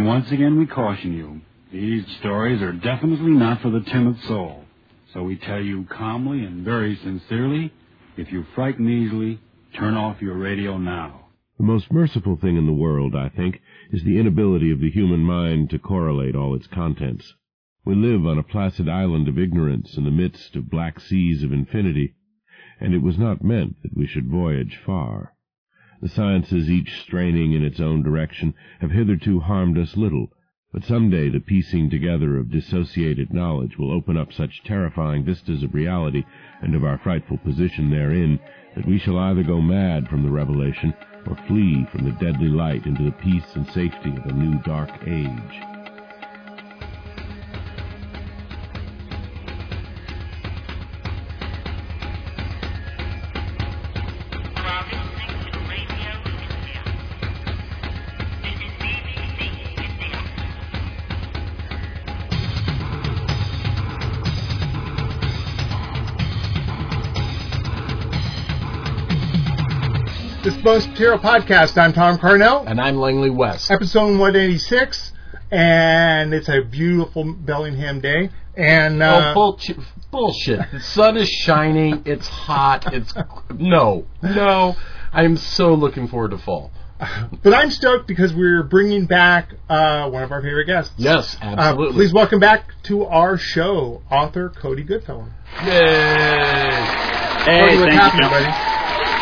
And once again, we caution you. These stories are definitely not for the timid soul. So we tell you calmly and very sincerely, if you frighten easily, turn off your radio now. The most merciful thing in the world, I think, is the inability of the human mind to correlate all its contents. We live on a placid island of ignorance in the midst of black seas of infinity, and it was not meant that we should voyage far. The sciences, each straining in its own direction, have hitherto harmed us little, but some day the piecing together of dissociated knowledge will open up such terrifying vistas of reality and of our frightful position therein that we shall either go mad from the revelation or flee from the deadly light into the peace and safety of a new dark age. Most Material Podcast. I'm Thom Carnell. And I'm Langley West. Episode 186, and it's a beautiful Bellingham day. And uh, oh, bullshit! Bullshit! The sun is shining. It's hot. It's no, no. I'm so looking forward to fall. But I'm stoked because we're bringing back uh, one of our favorite guests. Yes, Uh, absolutely. please welcome back to our show, author Cody Goodfellow. Yay! Hey, Cody, what's thank you. buddy?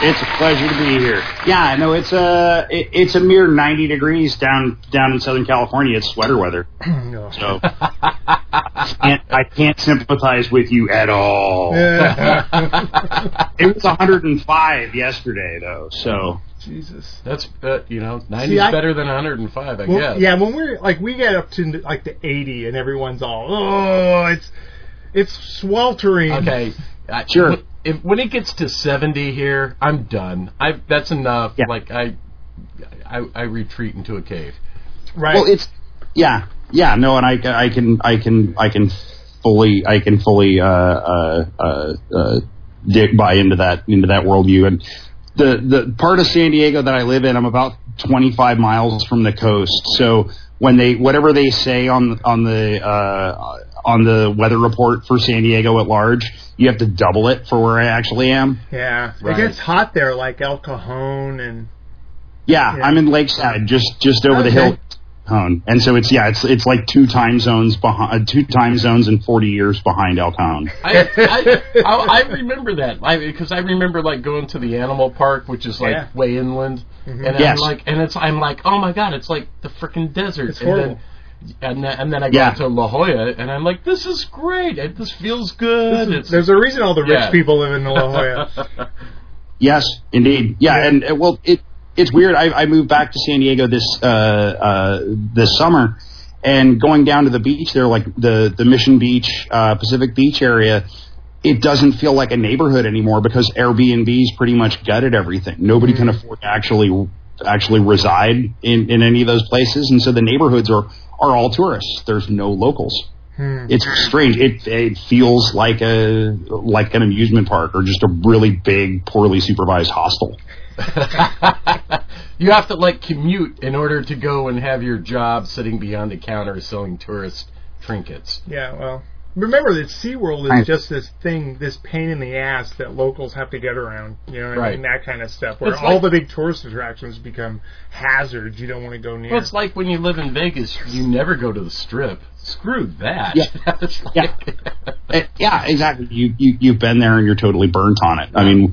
It's a pleasure to be here. Yeah, no, it's a it, it's a mere 90 degrees down down in Southern California. It's sweater weather, No. so I can't, I can't sympathize with you at all. Yeah. It was 105 yesterday, though. So Jesus. That's uh, you know, 90 See, is I- better than 105, I Well, guess. yeah, when we're like we get up to like the 80, and everyone's all, oh, it's it's sweltering. Okay. I, Sure. If, when it gets to 70 here, I'm done. I that's enough. Yeah. Like I, I, I retreat into a cave. Right. well, it's yeah, yeah, no, and I I can I can I can fully I can fully uh uh uh, uh dig buy into that into that worldview and the the part of San Diego that I live in, I'm about 25 miles from the coast. So when they whatever they say on on the uh, on the weather report for San Diego at large, you have to double it for where I actually am. yeah. Right. It gets hot there, like El Cajon and Yeah, Yeah. I'm in Lakeside, just just over the hill. Cajon. And so it's yeah, it's it's like two time zones behind uh, two time zones and 40 years behind El Cajon. I, I, I, I remember that I because I remember like going to the animal park, which is like Yeah. way inland, mm-hmm. and Yes. I'm like, and it's I'm like, oh my god, it's like the freaking desert. It's and horrible. then and then, and then I go Yeah. to La Jolla, and I'm like, this is great. It, this feels good. It's- There's a reason all the rich Yeah. people live in La Jolla. Yes, indeed. Yeah, and uh, well, it it's weird. I, I moved back to San Diego this uh, uh, this summer, and going down to the beach there, like the the Mission Beach, uh, Pacific Beach area, it doesn't feel like a neighborhood anymore because Airbnb's pretty much gutted everything. Nobody can afford to actually actually reside in in any of those places, and so the neighborhoods are are all tourists. There's no locals. Hmm. It's strange. It it feels like a like an amusement park or just a really big, poorly supervised hostel. you have to like commute in order to go and have your job sitting behind the counter selling tourist trinkets. yeah, well. Remember that SeaWorld is Right. just this thing, this pain in the ass that locals have to get around. You know what I Right. mean? That kind of stuff. Where It's all like- the big tourist attractions become hazards you don't want to go near. Well, it's like when you live in Vegas, you never go to the strip. Screw that. Yeah. Like- Yeah. Yeah, exactly. You you you've been there and you're totally burnt on it. I mean,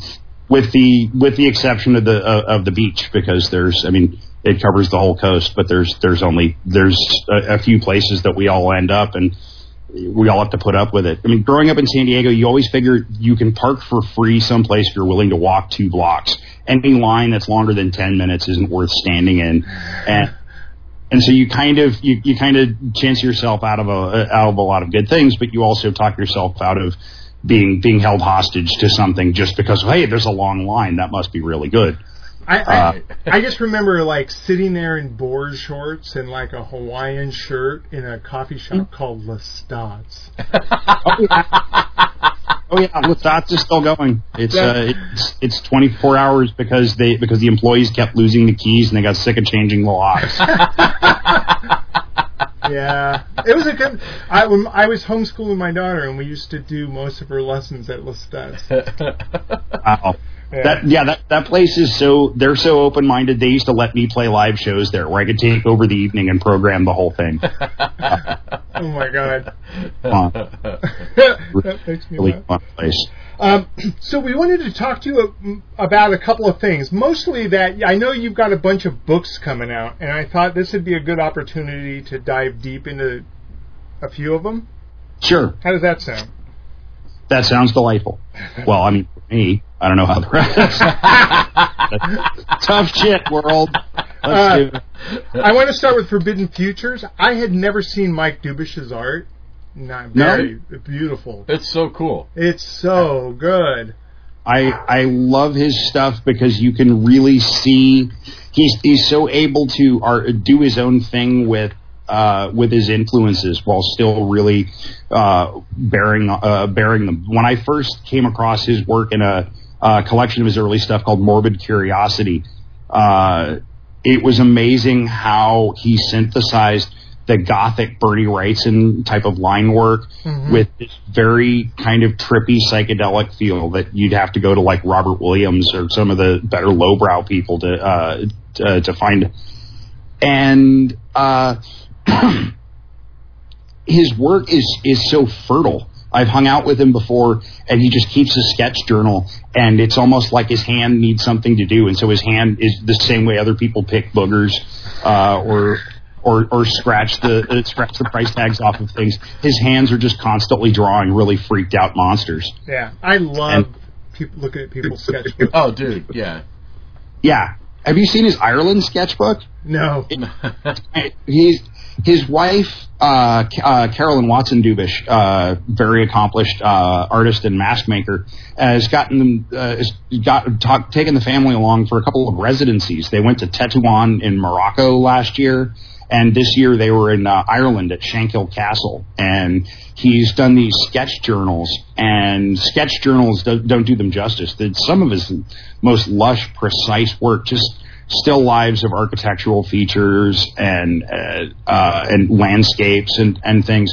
with the with the exception of the uh, of the beach because there's I mean it covers the whole coast, but there's there's only there's a, a few places that we all end up and we all have to put up with it. I mean, growing up in San Diego, you always figure you can park for free someplace if you're willing to walk two blocks. Any line that's longer than ten minutes isn't worth standing in, and and so you kind of you, you kind of chance yourself out of a out of a lot of good things, but you also talk yourself out of being being held hostage to something just because hey, there's a long line that must be really good. I, I, Uh, I just remember like sitting there in board shorts and like a Hawaiian shirt in a coffee shop called Lestat's. Oh Oh yeah, with Dots is still going. It's uh, it's it's 24 hours because they because the employees kept losing the keys and they got sick of changing the locks. yeah, it was a good. I when I was homeschooling my daughter, and we used to do most of her lessons at Lestats. wow. Yeah. That yeah, that that place is so they're so open minded. They used to let me play live shows there, where I could take over the evening and program the whole thing. oh my god, Fun. that makes me really laugh. fun place. Um, so we wanted to talk to you um, about a couple of things. Mostly that I know you've got a bunch of books coming out, and I thought this would be a good opportunity to dive deep into a few of them. Sure, How does that sound? that sounds delightful. Well, I mean, for me, I don't know how the rest. Tough shit, world. Uh. I want to start with Forbidden Futures. I had never seen Mike Dubisch's art. Not No? beautiful. it's so cool. It's so good. I I love his stuff because you can really see he's he's so able to ar do his own thing with uh, with his influences while still really uh, bearing uh, bearing them. When I first came across his work in a, uh collection of his early stuff called Morbid Curiosity, uh, it was amazing how he synthesized the gothic Bernie Wrightson type of line work with this very kind of trippy psychedelic feel that you'd have to go to like Robert Williams or some of the better lowbrow people to uh, to, to find. And uh, his work is is so fertile. I've hung out with him before, and he just keeps a sketch journal, and it's almost like his hand needs something to do, and so his hand is the same way other people pick boogers, uh, or or or scratch the uh, scratch the price tags off of things. His hands are just constantly drawing really freaked out monsters. Yeah, I love people looking at people's sketchbooks. Oh, dude, yeah. Yeah, have you seen his Ireland sketchbook? No, he's his wife, uh, uh, Carolyn Watson Dubisch, uh, very accomplished uh, artist and mask maker, has gotten uh, has got talk, taken the family along for a couple of residencies. They went to Tetuan in Morocco last year, and this year they were in uh, Ireland at Shankill Castle. And he's done these sketch journals, and sketch journals don't, don't do them justice. Some of his most lush, precise work just still lives of architectural features and uh, uh, and landscapes and, and things.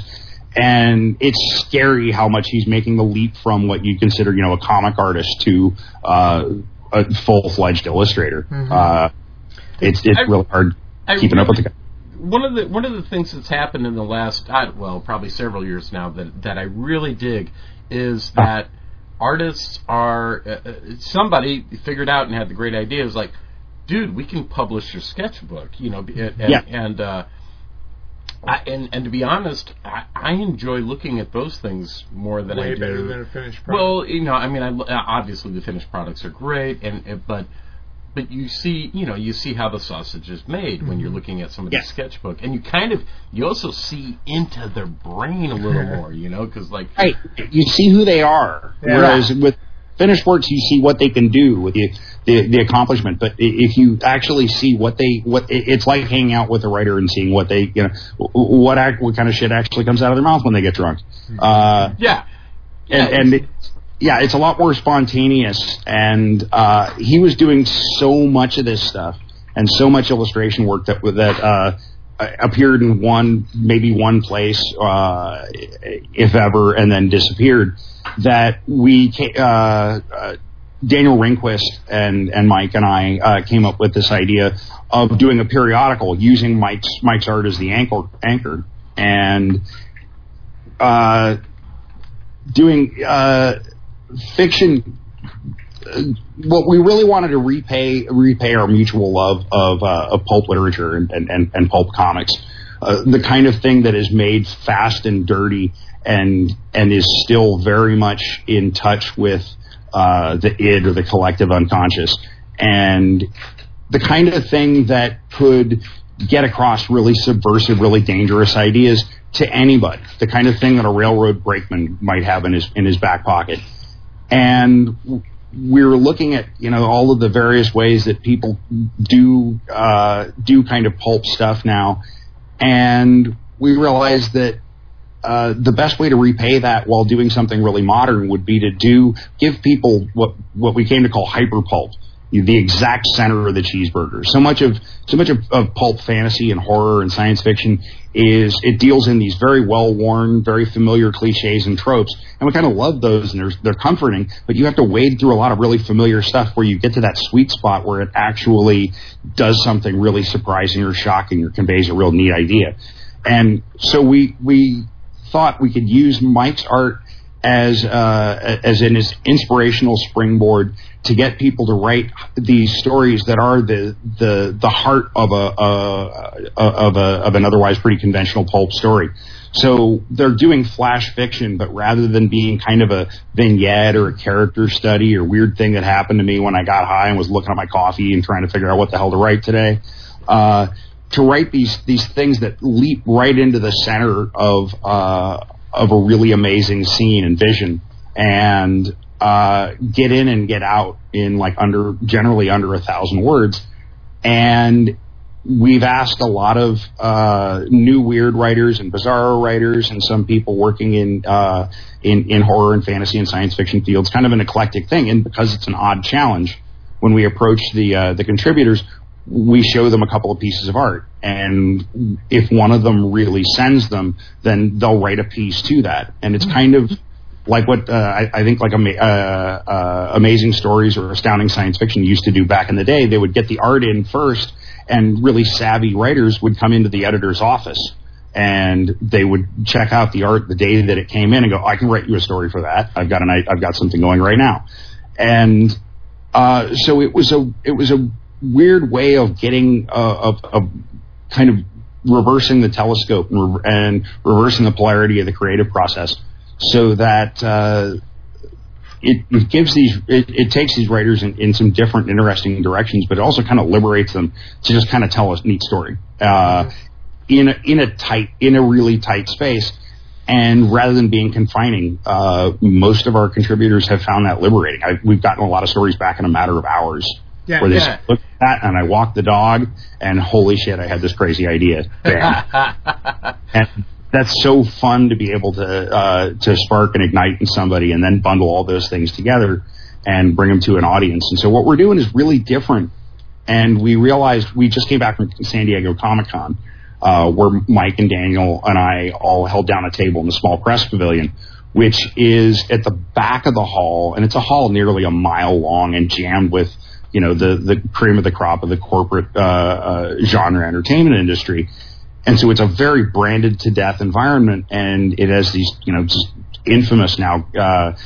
And it's scary how much he's making the leap from what you consider, you know, a comic artist to uh, a full fledged illustrator. Uh, it's it's I- real hard I keeping up with the guy. one of the one of the things that's happened in the last I, well probably several years now that that I really dig is that artists are uh, uh, somebody figured out and had the great idea is like dude we can publish your sketchbook you know and and, Yeah. and uh I, and and to be honest, I, I enjoy looking at those things more than I way do. better than a finished product. Well, you know, I mean, I, uh, obviously the finished products are great, and uh, but but you see, you know, you see how the sausage is made when you're looking at somebody's Yeah. sketchbook, and you kind of you also see into their brain a little more, you know, because like Right. You see who they are. Yeah. Whereas with finished works, you see what they can do with the, the the accomplishment. But if you actually see what they what it's like hanging out with a writer and seeing what they you know what act what kind of shit actually comes out of their mouth when they get drunk. Uh, yeah, yeah, and, and it, yeah, it's a lot more spontaneous. And uh, he was doing so much of this stuff and so much illustration work that that uh, appeared in one maybe one place, uh, if ever, and then disappeared. That we uh, uh, Daniel Rehnquist and and Mike and I uh, came up with this idea of doing a periodical using Mike's Mike's art as the anchor anchor and. Uh, doing fiction. What we really wanted to repay repay our mutual love of uh, of pulp literature and and, and, pulp comics, uh, the kind of thing that is made fast and dirty and and is still very much in touch with uh, the id or the collective unconscious, and the kind of thing that could get across really subversive, really dangerous ideas to anybody. The kind of thing that a railroad brakeman might have in his in his back pocket. And were looking at you know all of the various ways that people do uh, do kind of pulp stuff now, and we realized that uh, the best way to repay that while doing something really modern would be to do give people what what we came to call hyper pulp the exact center of the cheeseburger. So much of so much of, of, pulp fantasy and horror and science fiction is it deals in these very well worn, very familiar cliches and tropes, and we kind of love those and they're they're comforting. But you have to wade through a lot of really familiar stuff where you get to that sweet spot where it actually does something really surprising or shocking or conveys a real neat idea. And so we we thought we could use Mike's art as uh, as an inspirational springboard to get people to write these stories that are the the the heart of a of a of an otherwise pretty conventional pulp story. So they're doing flash fiction, but rather than being kind of a vignette or a character study or weird thing that happened to me when I got high and was looking at my coffee and trying to figure out what the hell to write today, uh, to write these these things that leap right into the center of uh, of a really amazing scene and vision and uh, get in and get out in like under generally under a thousand words. And we've asked a lot of uh, new weird writers and bizarre writers and some people working in uh, in in horror and fantasy and science fiction fields kind of an eclectic thing. And because it's an odd challenge when we approach the uh, the contributors we show them a couple of pieces of art. And if one of them really sends them, then they'll write a piece to that. And it's kind of like what uh, I, I, think like ama- uh, uh, amazing stories or astounding science fiction used to do back in the day. They would get the art in first, and really savvy writers would come into the editor's office and they would check out the art the day that it came in and go, "I can write you a story for that. I've got an I've got something going right now." And uh, so it was a it was a weird way of getting uh, of, of kind of reversing the telescope and, re- and, reversing the polarity of the creative process, so that uh, it, it, gives these it, it takes these writers in, in, some different, interesting directions, but it also kind of liberates them to just kind of tell a neat story uh, in a, in a tight in a really tight space. And rather than being confining, uh, most of our contributors have found that liberating. I, we've gotten a lot of stories back in a matter of hours yeah, where they yeah. look at that and I walk the dog and holy shit, I had this crazy idea. and that's so fun to be able to uh, to spark and ignite in somebody and then bundle all those things together and bring them to an audience. And so what we're doing is really different. And we realized we just came back from San Diego Comic Con, uh, where Mike and Daniel and I all held down a table in the small press pavilion, which is at the back of the hall, and it's a hall nearly a mile long and jammed with you know the the cream of the crop of the corporate uh, uh, genre entertainment industry, and so it's a very branded to death environment, and it has these you know just infamous now. Uh,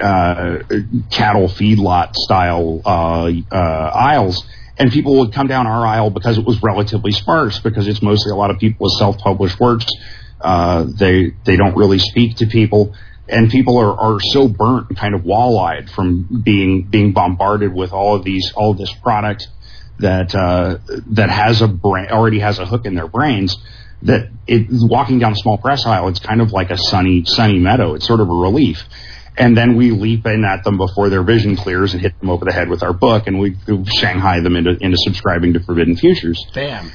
uh, cattle feedlot style uh, uh, aisles, and people would come down our aisle because it was relatively sparse because it's mostly a lot of people with self-published works. Uh, they they don't really speak to people, and people are, are so burnt and kind of wall-eyed from being being bombarded with all of these all of this product that uh, that has a brain already has a hook in their brains that it walking down a small press aisle it's kind of like a sunny sunny meadow. It's sort of a relief. And then we leap in at them before their vision clears and hit them over the head with our book and we shanghai them into into subscribing to forbidden futures. Bam.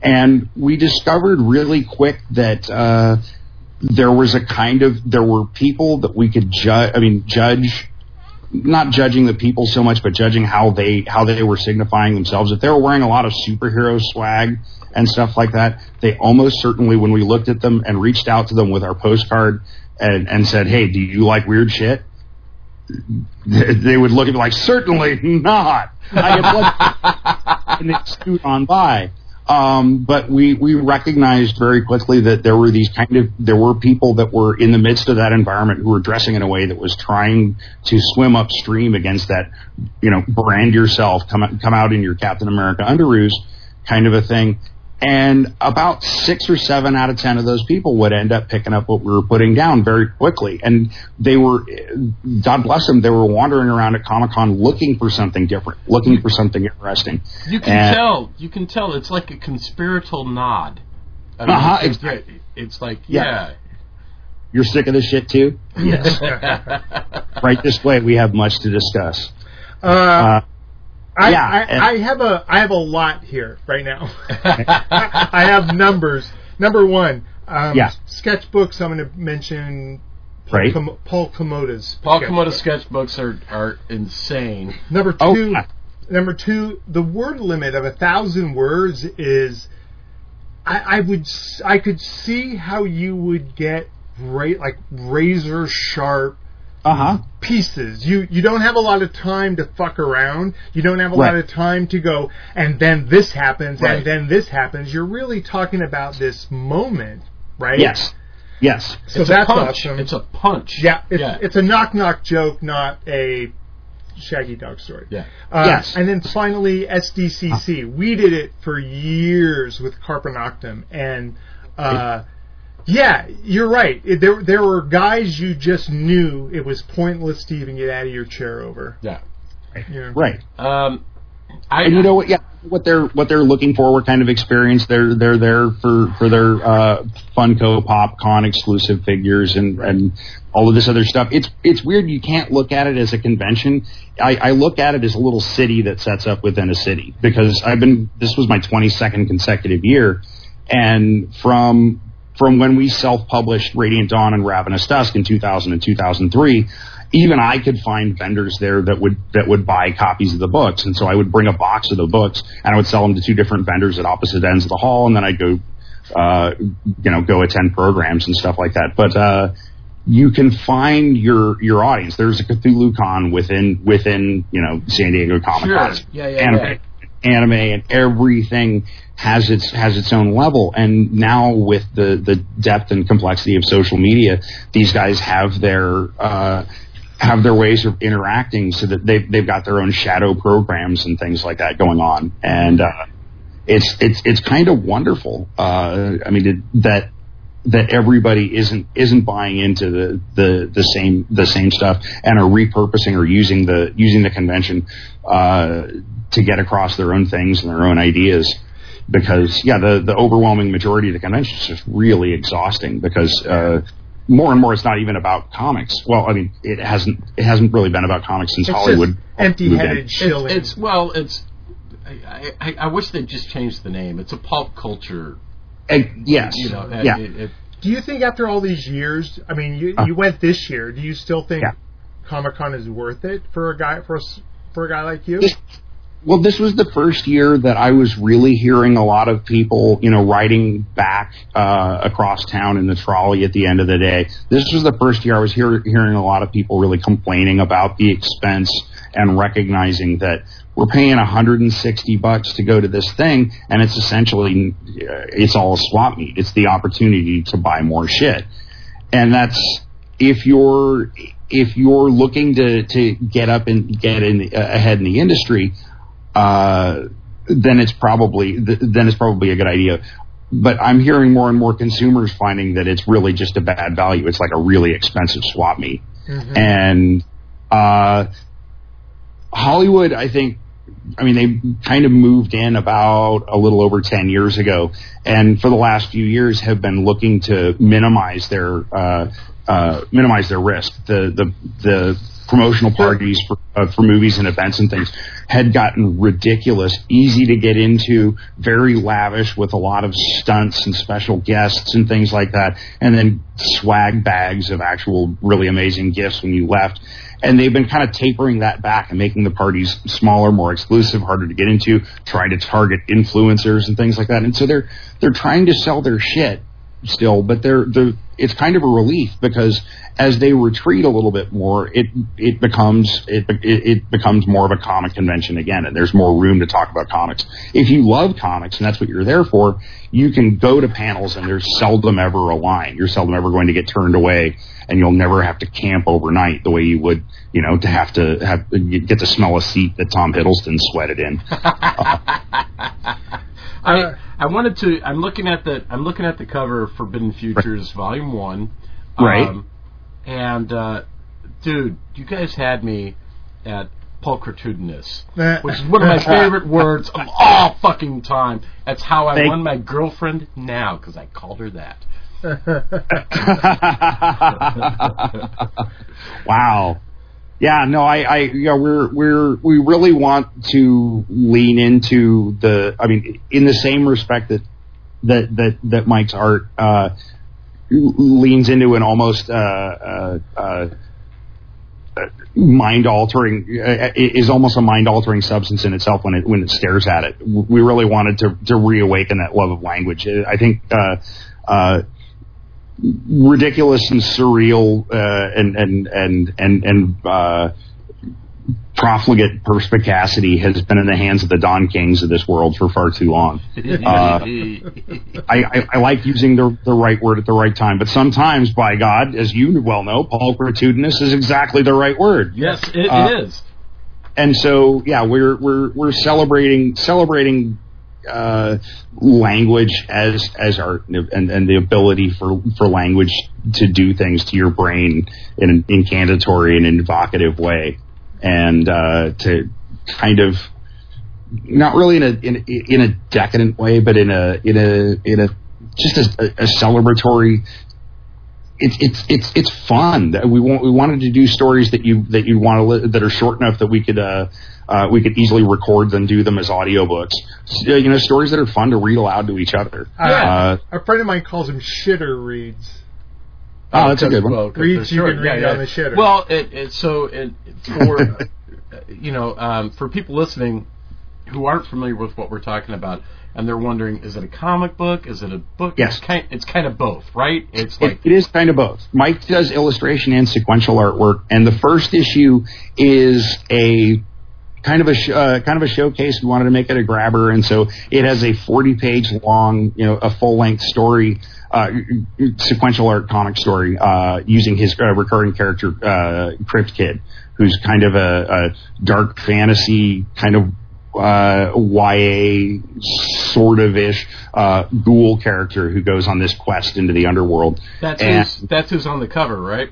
And we discovered really quick that uh, there was a kind of there were people that we could judge. I mean, judge not judging the people so much, but judging how they how they were signifying themselves. If they were wearing a lot of superhero swag and stuff like that, they almost certainly, when we looked at them and reached out to them with our postcard and, and said, "Hey, do you like weird shit?" They would look at me like, "Certainly not." I get and they scoot on by. Um, but we, we recognized very quickly that there were these kind of, there were people that were in the midst of that environment who were dressing in a way that was trying to swim upstream against that, you know, brand yourself, come, come out in your Captain America underoos kind of a thing. And about six or seven out of ten of those people would end up picking up what we were putting down very quickly. And they were, God bless them, they were wandering around at Comic Con looking for something different, looking for something interesting. You can and, tell, you can tell it's like a conspiratorial nod. I mean, uh-huh, it's, exactly. it's like, yeah. yeah. You're sick of this shit too? Yes. right this way, we have much to discuss. Uh, uh I, yeah, I, I, have a I have a lot here right now. I have numbers. Number one, Um, Yeah. Sketchbooks. I'm going to mention Paul, Right. Com- Paul Komoda's. Paul sketchbook. Komoda sketchbooks are are insane. Number Oh, two. yeah. Number two. The word limit of a thousand words is. I, I would. s- I could see how you would get right like razor sharp Uh huh. pieces. You you don't have a lot of time to fuck around. You don't have a lot of time to go and then this happens Right. and then this happens. You're really talking about this moment, right? Yes. Yes. So it's that's a punch. awesome. It's a punch. yeah, it's, yeah. it's a knock knock joke, not a Shaggy Dog story. yeah. Uh, Yes. And then finally, SDCC. We did it for years with Carpe Noctem, and uh, yeah, you're right. It, there there were guys you just knew it was pointless to even get out of your chair over. Yeah. Yeah. Right. Um, I And you know what? Yeah, what they're what they're looking for, what kind of experience they're they're there for for their uh, Funko Pop Con exclusive figures and and all of this other stuff. It's it's weird. You can't look at it as a convention. I, I look at it as a little city that sets up within a city because I've been. This was my 22nd consecutive year, and from from when we self-published Radiant Dawn and Ravenous Dusk in 2000 and 2003, even I could find vendors there that would that would buy copies of the books, and so I would bring a box of the books and I would sell them to two different vendors at opposite ends of the hall, and then I'd go, uh, you know, go attend programs and stuff like that. But uh, you can find your your audience. There's a Cthulhu Con within within you know San Diego Comic Con. Sure. Yeah, yeah, anime, anime, and everything has its has its own level. And now with the the depth and complexity of social media, these guys have their uh, have their ways of interacting so that they've they've got their own shadow programs and things like that going on. And uh, it's it's it's kind of wonderful. Uh, I mean it, that that everybody isn't isn't buying into the, the, the same the same stuff and are repurposing or using the using the convention uh, to get across their own things and their own ideas. Because yeah, the the overwhelming majority of the convention is just really exhausting because uh, more and more it's not even about comics. Well, I mean it hasn't it hasn't really been about comics since It's Hollywood. empty-headed moved shilling. It's, it's well, it's. I, I, I wish they'd just changed the name. It's a pulp culture. Yes, You know. yeah. It, it, Do you think after all these years, I mean, you Uh. you went this year. Do you still think Yeah. Comic Con is worth it for a guy for a, for a guy like you? This- Well, this was the first year that I was really hearing a lot of people, you know, riding back uh, across town in the trolley at the end of the day. This was the first year I was hear- hearing a lot of people really complaining about the expense and recognizing that we're paying 160 bucks to go to this thing, and it's essentially uh, it's all a swap meet. It's the opportunity to buy more shit, and that's if you're if you're looking to to get up and get in uh, ahead in the industry uh, then it's probably then it's probably a good idea. But I'm hearing more and more consumers finding that it's really just a bad value. It's like a really expensive swap meet, Mhm. and uh, Hollywood, I think. I mean, they kind of moved in about a little over 10 years ago, and for the last few years have been looking to minimize their uh, uh, minimize their risk. The the the promotional parties for uh, for movies and events and things had gotten ridiculous, easy to get into, very lavish with a lot of stunts and special guests and things like that, and then swag bags of actual really amazing gifts when you left. And they've been kind of tapering that back and making the parties smaller, more exclusive, harder to get into, trying to target influencers and things like that. And so they're they're trying to sell their shit still, but they're they're it's kind of a relief because as they retreat a little bit more, it it becomes it it, it becomes more of a comic convention again, and there's more room to talk about comics. If you love comics and that's what you're there for, you can go to panels and there's seldom ever a line. You're seldom ever going to get turned away, and you'll never have to camp overnight the way you would, you know, to have to have get to smell a seat that Tom Hiddleston sweated in. Uh, I I wanted to. I'm looking at the. I'm looking at the cover of Forbidden Futures Volume One. Right. Um, and uh, dude, you guys had me at pulchritudinous, which is one of my favorite words of all fucking time. That's how I Thank- won my girlfriend now because I called her that. wow. Yeah, no, I, I, yeah, we're, we're, we really want to lean into the, I mean, in the same respect that, that, that, that Mike's art, uh, leans into an almost uh, uh, uh, mind altering uh, is almost a mind altering substance in itself when it when it stares at it. We really wanted to to reawaken that love of language. I think uh, uh, ridiculous and surreal uh, and and and and and uh, profligate perspicacity has been in the hands of the Don Kings of this world for far too long. Uh, I, I, I, like using the, the right word at the right time, but sometimes, by God, as you well know, pulchritudinous is exactly the right word. Yes, it, uh, it is. And so, yeah, we're we're we're celebrating celebrating uh, language as as art and, and the ability for, for language to do things to your brain in an incantatory and evocative way and uh, to kind of not really in a in, in a decadent way, but in a in a in a just a, a celebratory. It's it's it's it's fun. We want we wanted to do stories that you that you want to li- that are short enough that we could uh, uh, we could easily record them, do them as audiobooks. So, you know, stories that are fun to read aloud to each other. Uh, a friend of mine calls them shitter reads. Oh, that's a good one. Well, read you can read yeah, on the shitter. Well, it, it, so it, for you know um, for people listening who aren't familiar with what we're talking about, and they're wondering, is it a comic book? Is it a book? Yes, it's kind, it's kind of both, right? It's like it, it is kind of both. Mike does illustration and sequential artwork, and the first issue is a kind of a sh- uh, kind of a showcase. We wanted to make it a grabber, and so it has a 40 page long, you know, a full length story uh, sequential art comic story uh, using his uh, recurring character uh, Crypt Kid, who's kind of a, a dark fantasy kind of uh, YA sort of ish uh, ghoul character who goes on this quest into the underworld. That's and, who's, that's who's on the cover, right?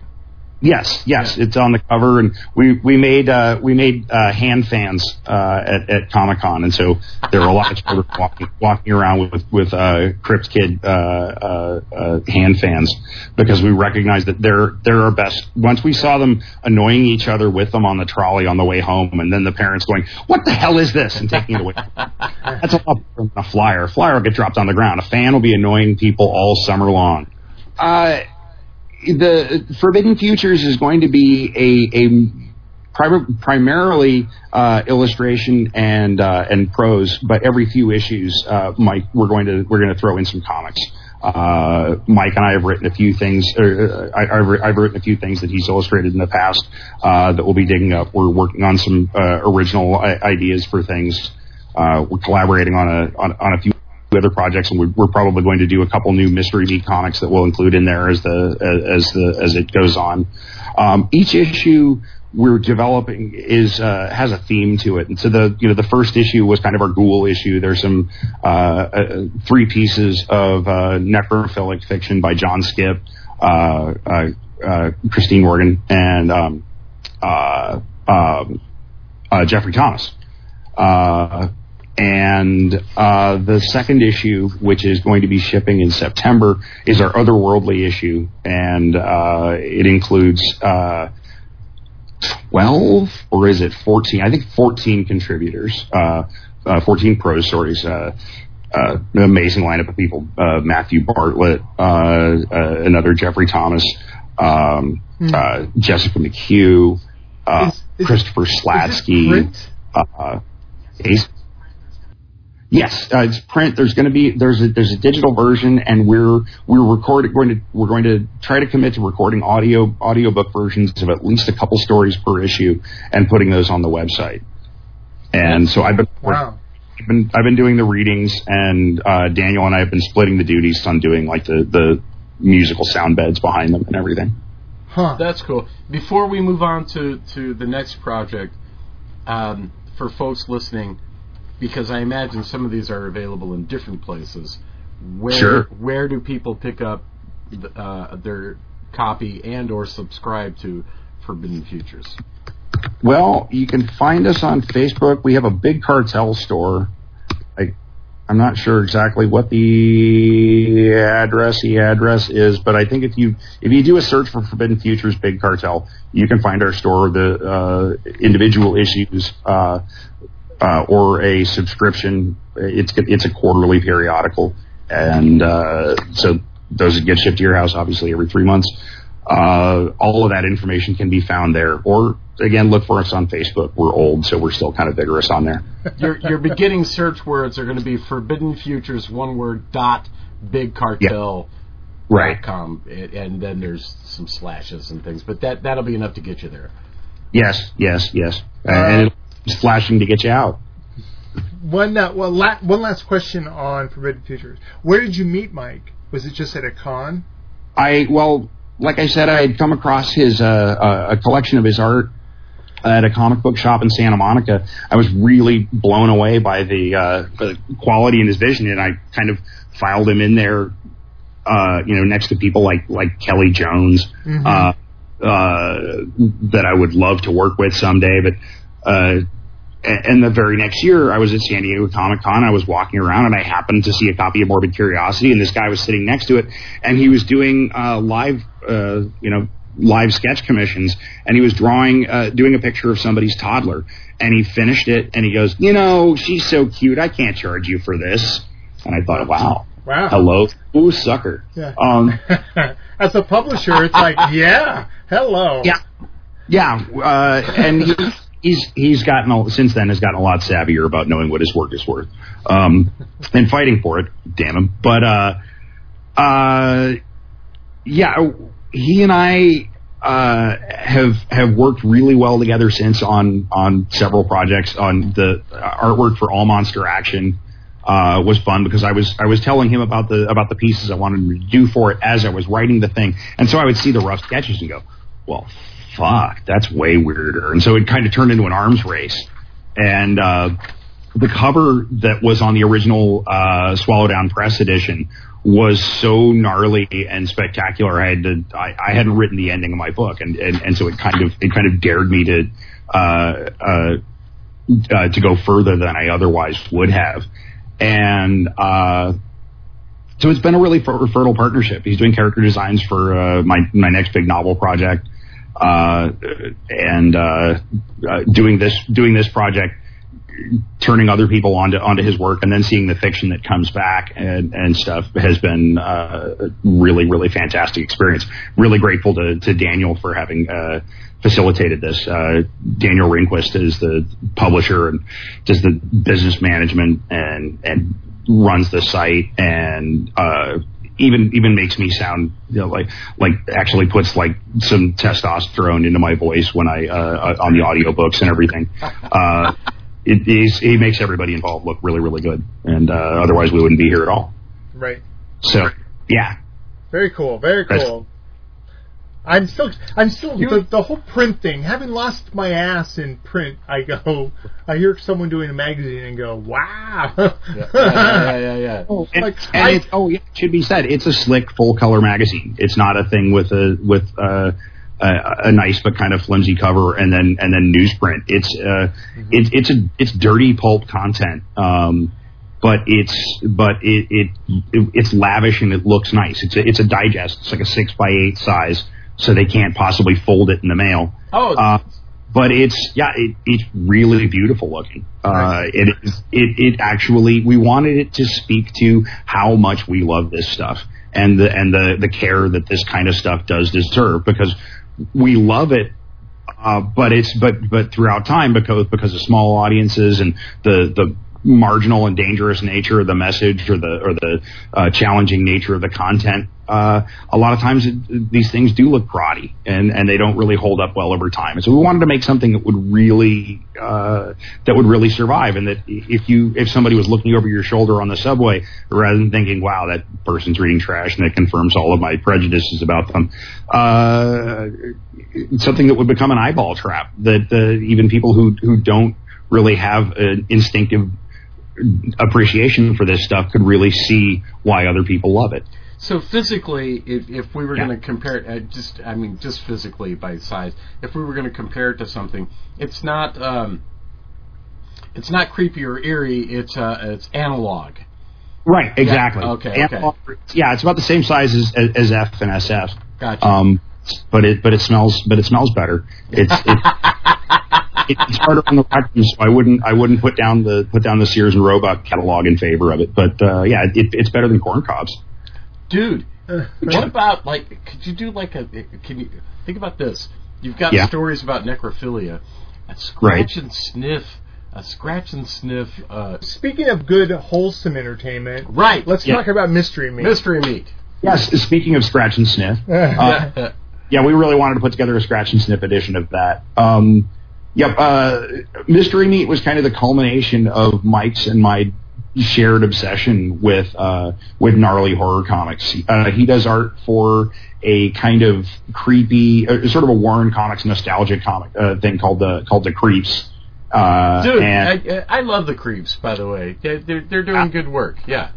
Yes, yes, yeah. it's on the cover, and we we made uh, we made uh, hand fans uh, at, at Comic Con, and so there were a lot of children walking, walking around with with uh, Crypt Kid uh, uh, uh, hand fans because we recognized that they're they're our best. Once we saw them annoying each other with them on the trolley on the way home, and then the parents going, "What the hell is this?" and taking it away. That's a lot from a flyer. A flyer will get dropped on the ground. A fan will be annoying people all summer long. Uh, the Forbidden Futures is going to be a, a primarily uh, illustration and uh, and prose, but every few issues, uh, Mike, we're going to we're going to throw in some comics. Uh, Mike and I have written a few things. Uh, I, have written a few things that he's illustrated in the past uh, that we'll be digging up. We're working on some original ideas for things. we're collaborating on a on, on a few other projects, and we're, probably going to do a couple new Mystery Meat comics that we'll include in there as the as the as it goes on. Um, each issue we're developing is uh, has a theme to it, and so the you know the first issue was kind of our ghoul issue. There's some uh, uh, three pieces of uh, necrophilic fiction by John Skipp, uh, uh, Christine Morgan, and um, um, Jeffrey Thomas. And uh, the second issue, which is going to be shipping in September, is our otherworldly issue, and uh, it includes uh, twelve or is it fourteen? I think fourteen contributors, uh, uh, fourteen prose stories. Uh, an amazing lineup of people: Matthew Bartlett, another Jeffrey Thomas, um, mm. Jessica McHugh, is, is Christopher Slatsky. Is Yes, uh, it's print. There's going to be there's a there's a digital version, and we're we're recording going to we're going to try to commit to recording audio audiobook versions of at least a couple stories per issue, and putting those on the website. And so I've been wow. I've been I've been doing the readings, and uh, Daniel and I have been splitting the duties on doing like the the musical sound beds behind them and everything. Huh. That's cool. Before we move on to to the next project, um, for folks listening because I imagine some of these are available in different places. Where sure. where do people pick up uh, their copy and or subscribe to Forbidden Futures? Well, you can find us on Facebook. We have a big cartel store. I, I'm not sure exactly what the address the address is, but I think if you if you do a search for Forbidden Futures Big Cartel, you can find our store. The uh, individual issues uh, uh, or a subscription. It's it's a quarterly periodical, and uh, so those get shipped to your house, obviously every three months. Uh, all of that information can be found there. Or again, look for us on Facebook. We're old, so we're still kind of vigorous on there. Your your beginning search words are going to be Forbidden Futures, one word dot big cartel. Right. Com, and then there's some slashes and things, but that that'll be enough to get you there. Yes, yes, yes, and it's flashing to get you out. One uh, well, la- one last question on Forbidden Futures. Where did you meet Mike? Was it just at a con? I well, like I said, I had come across his uh, uh, a collection of his art at a comic book shop in Santa Monica. I was really blown away by the, uh, the quality and his vision, and I kind of filed him in there, uh, you know, next to people like like Kelly Jones, Mhm. uh, uh, that I would love to work with someday. But uh, and the very next year, I was at San Diego Comic Con. I was walking around, and I happened to see a copy of Morbid Curiosity, and this guy was sitting next to it, and he was doing uh, live, uh, you know, live sketch commissions, and he was drawing, uh, doing a picture of somebody's toddler, and he finished it, and he goes, you know, she's so cute, I can't charge you for this. And I thought, wow, Wow. hello, ooh, sucker. Yeah. Um, As a publisher, it's like, yeah, hello. Yeah. Yeah, uh, and he, he's he's gotten a, since then has gotten a lot savvier about knowing what his work is worth, um, and fighting for it. Damn him! But uh, uh, yeah, he and I uh, have have worked really well together since on on several projects. On the artwork for All Monster Action uh, was fun because I was I was telling him about the about the pieces I wanted him to do for it as I was writing the thing, and so I would see the rough sketches and go, well, fuck, that's way weirder. And so it kind of turned into an arms race. And uh, the cover that was on the original uh, Swallowdown Press edition was so gnarly and spectacular. I had to, I, I hadn't written the ending of my book, and, and, and so it kind of it kind of dared me to uh, uh, uh, to go further than I otherwise would have. And uh, so it's been a really fer- fertile partnership. He's doing character designs for uh, my my next big novel project, uh, and uh, uh, doing this doing this project, turning other people onto onto his work, and then seeing the fiction that comes back and and stuff has been uh, a really really fantastic experience. Really grateful to to Daniel for having. Uh, facilitated this. Uh, Daniel Rehnquist is the publisher and does the business management and and runs the site and uh, even even makes me sound you know, like like actually puts like some testosterone into my voice when I uh, on the audiobooks and everything. Uh, it, is, he makes everybody involved look really really good, and uh, otherwise we wouldn't be here at all. Right. So yeah, Very cool. Very cool. I'm still, I'm still the, the whole print thing. Having lost my ass in print, I go, I hear someone doing a magazine and go, wow. Yeah, yeah, yeah, yeah. yeah. Oh, and, Like, and I- it's, oh yeah, it should be said. It's a slick full color magazine. It's not a thing with a with uh, a, a nice but kind of flimsy cover and then and then newsprint. It's uh, it, it's a it's dirty pulp content. Um, but it's but it, it it it's lavish and it looks nice. It's a it's a digest. It's like a six by eight size, so they can't possibly fold it in the mail. Oh, Uh, but it's yeah, it, it's really beautiful looking. Uh, it is it it actually we wanted it to speak to how much we love this stuff and the and the the care that this kind of stuff does deserve because we love it. Uh, but it's but but throughout time because because of small audiences and the the marginal and dangerous nature of the message or the or the uh, challenging nature of the content. Uh, a lot of times it, these things do look proddy and and they don't really hold up well over time. And so we wanted to make something that would really uh, that would really survive and that if you if somebody was looking over your shoulder on the subway rather than thinking wow that person's reading trash and it confirms all of my prejudices about them. Uh, something that would become an eyeball trap that uh, even people who who don't really have an instinctive appreciation for this stuff could really see why other people love it. So physically, if, if we were Yeah. going to compare it, uh, just I mean, just physically by size, if we were going to compare it to something, it's not um, it's not creepy or eerie. It's uh, it's analog. Right, exactly. okay, And, okay. Yeah, it's about the same size as, as F and SF. Gotcha. Um, but it but it smells but it smells better. It's it, it's harder on the rectum, so I wouldn't I wouldn't put down the put down the Sears and Roebuck catalog in favor of it. But uh, yeah, it, it's better than corn cobs. Dude, what about like? Could you do like a? Can you think about this? You've got Yeah. stories about necrophilia, a scratch and sniff, a scratch and sniff. Uh, Speaking of good, wholesome entertainment, right. let's Yeah. talk about mystery meat. mystery meat. Yes. Speaking of scratch and sniff, uh, yeah, we really wanted to put together a scratch and sniff edition of that. Um, yep. Uh, Mystery Meat was kind of the culmination of Mike's and my shared obsession with uh, with gnarly horror comics. Uh, he does art for a kind of creepy, uh, sort of a Warren Comics nostalgia comic uh, thing called the called the Creeps. Uh, Dude, and I, I love the creeps. By the way, they're they're, doing good work. Yeah.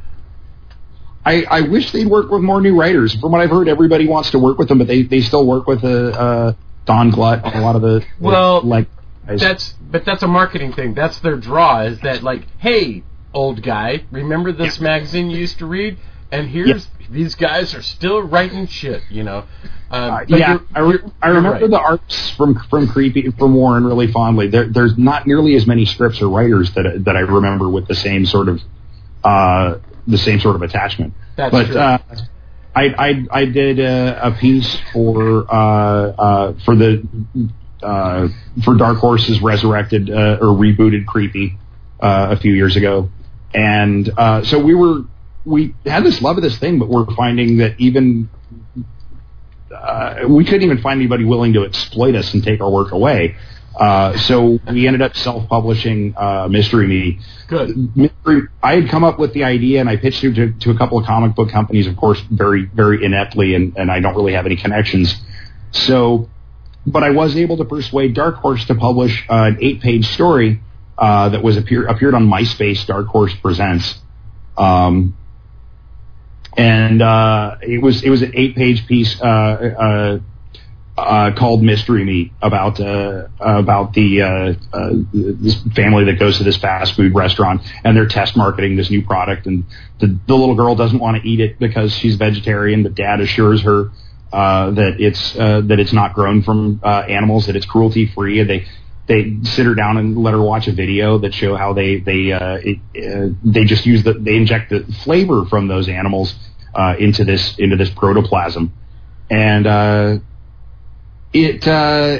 I, I wish they'd work with more new writers. From what I've heard, everybody wants to work with them, but they, they still work with uh, uh, Don Glut on a lot of the Well, like. That's but that's a marketing thing. That's their draw. Is that like, hey, old guy, remember this magazine you used to read? And here's these guys are still writing shit. You know. Um, Uh, yeah, you're- I, re- you're- I you're remember right. the arts from from Creepy from Warren really fondly. There, there's not nearly as many scripts or writers that that I remember with the same sort of uh, the same sort of attachment. That's but true. uh, I, I I did a, a piece for uh, uh, for the uh, for Dark Horse's resurrected uh, or rebooted Creepy uh, a few years ago, and uh, so we were we had this love of this thing, but we're finding that even uh, we couldn't even find anybody willing to exploit us and take our work away. Uh, so we ended up self-publishing uh, Mystery Me. Good. Mystery, I had come up with the idea and I pitched it to, to a couple of comic book companies, of course, very, very ineptly, and, and I don't really have any connections. So, but I was able to persuade Dark Horse to publish uh, an eight-page story uh, that was appear, appeared on MySpace. Dark Horse Presents. Um, and uh, it was it was an eight page piece uh, uh, uh, called Mystery Meat about about the this family that goes to this fast food restaurant and they're test marketing this new product and the, the little girl doesn't want to eat it because she's vegetarian but dad assures her uh, that it's uh, that it's not grown from uh, animals that it's cruelty free they they sit her down and let her watch a video that show how they they uh, it, uh, they just use the they inject the flavor from those animals uh, into this into this protoplasm, and uh, it, uh,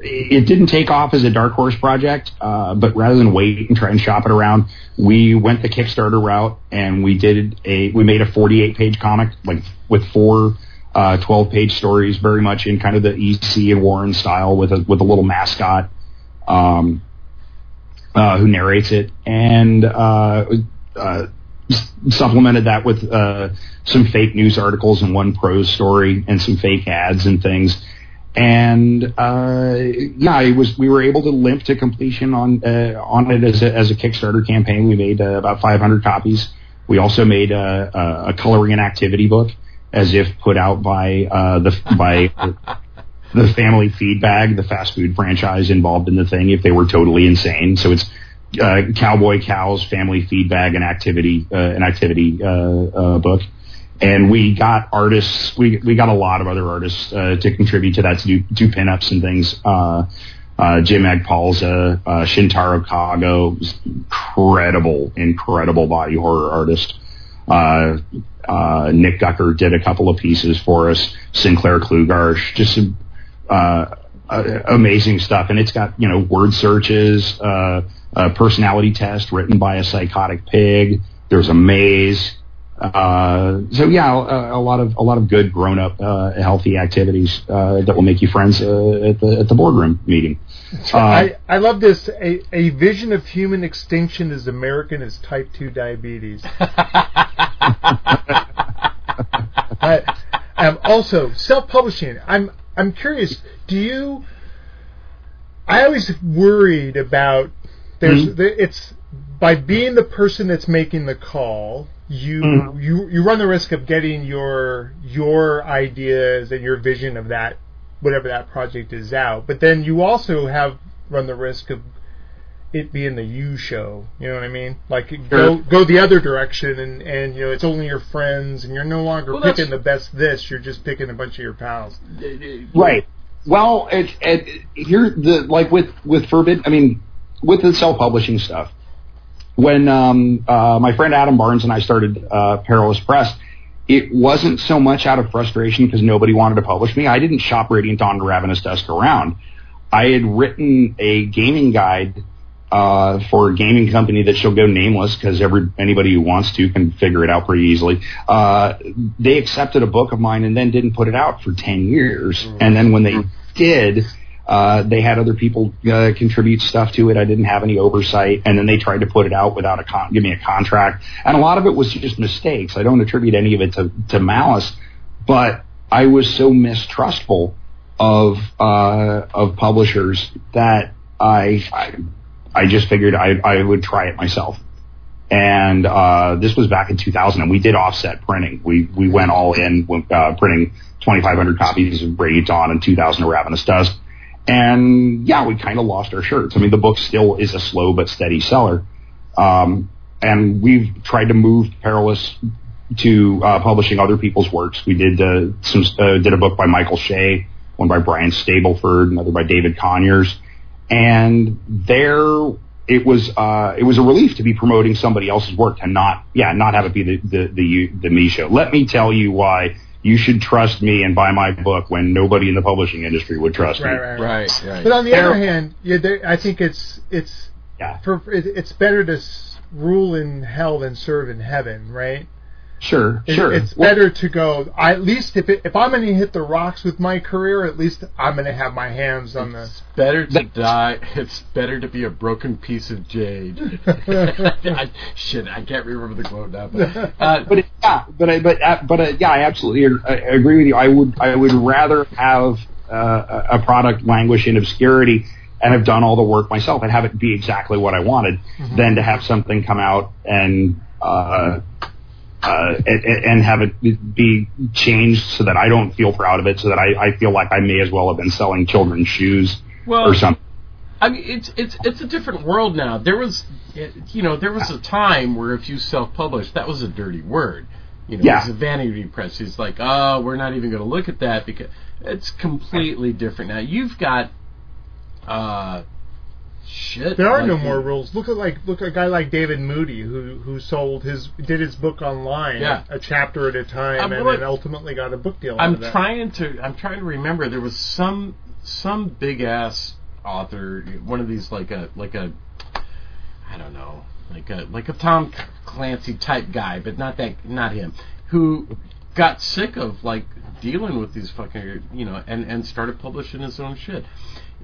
it didn't take off as a dark horse project. Uh, but rather than wait and try and shop it around, we went the Kickstarter route and we did a we made a 48 page comic like with four. Uh, 12 page stories, very much in kind of the EC and Warren style, with a with a little mascot um, uh, who narrates it, and uh, uh, supplemented that with uh, some fake news articles and one prose story and some fake ads and things. And yeah, it was we were able to limp to completion on on it as a, as a Kickstarter campaign. We made about 500 copies. We also made a, a, a coloring and activity book, as if put out by uh, the by the family feed bag, the fast food franchise involved in the thing, if they were totally insane. So it's uh, Cowboy Cows, Family Feed Bag, and activity, uh, an activity uh, uh, book. And we got artists, we we got a lot of other artists uh, to contribute to that to do, do pinups and things. Uh, uh, Jim Agpalza, uh, Shintaro Kago, incredible, incredible body horror artist. Uh, uh, Nick Gucker did a couple of pieces for us. Sinclair Klugarsh, just some uh, uh, amazing stuff. And it's got you know word searches, uh, a personality test written by a psychotic pig. There's a maze. Uh, so yeah, a, a lot of a lot of good grown up, uh, healthy activities uh, that will make you friends uh, at the at the boardroom meeting. Uh, I, I love this. A, a vision of human extinction as American as type 2 diabetes. I am also, self-publishing. I'm I'm curious. Do you? I always worried about there's Mhm. the, it's by being the person that's making the call. You Mhm. you you run the risk of getting your your ideas and your vision of that whatever that project is out. But then you also have run the risk of it being the you show. You know what I mean? Like go go the other direction, and and you know it's only your friends, and you're no longer Well, picking the best this. You're just picking a bunch of your pals. Right. Well, it, it, here the like with with Forbid. I mean, with the self publishing stuff. When um, uh, my friend Adam Barnes and I started uh, Perilous Press, it wasn't so much out of frustration because nobody wanted to publish me. I didn't shop Radiant Dawn to Ravenous Dusk around. I had written a gaming guide uh, for a gaming company that shall go nameless because every anybody who wants to can figure it out pretty easily. Uh, they accepted a book of mine and then didn't put it out for ten years. And then when they did, uh, they had other people uh, contribute stuff to it. I didn't have any oversight, and then they tried to put it out without a con- give me a contract. And a lot of it was just mistakes. I don't attribute any of it to, to malice, but I was so mistrustful of uh, of publishers that I, I I just figured I, I would try it myself. And uh, this was back in 2000, and we did offset printing. We we went all in, uh, printing 2,500 copies of Radiant Dawn and 2,000 of Ravenous Dusk. And yeah, we kind of lost our shirts. I mean, the book still is a slow but steady seller. Um, and we've tried to move Perilous to uh, publishing other people's works. We did uh, some uh, did a book by Michael Shea, one by Brian Stableford, another by David Conyers, and there it was uh, it was a relief to be promoting somebody else's work and not yeah not have it be the the the, the me show. Let me tell you why you should trust me and buy my book when nobody in the publishing industry would trust Right, me. right, Right, right. But on the There- other hand, yeah, there, I think it's it's Yeah, for it, it's better to s- rule in hell than serve in heaven, right? Sure, It- sure. It's Well, better to go. I, at least if it, if I'm going to hit the rocks with my career, at least I'm going to have my hands on the. It's better to die. It's better to be a broken piece of jade. I, shit, I can't remember the quote now. But, uh, but yeah, but I, but uh, but uh, yeah, I absolutely I, I agree with you. I would I would rather have uh, a a product languish in obscurity and have done all the work myself and have it be exactly what I wanted than to have something come out and uh, uh, and, and have it be changed so that I don't feel proud of it, so that I, I feel like I may as well have been selling children's shoes well, or something. I mean, it's it's it's a different world now. There was, you know, there was a time where if you self-published, that was a dirty word. You know, Yeah. it's a vanity press. It's like, oh, we're not even going to look at that because it's completely different now. You've got, uh, shit. There are like no the- more rules. Look at like look at a guy like David Moody who who sold his did his book online, Yeah. a chapter at a time, I'm and like- then ultimately got a book deal. I'm of that. trying to. I'm trying to remember. There was some some big ass author, one of these like a like a, I don't know, like a like a Tom Clancy type guy, but not that not him, who got sick of like dealing with these fucking you know and and started publishing his own shit.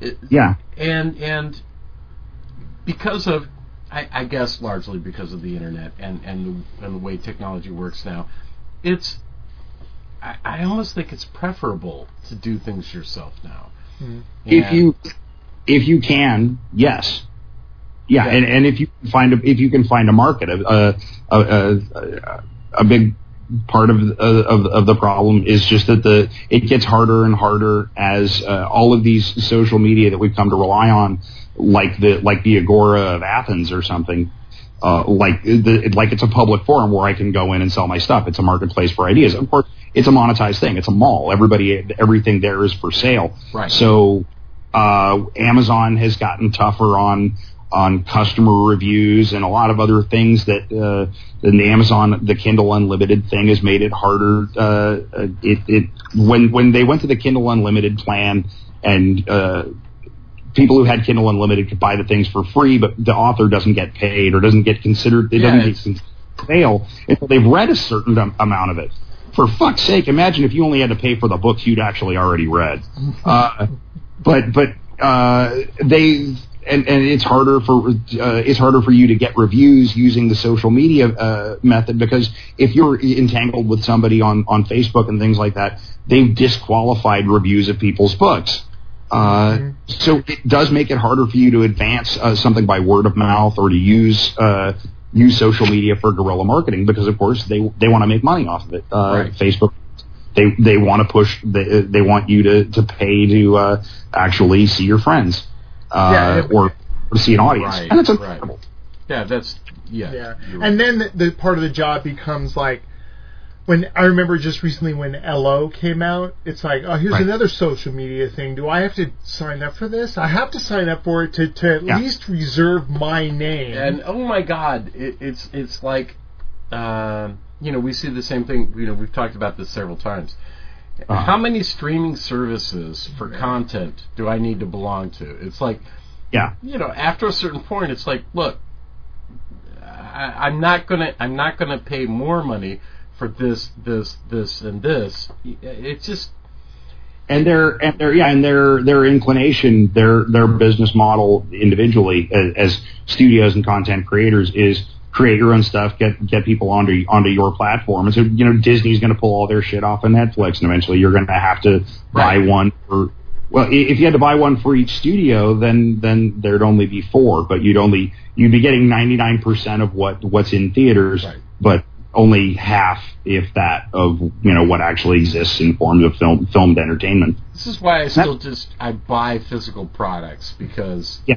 It, Yeah, and and because of I, I guess largely because of the internet and and the, and the way technology works now, it's I, I almost think it's preferable to do things yourself now. if you if you can, yes. Yeah, Yeah. and, and if you can find a, if you can find a market, a a, a, a, a big part of, of of the problem is just that the it gets harder and harder as uh, all of these social media that we've come to rely on, like the like the Agora of Athens or something, uh, like the like it's a public forum where I can go in and sell my stuff. It's a marketplace for ideas. Of course, it's a monetized thing. It's a mall. Everybody, everything there is for sale. Right. So uh, Amazon has gotten tougher on on customer reviews and a lot of other things that uh, and the Amazon the Kindle Unlimited thing has made it harder. Uh, uh, it, it when when they went to the Kindle Unlimited plan and uh, people who had Kindle Unlimited could buy the things for free, but the author doesn't get paid or doesn't get considered. It Yeah, doesn't get sale until they've read a certain am- amount of it. For fuck's sake, imagine if you only had to pay for the books you'd actually already read. Uh, but but uh, they and, and it's harder for uh, it's harder for you to get reviews using the social media uh, method because if you're entangled with somebody on on Facebook and things like that, they've disqualified reviews of people's books. Uh, So it does make it harder for you to advance uh, something by word of mouth or to use uh, use social media for guerrilla marketing because of course they they want to make money off of it. Uh, Right. Facebook they they want to push they they want you to to pay to uh, actually see your friends uh, Yeah, it- or, or to see an audience, Right, and it's right. yeah, that's yeah. Yeah, you're and then the, the part of the job becomes like when I remember just recently when Ello came out. It's like, oh, here's Right. another social media thing. Do I have to sign up for this? I have to sign up for it to to at Yeah. least reserve my name. And oh my god, it, it's it's like, um you know, we see the same thing. You know, we've talked about this several times. Uh-huh. How many streaming services for content do I need to belong to? It's like, Yeah. you know, after a certain point, it's like, look, I, I'm not gonna, I'm not gonna pay more money for this, this, this, and this. It's just, and their and their yeah and their their inclination their their business model individually as, as studios and content creators is create your own stuff get get people onto onto your platform and so you know Disney's going to pull all their shit off of Netflix and eventually you're going to have to buy Right. one for well if you had to buy one for each studio then then there'd only be four but you'd only you'd be getting 99% of what what's in theaters Right. but only half if that of you know what actually exists in forms of film filmed entertainment This is why I still just I buy physical products because Yeah.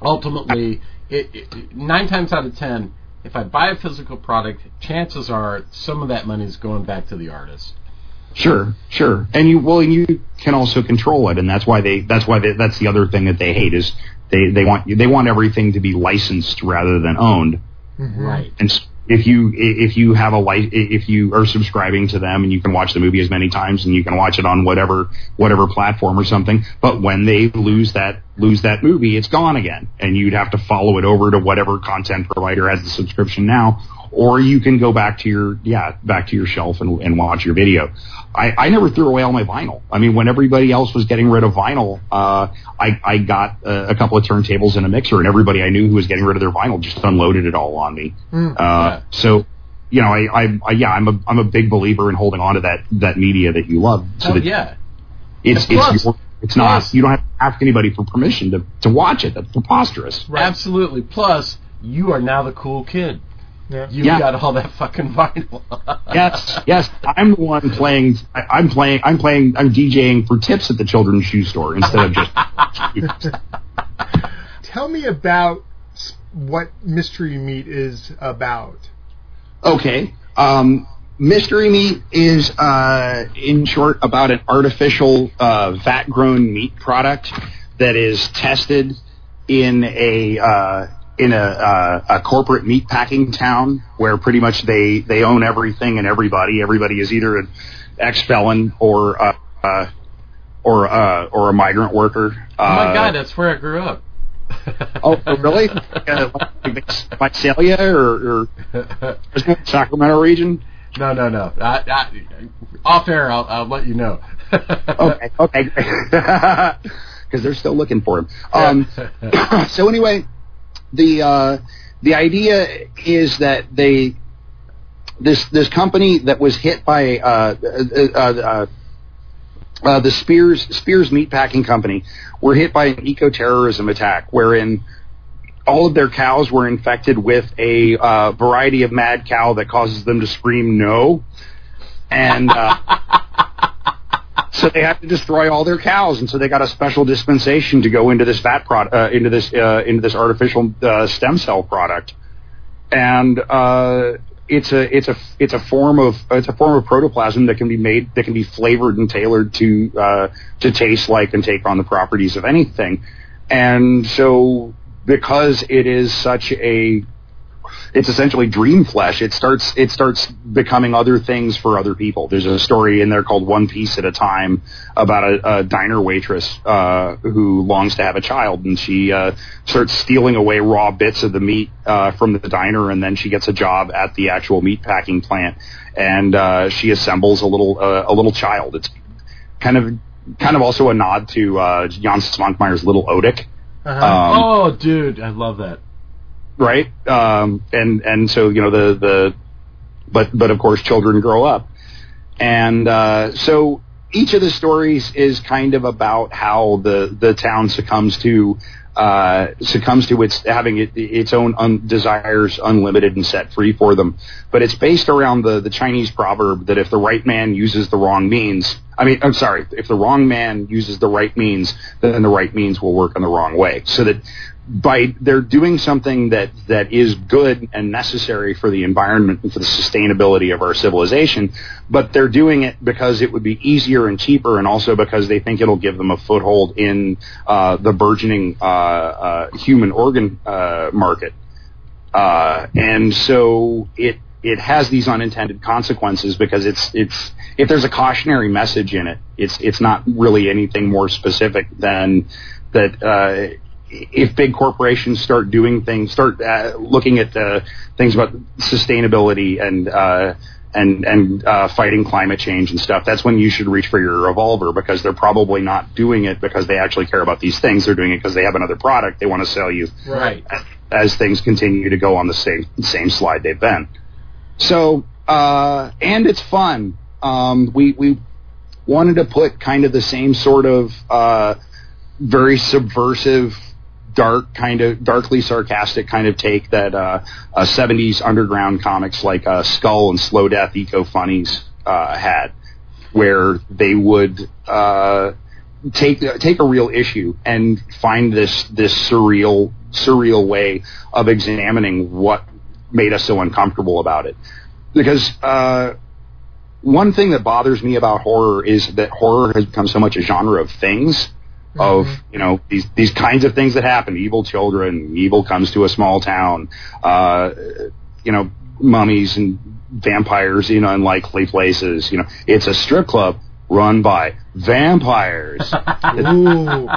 ultimately, it, it, nine times out of ten, if I buy a physical product, chances are some of that money is going back to the artist. Sure, sure. And you well, and you can also control it, and that's why they that's why they, that's the other thing that they hate is they they want they want everything to be licensed rather than owned. Mm-hmm. Right. And if you if you have a life if you are subscribing to them and you can watch the movie as many times and you can watch it on whatever whatever platform or something, but when they lose that lose that movie, it's gone again, and you'd have to follow it over to whatever content provider has the subscription now, or you can go back to your yeah back to your shelf and, and watch your video. I, I never threw away all my vinyl. I mean, when everybody else was getting rid of vinyl, uh, I I got uh, a couple of turntables and a mixer, and everybody I knew who was getting rid of their vinyl just unloaded it all on me. Mm. Uh, so, you know, I, I, I, yeah, I'm a, I'm a big believer in holding on to that, that media that you love. So oh that yeah. it's, it's your, it's not, plus- you don't have to ask anybody for permission to, to watch it. That's preposterous. Absolutely. Plus, you are now the cool kid. Yeah. You Yeah. got all that fucking vinyl. Yes, yes, I'm the one playing, I, I'm playing, I'm playing, I'm DJing for tips at the children's shoe store instead of just, Tell me about what Mystery Meat is about. Okay. Um, mystery meat is, uh, in short, about an artificial uh, vat-grown meat product that is tested in a uh, in a, uh, a corporate meat packing town where pretty much they they own everything and everybody. Everybody is either an ex-felon or uh, uh, or uh, or a migrant worker. oh my Uh, god, that's where I grew up. Oh, really? uh, Visalia or, or Sacramento region? no, no, no. I, I, off air, I'll, I'll let you know. okay, okay, because they're still looking for him. Um, so anyway, the uh, the idea is that they this this company that was hit by uh, uh, uh, uh, the Spears Spears Meatpacking Company were hit by an eco terrorism attack, wherein all of their cows were infected with a uh, variety of mad cow that causes them to scream no, and. So they have to destroy all their cows, and so they got a special dispensation to go into this fat product, uh, into this uh, into this artificial uh, stem cell product, and uh, it's a it's a it's a form of it's a form of protoplasm that can be made that can be flavored and tailored to uh, to taste like and take on the properties of anything, and so because it is such a it's essentially dream flesh. It starts it starts becoming other things for other people. There's a story in there called One Piece at a Time about a, a diner waitress uh, who longs to have a child, and she uh, starts stealing away raw bits of the meat uh, from the diner, and then she gets a job at the actual meat packing plant, and uh, she assembles a little uh, a little child. It's kind of kind of also a nod to uh, Jan Svankmajer's Little Otik. Uh-huh. Um, oh, dude, I love that. Right? Um, and and so you know the the, but but of course children grow up, and uh, so each of the stories is kind of about how the the town succumbs to uh, succumbs to its having it, its own un- desires unlimited and set free for them. But it's based around the the Chinese proverb that if the right man uses the wrong means, I mean, I'm sorry, if the wrong man uses the right means, then the right means will work in the wrong way. So that by they're doing something that that is good and necessary for the environment and for the sustainability of our civilization, but they're doing it because it would be easier and cheaper, and also because they think it'll give them a foothold in uh, the burgeoning uh, uh, human organ uh, market. Uh, and so it it has these unintended consequences because it's it's if there's a cautionary message in it, it's it's not really anything more specific than that. If big corporations start doing things, start uh, looking at uh, things about sustainability and uh, and and uh, fighting climate change and stuff, that's when you should reach for your revolver because they're probably not doing it because they actually care about these things. They're doing it because they have another product they want to sell you. Right. As, as things continue to go on the same same slide they've been. So uh, and it's fun. Um, we we wanted to put kind of the same sort of uh, very subversive dark kind of darkly sarcastic kind of take that uh, uh, 70s underground comics like uh, Skull and Slow Death Eco Funnies uh, had, where they would uh, take take a real issue and find this this surreal surreal way of examining what made us so uncomfortable about it. Because uh, one thing that bothers me about horror is that horror has become so much a genre of things of you know these these kinds of things that happen. Evil children evil comes to a small town uh you know mummies and vampires in unlikely places you know. It's a strip club run by vampires. Ooh.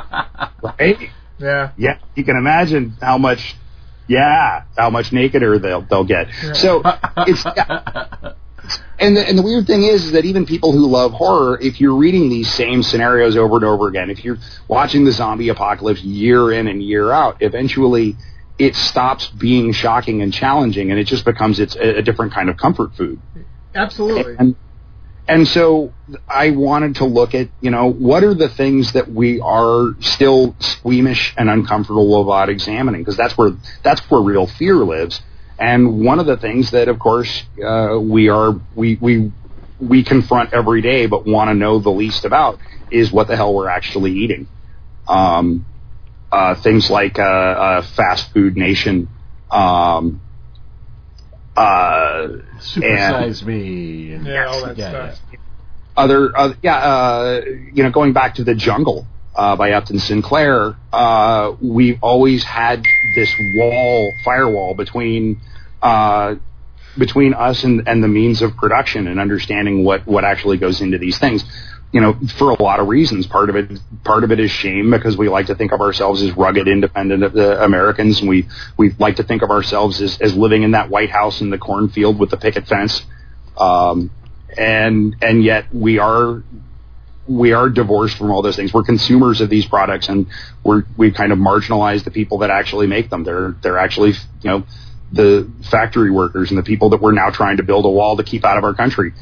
right? Yeah. yeah you can imagine how much yeah how much nakeder they'll they'll get. So it's and the, and the weird thing is, is that even people who love horror, if you're reading these same scenarios over and over again, if you're watching the zombie apocalypse year in and year out, eventually it stops being shocking and challenging, and it just becomes it's a, a different kind of comfort food. Absolutely. And and so I wanted to look at, you know, what are the things that we are still squeamish and uncomfortable about examining? Because that's where that's where real fear lives. And one of the things that, of course, uh, we are we we we confront every day, but want to know the least about is what the hell we're actually eating. Um, uh, things like uh, uh, fast food nation. Um, uh, Supersize me. And yeah, all that yeah, stuff. other, uh, yeah, uh, you know, going back to the jungle uh, by Upton Sinclair, uh, we've always had this wall, firewall between uh, between us and, and the means of production and understanding what what actually goes into these things. You know, for a lot of reasons. Part of it, part of it is shame because we like to think of ourselves as rugged, independent of the Americans, and we we like to think of ourselves as, as living in that White House in the cornfield with the picket fence. Um, and and yet we are we are divorced from all those things. We're consumers of these products, and we're we kind of marginalize the people that actually make them. They're they're actually you know the factory workers and the people that we're now trying to build a wall to keep out of our country.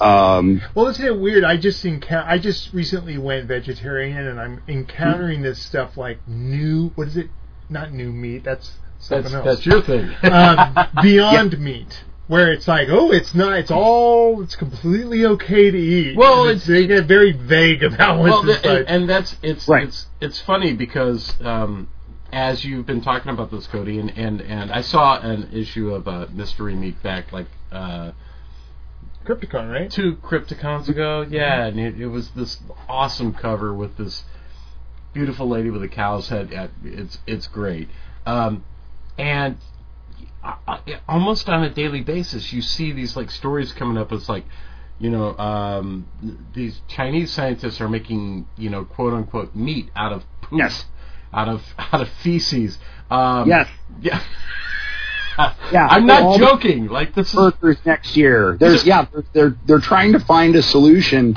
Um, Well, isn't it weird? I just encounter. I just recently went vegetarian, and I'm encountering this stuff like new. What is it? Not new meat. That's something That's, else. that's your thing. um, Beyond Meat, where it's like, oh, it's not. It's all. It's completely okay to eat. Well, And it's- they get very vague about what's well, the, inside. and, and that's it's Right. it's it's funny because um, as you've been talking about this, Cody, and and, and I saw an issue of uh, Mystery Meat back like uh, Crypticon, right? two Crypticons ago. Yeah, and it, it was this awesome cover with this beautiful lady with a cow's head. Yeah, It's it's great, um, and I- I- almost on a daily basis, you see these like stories coming up. It's like, you know, um, these Chinese scientists are making you know quote unquote meat out of poop, Yes. out of out of feces. Um, yes, yeah. Yeah, I'm not joking. Like this is burgers next year. There's yeah, they're they're, they're trying to find a solution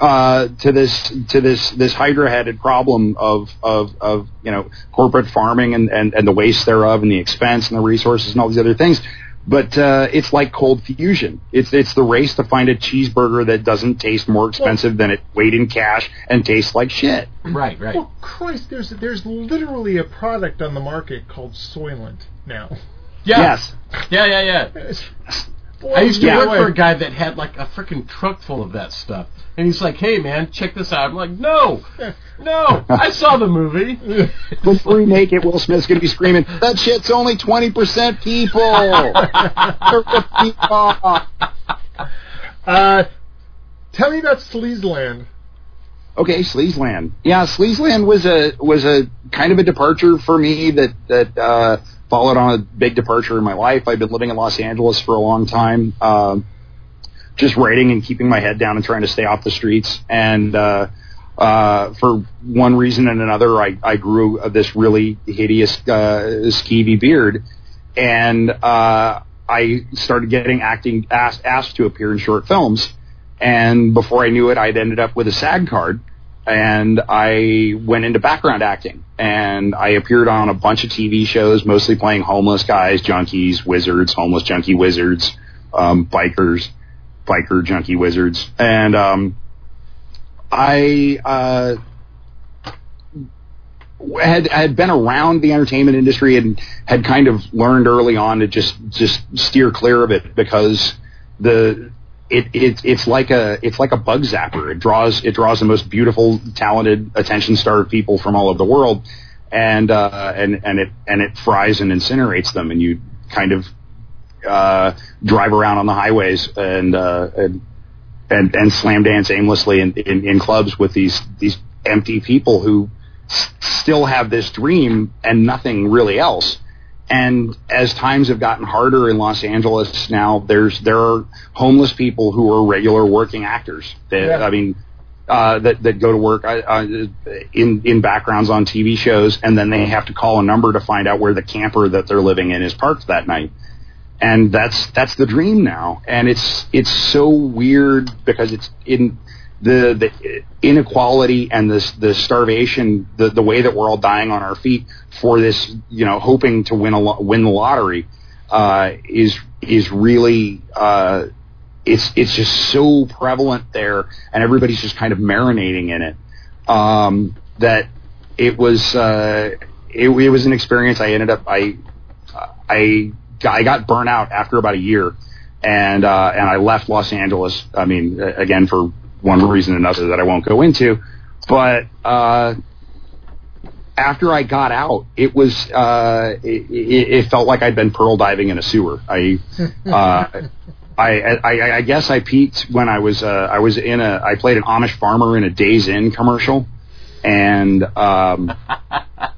uh, to this to this this hydra headed problem of of of you know corporate farming and, and and the waste thereof and the expense and the resources and all these other things. But uh, it's like cold fusion. It's it's the race to find a cheeseburger that doesn't taste more expensive than it weighed in cash and tastes like shit. right, right. Well, Christ, there's there's literally a product on the market called Soylent now. Yeah. Yes. Yeah, yeah, yeah. I used to me work for a guy that had like a freaking truck full of that stuff. And he's like, hey man, check this out. I'm like, no, no, I saw the movie. When we make it, Will Smith's going to be screaming, "That shit's only twenty percent people." Rip me off. Uh, tell me about Sleazeland. Okay, Sleazeland. Yeah, Sleazeland was a was a kind of a departure for me that that uh, followed on a big departure in my life. I've been living in Los Angeles for a long time, uh, just writing and keeping my head down and trying to stay off the streets. And uh, uh, for one reason and another, I, I grew this really hideous uh, skeevy beard, and uh, I started getting acting asked asked to appear in short films. And before I knew it, I'd ended up with a SAG card and I went into background acting and I appeared on a bunch of TV shows, mostly playing homeless guys, junkies, wizards, homeless junkie wizards, um, bikers, biker junkie wizards. And, um, I, uh, had had been around the entertainment industry and had kind of learned early on to just just steer clear of it because the it, it it's like a it's like a bug zapper. It draws it draws the most beautiful, talented, attention starved people from all over the world, and uh, and and it and it fries and incinerates them, and you kind of uh, drive around on the highways and uh, and, and and slam dance aimlessly in, in, in clubs with these these empty people who s- still have this dream and nothing really else. And as times have gotten harder in Los Angeles now, there's there are homeless people who are regular working actors. That, Yeah. I mean, uh, that that go to work uh, uh, in in backgrounds on TV shows, and then they have to call a number to find out where the camper that they're living in is parked that night. And that's that's the dream now, and it's it's so weird because it's in the the inequality and the the starvation, the the way that we're all dying on our feet for this, you know, hoping to win a win the lottery, uh, is is really uh, it's it's just so prevalent there, and everybody's just kind of marinating in it. Um, that it was uh, it, it was an experience. I ended up I I got, I got burnt out after about a year, and uh, and I left Los Angeles. I mean, again for one reason or another that I won't go into, but uh, after I got out, it was uh, it, it felt like I'd been pearl diving in a sewer. I uh, I, I I guess I peaked when I was uh, I was in a I played an Amish farmer in a Days Inn commercial, and um,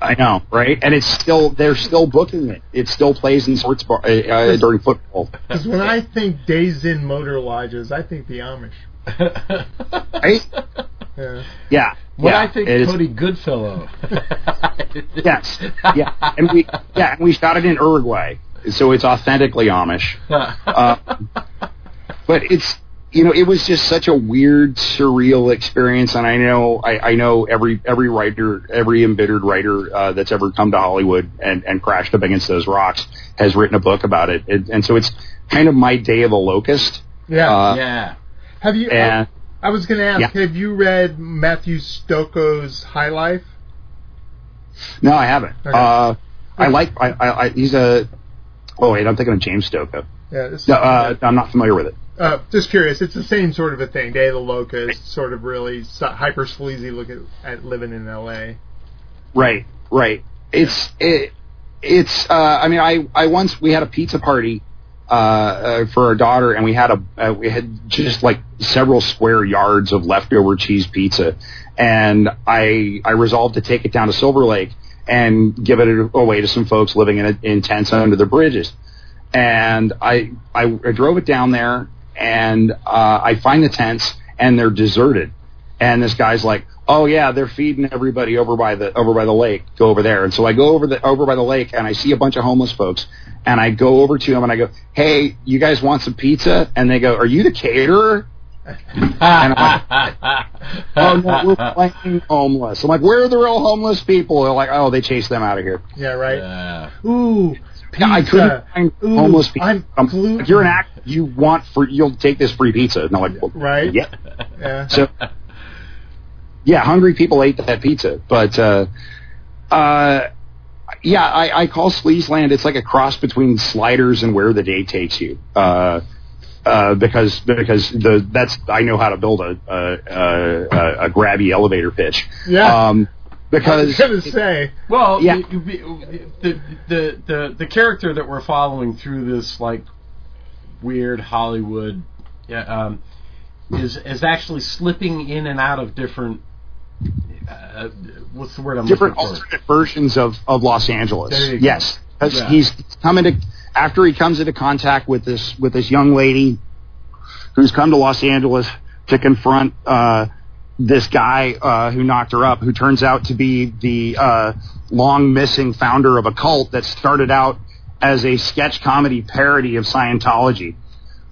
I know, right? And it's still they're still booking it. It still plays in sports bar uh, uh, during football. Because when I think Days Inn Motor Lodges, I think the Amish. Right? Yeah. Yeah. When yeah. I think it is- Cody Goodfellow. Yes. Yeah. And we yeah, and we shot it in Uruguay. So it's authentically Amish. Uh, but it's you know, it was just such a weird, surreal experience and I know I, I know every every writer every embittered writer uh, that's ever come to Hollywood and, and crashed up against those rocks has written a book about it. it and so it's kind of my day of the locust. Yeah. Uh, yeah. have you? and I was going to ask. Yeah. Have you read Matthew Stokoe's High Life? no, I haven't. Okay. Uh, I like I, I, I he's a oh wait, I'm thinking of James Stokoe. Yeah. This, No, uh, I'm not familiar with it. Uh, just curious. It's the same sort of a thing. Day of the Locust, sort of really hyper sleazy look at, at living in L.A. Right, right. It's it, it's. Uh, I mean, I I once we had a pizza party uh, uh, for our daughter, and we had a uh, we had just like several square yards of leftover cheese pizza, and I I resolved to take it down to Silver Lake and give it away to some folks living in in tents under the bridges, and I I, I drove it down there, and uh, I find the tents, and they're deserted and this guy's like, "Oh yeah, they're feeding everybody over by the over by the lake. Go over there." And so I go over the over by the lake, and I see a bunch of homeless folks, and I go over to them and I go, "Hey, you guys want some pizza?" And they go, "Are you the caterer?" And I'm like, "Oh no, we're playing homeless." I'm like, "Where are the real homeless people?" They're like, "Oh, they chased them out of here." Yeah. Right. Yeah. Ooh. Pizza. Yeah, I couldn't find Ooh, homeless people. I'm gluten- like, "You're an actor. You want for you'll take this free pizza?" And I'm like, well, Right. Yeah. Yeah. So, yeah, hungry people ate that pizza, but uh, uh, yeah, I, I call Sleazeland. It's like a cross between Sliders and Where the Day Takes You. Uh, uh, because because the that's I know how to build a a, a, a grabby elevator pitch. Yeah. Um, I because was gonna say. Well, Yeah. you- you- the, the the the character that we're following through this like weird Hollywood, yeah, um, is is actually slipping in and out of different. Uh, what's the word I'm different looking for? alternate versions of, of Los Angeles. Yes, you go. Yes, 'Cause Yeah. he's coming to after he comes into contact with this with this young lady who's come to Los Angeles to confront uh, this guy uh, who knocked her up, who turns out to be the uh, long missing founder of a cult that started out as a sketch comedy parody of Scientology.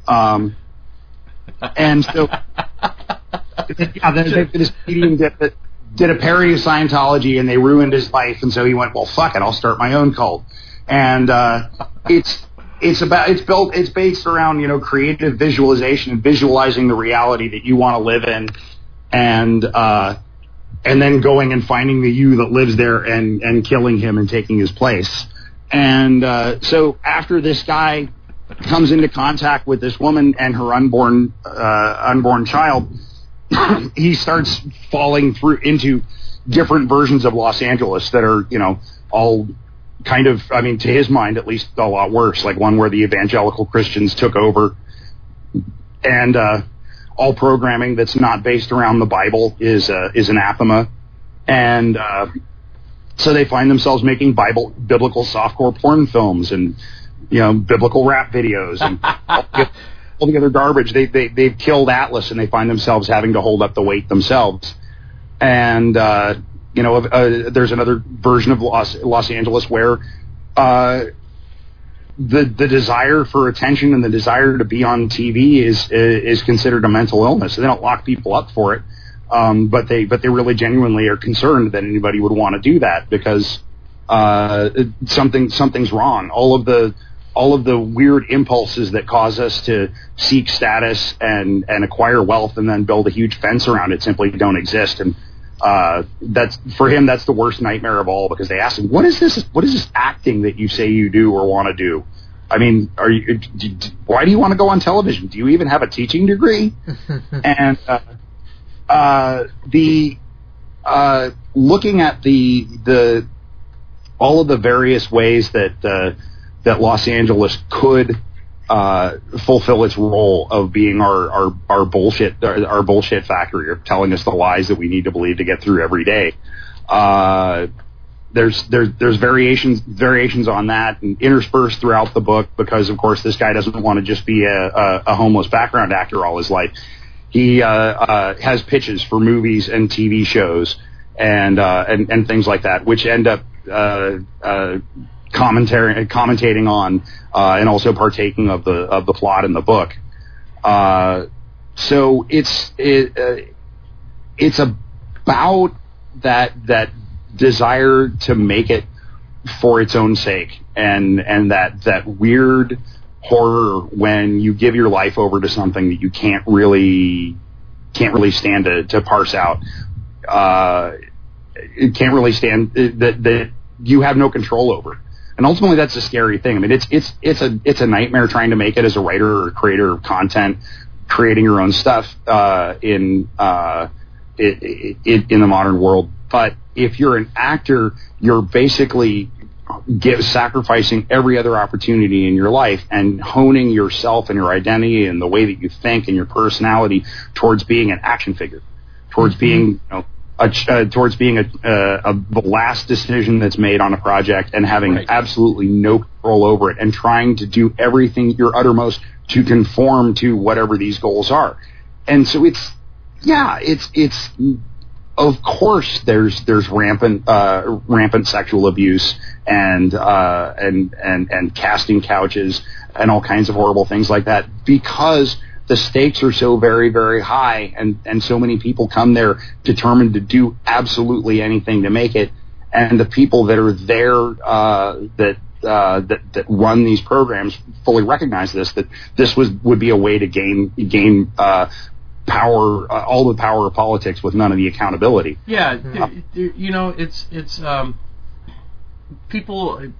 Um, and so yeah, this did a parody of Scientology and they ruined his life, and so he went, "Well, fuck it, I'll start my own cult." And uh, it's it's about it's built it's based around you know creative visualization and visualizing the reality that you want to live in, and uh, and then going and finding the you that lives there and and killing him and taking his place. And uh, so after this guy comes into contact with this woman and her unborn uh, unborn child, he starts falling through into different versions of Los Angeles that are you know all kind of I mean to his mind at least a lot worse. Like one where the evangelical Christians took over, and uh, all programming that's not based around the Bible is uh, is anathema, and uh, so they find themselves making Bible biblical softcore porn films and you know biblical rap videos and all the- other garbage. They they they've killed Atlas and they find themselves having to hold up the weight themselves. And uh, you know, uh, there's another version of Los Los Angeles where uh, the the desire for attention and the desire to be on TV is is considered a mental illness. They don't lock people up for it, um, but they but they really genuinely are concerned that anybody would want to do that because uh, something something's wrong. All of the all of the weird impulses that cause us to seek status and and acquire wealth and then build a huge fence around it simply don't exist and. Uh, that's for him. That's the worst nightmare of all because they ask him, "What is this? What is this acting that you say you do or want to do?" I mean, are you? d- d- Why do you want to go on television? Do you even have a teaching degree? and uh, uh, the uh, looking at the the all of the various ways that uh, that Los Angeles could uh, fulfill its role of being our our, our bullshit our, our bullshit factory of telling us the lies that we need to believe to get through every day. Uh, there's there's there's variations variations on that and interspersed throughout the book because of course this guy doesn't want to just be a, a, a homeless background actor all his life. He uh, uh, has pitches for movies and TV shows and uh, and and things like that, which end up uh, uh, commentary commentating on uh, and also partaking of the of the plot in the book. Uh, so it's it, uh, it's about that that desire to make it for its own sake and and that that weird horror when you give your life over to something that you can't really can't really stand to, to parse out uh it can't really stand that that you have no control over and ultimately that's a scary thing. I mean it's it's it's a it's a nightmare trying to make it as a writer or creator of content creating your own stuff uh in uh i i in the modern world. But if you're an actor, you're basically give, sacrificing every other opportunity in your life and honing yourself and your identity and the way that you think and your personality towards being an action figure, towards being, you know, a, ch- uh, towards being a, uh, a the last decision that's made on a project and having Right. absolutely no control over it and trying to do everything your uttermost to conform to whatever these goals are. And so it's yeah, it's it's of course there's there's rampant uh, rampant sexual abuse and uh, and and and casting couches and all kinds of horrible things like that because the stakes are so very very high and and so many people come there determined to do absolutely anything to make it and the people that are there uh, that uh, that that run these programs fully recognize this that this was would be a way to gain gain uh, power uh, all the power of politics with none of the accountability. Yeah, th- th- you know, it's it's um, people.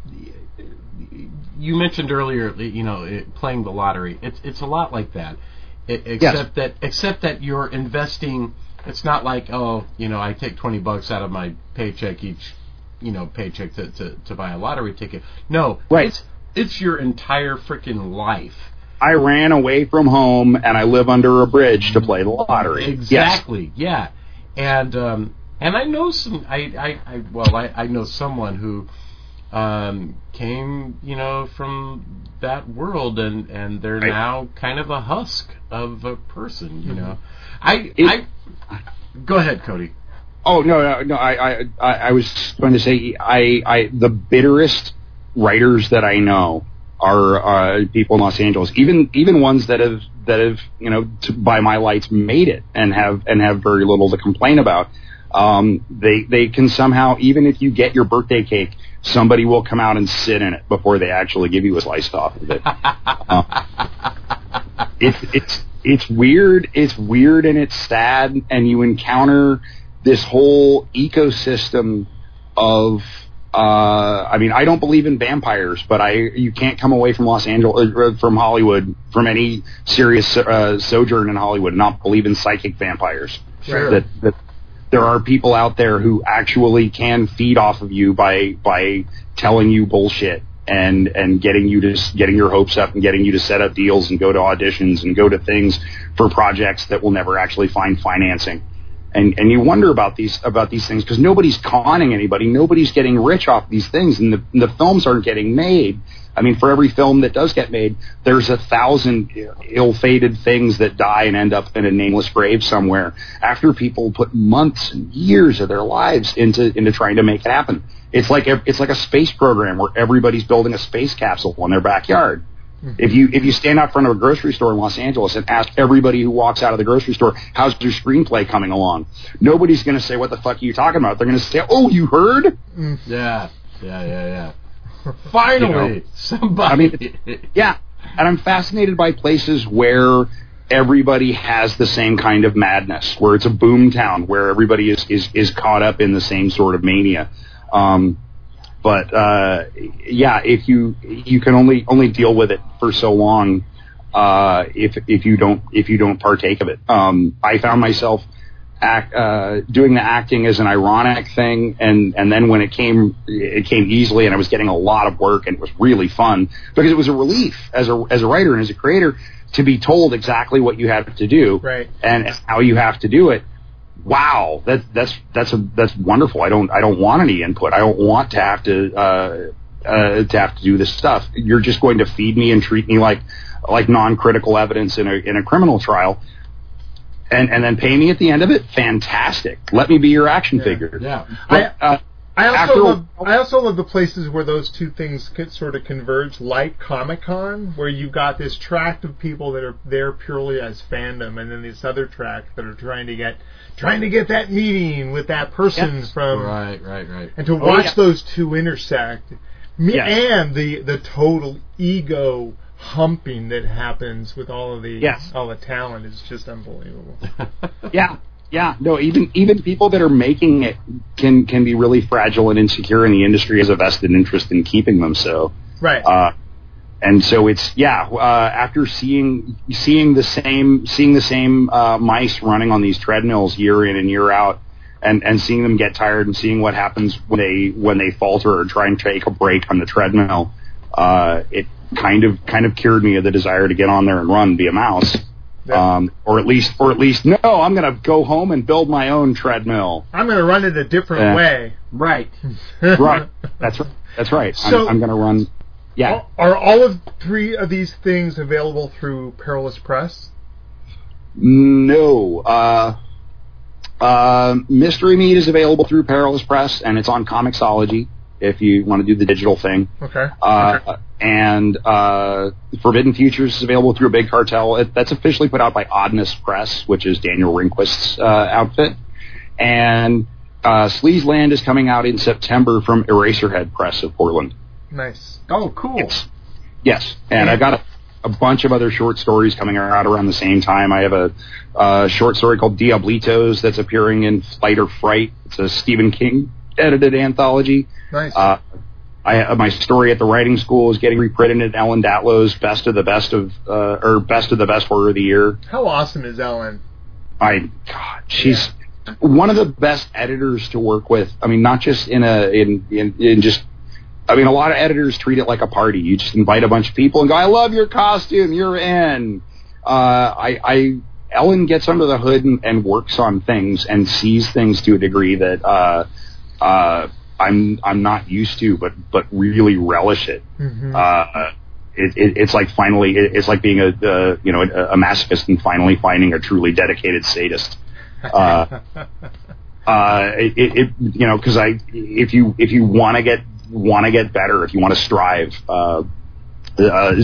You mentioned earlier, you know, it, playing the lottery. It's it's a lot like that, except that except that you're investing. It's not like oh, you know, I take twenty bucks out of my paycheck each, you know, paycheck to to, to buy a lottery ticket. No, Right. It's it's your entire freaking life I ran away from home and I live under a bridge to play the lottery. Exactly. Yeah. And um, and I know some. I I, I well I, I know someone who um, came you know from that world and and they're Right. now kind of a husk of a person. You know. I Mm-hmm. It- I go ahead, Cody. Oh no, no, no! I, I, I I was going to say, I, I, the bitterest writers that I know are uh, people in Los Angeles, even even ones that have that have you know to, by my lights made it and have and have very little to complain about. Um, they they can somehow, even if you get your birthday cake, somebody will come out and sit in it before they actually give you a slice off of it. it's it's it's weird. It's weird and it's sad, and you encounter this whole ecosystem of. Uh, I mean, I don't believe in vampires, but I you can't come away from Los Angeles uh, from Hollywood from any serious uh, sojourn in Hollywood and not believe in psychic vampires. Sure. That, that there are people out there who actually can feed off of you by by telling you bullshit and and getting you to getting your hopes up and getting you to set up deals and go to auditions and go to things for projects that will never actually find financing. And and you wonder about these about these things because nobody's conning anybody, nobody's getting rich off these things, and the the films aren't getting made. I mean, for every film that does get made, there's a thousand ill-fated things that die and end up in a nameless grave somewhere after people put months and years of their lives into into trying to make it happen. It's like it's like a space program where everybody's building a space capsule in their backyard. If you if you stand out front of a grocery store in Los Angeles and ask everybody who walks out of the grocery store, "How's your screenplay coming along?" Nobody's going to say, "What the fuck are you talking about?" They're going to say, "Oh, you heard?" Yeah. Yeah. Yeah. Yeah. Finally, You somebody. I mean, Yeah, and I'm fascinated by places where everybody has the same kind of madness, where it's a boom town, where everybody is is is caught up in the same sort of mania. Um, but uh, yeah, if you you can only only deal with it for so long uh, if if you don't if you don't partake of it. Um, I found myself act, uh, doing the acting as an ironic thing, and and then when it came it came easily, and I was getting a lot of work, and it was really fun because it was a relief as a as a writer and as a creator to be told exactly what you have to do Right. and how you have to do it. Wow, that's that's that's a that's wonderful. I don't I don't want any input. I don't want to have to uh, uh, to have to do this stuff. You're just going to feed me and treat me like like non-critical evidence in a in a criminal trial, and and then pay me at the end of it. Fantastic. Let me be your action figure. yeah. But, uh, I also After- love I also love the places where those two things could sort of converge, like Comic Con, where you've got this tract of people that are there purely as fandom, and then this other tract that are trying to get trying to get that meeting with that person Yes. from, Right. Right. Right. and to Oh, watch yeah. those two intersect, me, Yes. and the the total ego humping that happens with all of the Yes. all the talent is just unbelievable. Yeah, yeah. No, even even people that are making it can can be really fragile and insecure, and the industry has a vested interest in keeping them so. Right. Uh, and so it's yeah. Uh, after seeing seeing the same seeing the same uh, mice running on these treadmills year in and year out, and and seeing them get tired and seeing what happens when they when they falter or try and take a break on the treadmill, uh, it kind of kind of cured me of the desire to get on there and run, be a mouse. Yeah. Um, or at least, or at least, no, I'm going to go home and build my own treadmill. I'm going to run it a different Yeah. way. Right. Right. That's right. That's right. So- I'm, I'm going to run. Yeah. Are all of three of these things available through Perilous Press? No. Uh, uh, Mystery Meat is available through Perilous Press, and it's on Comixology if you want to do the digital thing. Okay. Uh, and uh, Forbidden Futures is available through Big Cartel. It, that's officially put out by Oddness Press, which is Daniel Rehnquist's uh, outfit. And uh, Sleazeland is coming out in September from Eraserhead Press of Portland. Nice. Oh, cool. Yes. Yes. And I've got a, a bunch of other short stories coming out around the same time. I have a, uh short story called Diablitos that's appearing in Flight or Fright. It's a Stephen King edited anthology. Nice. Uh, I, uh, my story at the writing school is getting reprinted in Ellen Datlow's Best of the Best of, uh, or Best of the Best Horror of the Year. How awesome is Ellen? I, God, she's one of the best editors to work with. I mean, not just in a, in, in, in just, I mean, a lot of editors treat it like a party. You just invite a bunch of people and go, "I love your costume. You're in." Uh, I, I Ellen gets under the hood and, and works on things and sees things to a degree that uh, uh, I'm I'm not used to, but but really relish it. Mhm. Uh, it, it, it's like finally, it, it's like being a, uh, you know a, a masochist and finally finding a truly dedicated sadist. Uh, uh, it, it, you know because I if you if you want to get want to get better, if you want to strive, uh, uh,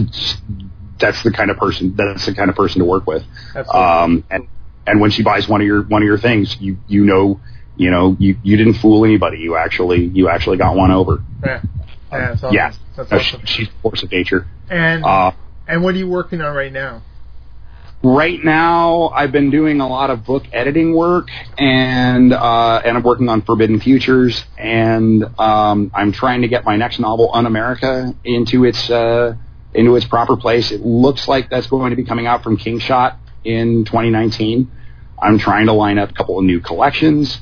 that's the kind of person that's the kind of person to work with. Absolutely. Um, and and when she buys one of your one of your things, you you know you know you you didn't fool anybody. You actually you actually got one over. yeah. Yeah, that's awesome. Yeah, That's No, awesome. she, she's a force of nature. And Uh, and what are you working on right now? right now, I've been doing a lot of book editing work, and uh, and I'm working on Forbidden Futures, and um, I'm trying to get my next novel, Un America, into its uh, into its proper place. It looks like that's going to be coming out from King Shot in 2019. I'm trying to line up a couple of new collections,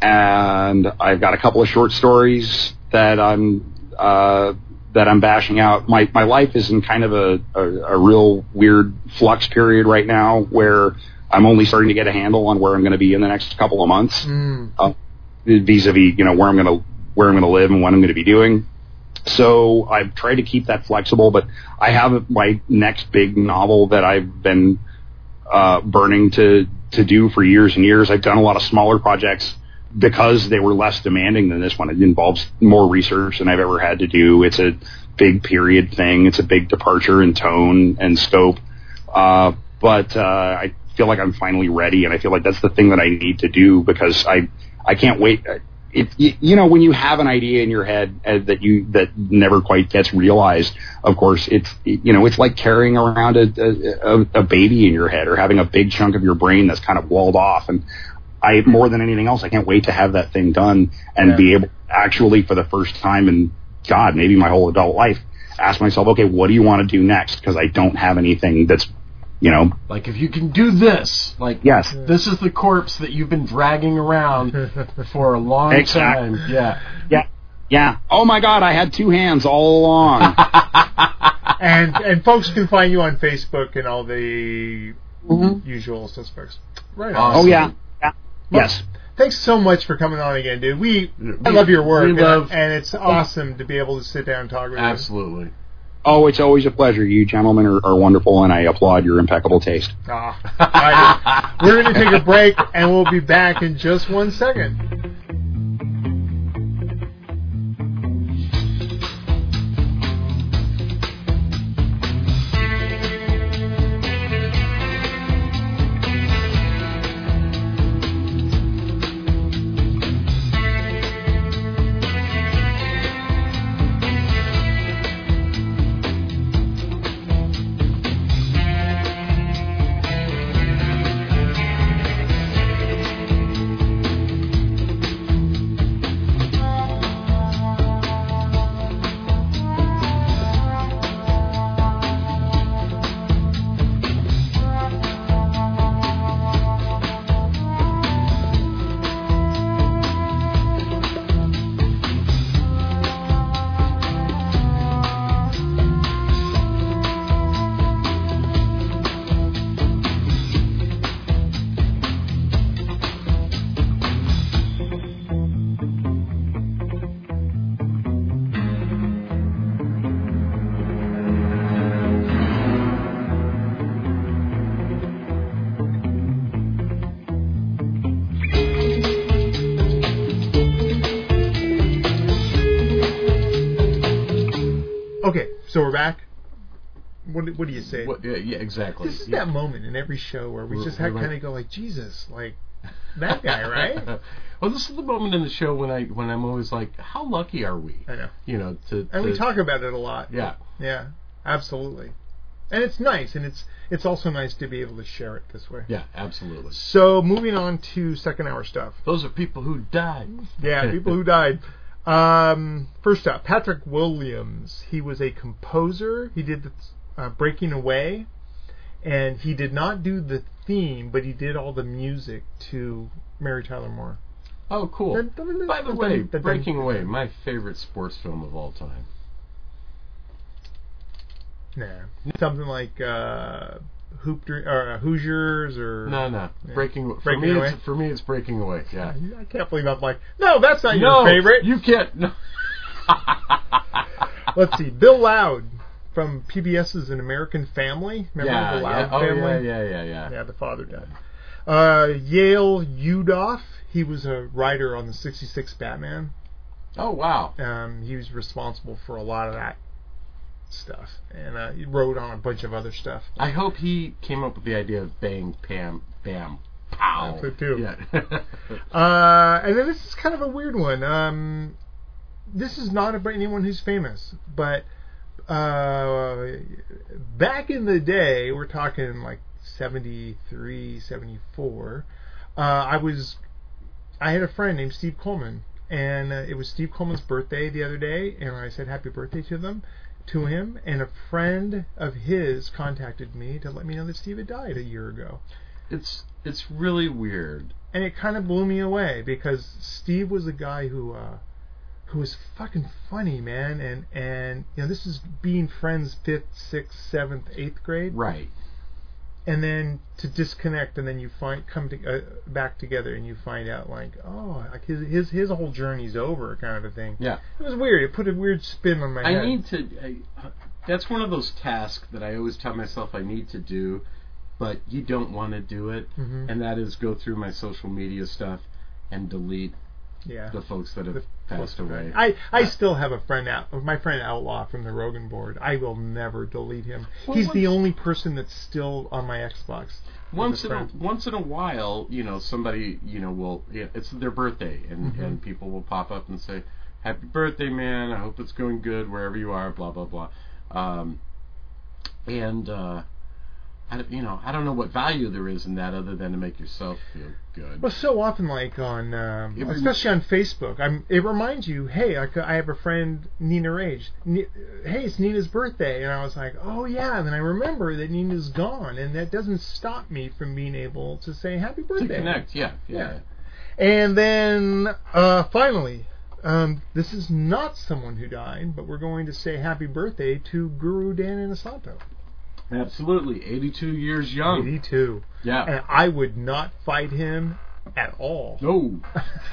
and I've got a couple of short stories that I'm uh, that I'm bashing out. My my life is in kind of a, a, a real weird flux period right now, where I'm only starting to get a handle on where I'm going to be in the next couple of months, Mm. uh, vis-a-vis you know where I'm going to where I'm going to live and what I'm going to be doing. So I've tried to keep that flexible, but I have my next big novel that I've been uh, burning to to do for years and years. I've done a lot of smaller projects because they were less demanding than this one. It involves more research than I've ever had to do. It's a big period thing. It's a big departure in tone and scope. Uh, but uh, I feel like I'm finally ready, and I feel like that's the thing that I need to do because I I can't wait. It, you, you know, when you have an idea in your head uh, that you that never quite gets realized, of course, it's you know it's like carrying around a, a, a baby in your head or having a big chunk of your brain that's kind of walled off. And I more than anything else, I can't wait to have that thing done and Yeah. be able actually for the first time in God, maybe my whole adult life, ask myself, okay, what do you want to do next? Because I don't have anything that's you know Like if you can do this, like yes. this is the corpse that you've been dragging around for a long Exactly. time. Yeah. Yeah. Yeah. Oh my God, I had two hands all along. and and folks can find you on Facebook and all the Mhm. usual suspects. Right. Awesome. Oh yeah. Yeah. Yes. Thanks so much for coming on again, dude. We I love your work, we and- love- and it's awesome to be able to sit down and talk with you. Absolutely. Oh, it's always a pleasure. You gentlemen are, are wonderful, and I applaud your impeccable taste. Ah, I- we're going to take a break, and we'll be back in just one second. What, what do you say? Yeah, yeah, exactly. This is Yeah. that moment in every show where we We're- just kind of go like, Jesus, like that guy, right? well, this is the moment in the show when I when I'm always like, how lucky are we? I know. You know, to, And we talk about it a lot. Yeah. Yeah, absolutely. And it's nice, and it's it's also nice to be able to share it this way. Yeah, absolutely. So moving on to second hour stuff. Those are people who died. Yeah, people who died. Um, first up, Patrick Williams. He was a composer. He did the, uh, Breaking Away, and he did not do the theme, but he did all the music to Mary Tyler Moore. Oh, cool. Dun, dun, dun, By the way, Breaking. Away, my favorite sports film of all time. Nah. Something like uh, Hoop Dr- or uh, Hoosiers or. No, no. Yeah. Breaking for Breaking me. Away? It's, for me, it's Breaking Away. Yeah. I can't believe I'm like, no, that's not no, your favorite. You can't. No. Let's see. Bill Loud from PBS's An American Family. Remember yeah, the Loud yeah. Oh, family? yeah, yeah, yeah, yeah. Yeah, the father died. Uh, Yale Udoff. He was a writer on the 66 Batman. Oh, wow. Um, he was responsible for a lot of that stuff. And uh, he wrote on a bunch of other stuff. I hope he came up with the idea of bang, pam, bam, pow. That's it, too. Yeah. Uh, and then this is kind of a weird one. Um, this is not about anyone who's famous, but uh, back in the day, we're talking like 73, 74, uh, I was, I had a friend named Steve Coleman, and uh, it was Steve Coleman's birthday the other day, and I said happy birthday to them, to him, and a friend of his contacted me to let me know that Steve had died a year ago it's it's really weird. and it kind of blew me away because Steve was a guy who uh, who was fucking funny, man, and and you know this is being friends fifth, sixth, seventh, eighth grade, Right. and then to disconnect, and then you find come to, uh, back together, and you find out like oh, like his his his whole journey's over, kind of thing. Yeah. It was weird. It put a weird spin on my I head. need to. I, that's one of those tasks that I always tell myself I need to do, but you don't want to do it, Mhm. and that is go through my social media stuff and delete yeah. the folks that have The passed away. I, I still have a friend out my friend Outlaw from the Rogan board. I will never delete him. Well, He's the once- once, person that's still on my Xbox. once a in a, once in a while, you know, somebody, you know, will it's their birthday, and Mhm. and people will pop up and say, "Happy birthday, man! I hope it's going good wherever you are." Blah blah blah, um, and uh, I, you know, I don't know what value there is in that other than to make yourself feel good. Well, so often, like on, um, It especially on Facebook, I'm, it reminds you, hey, I have a friend, Nina Rage. Ni- hey, it's Nina's birthday, and I was like, oh yeah. And then I remember that Nina's gone, and that doesn't stop me from being able to say happy birthday. to connect, yeah, yeah. Yeah. And then uh, finally, um, this is not someone who died, but we're going to say happy birthday to Guru Dan Inosanto, absolutely. 82 years young. 82, Yeah. and I would not fight him at all. No.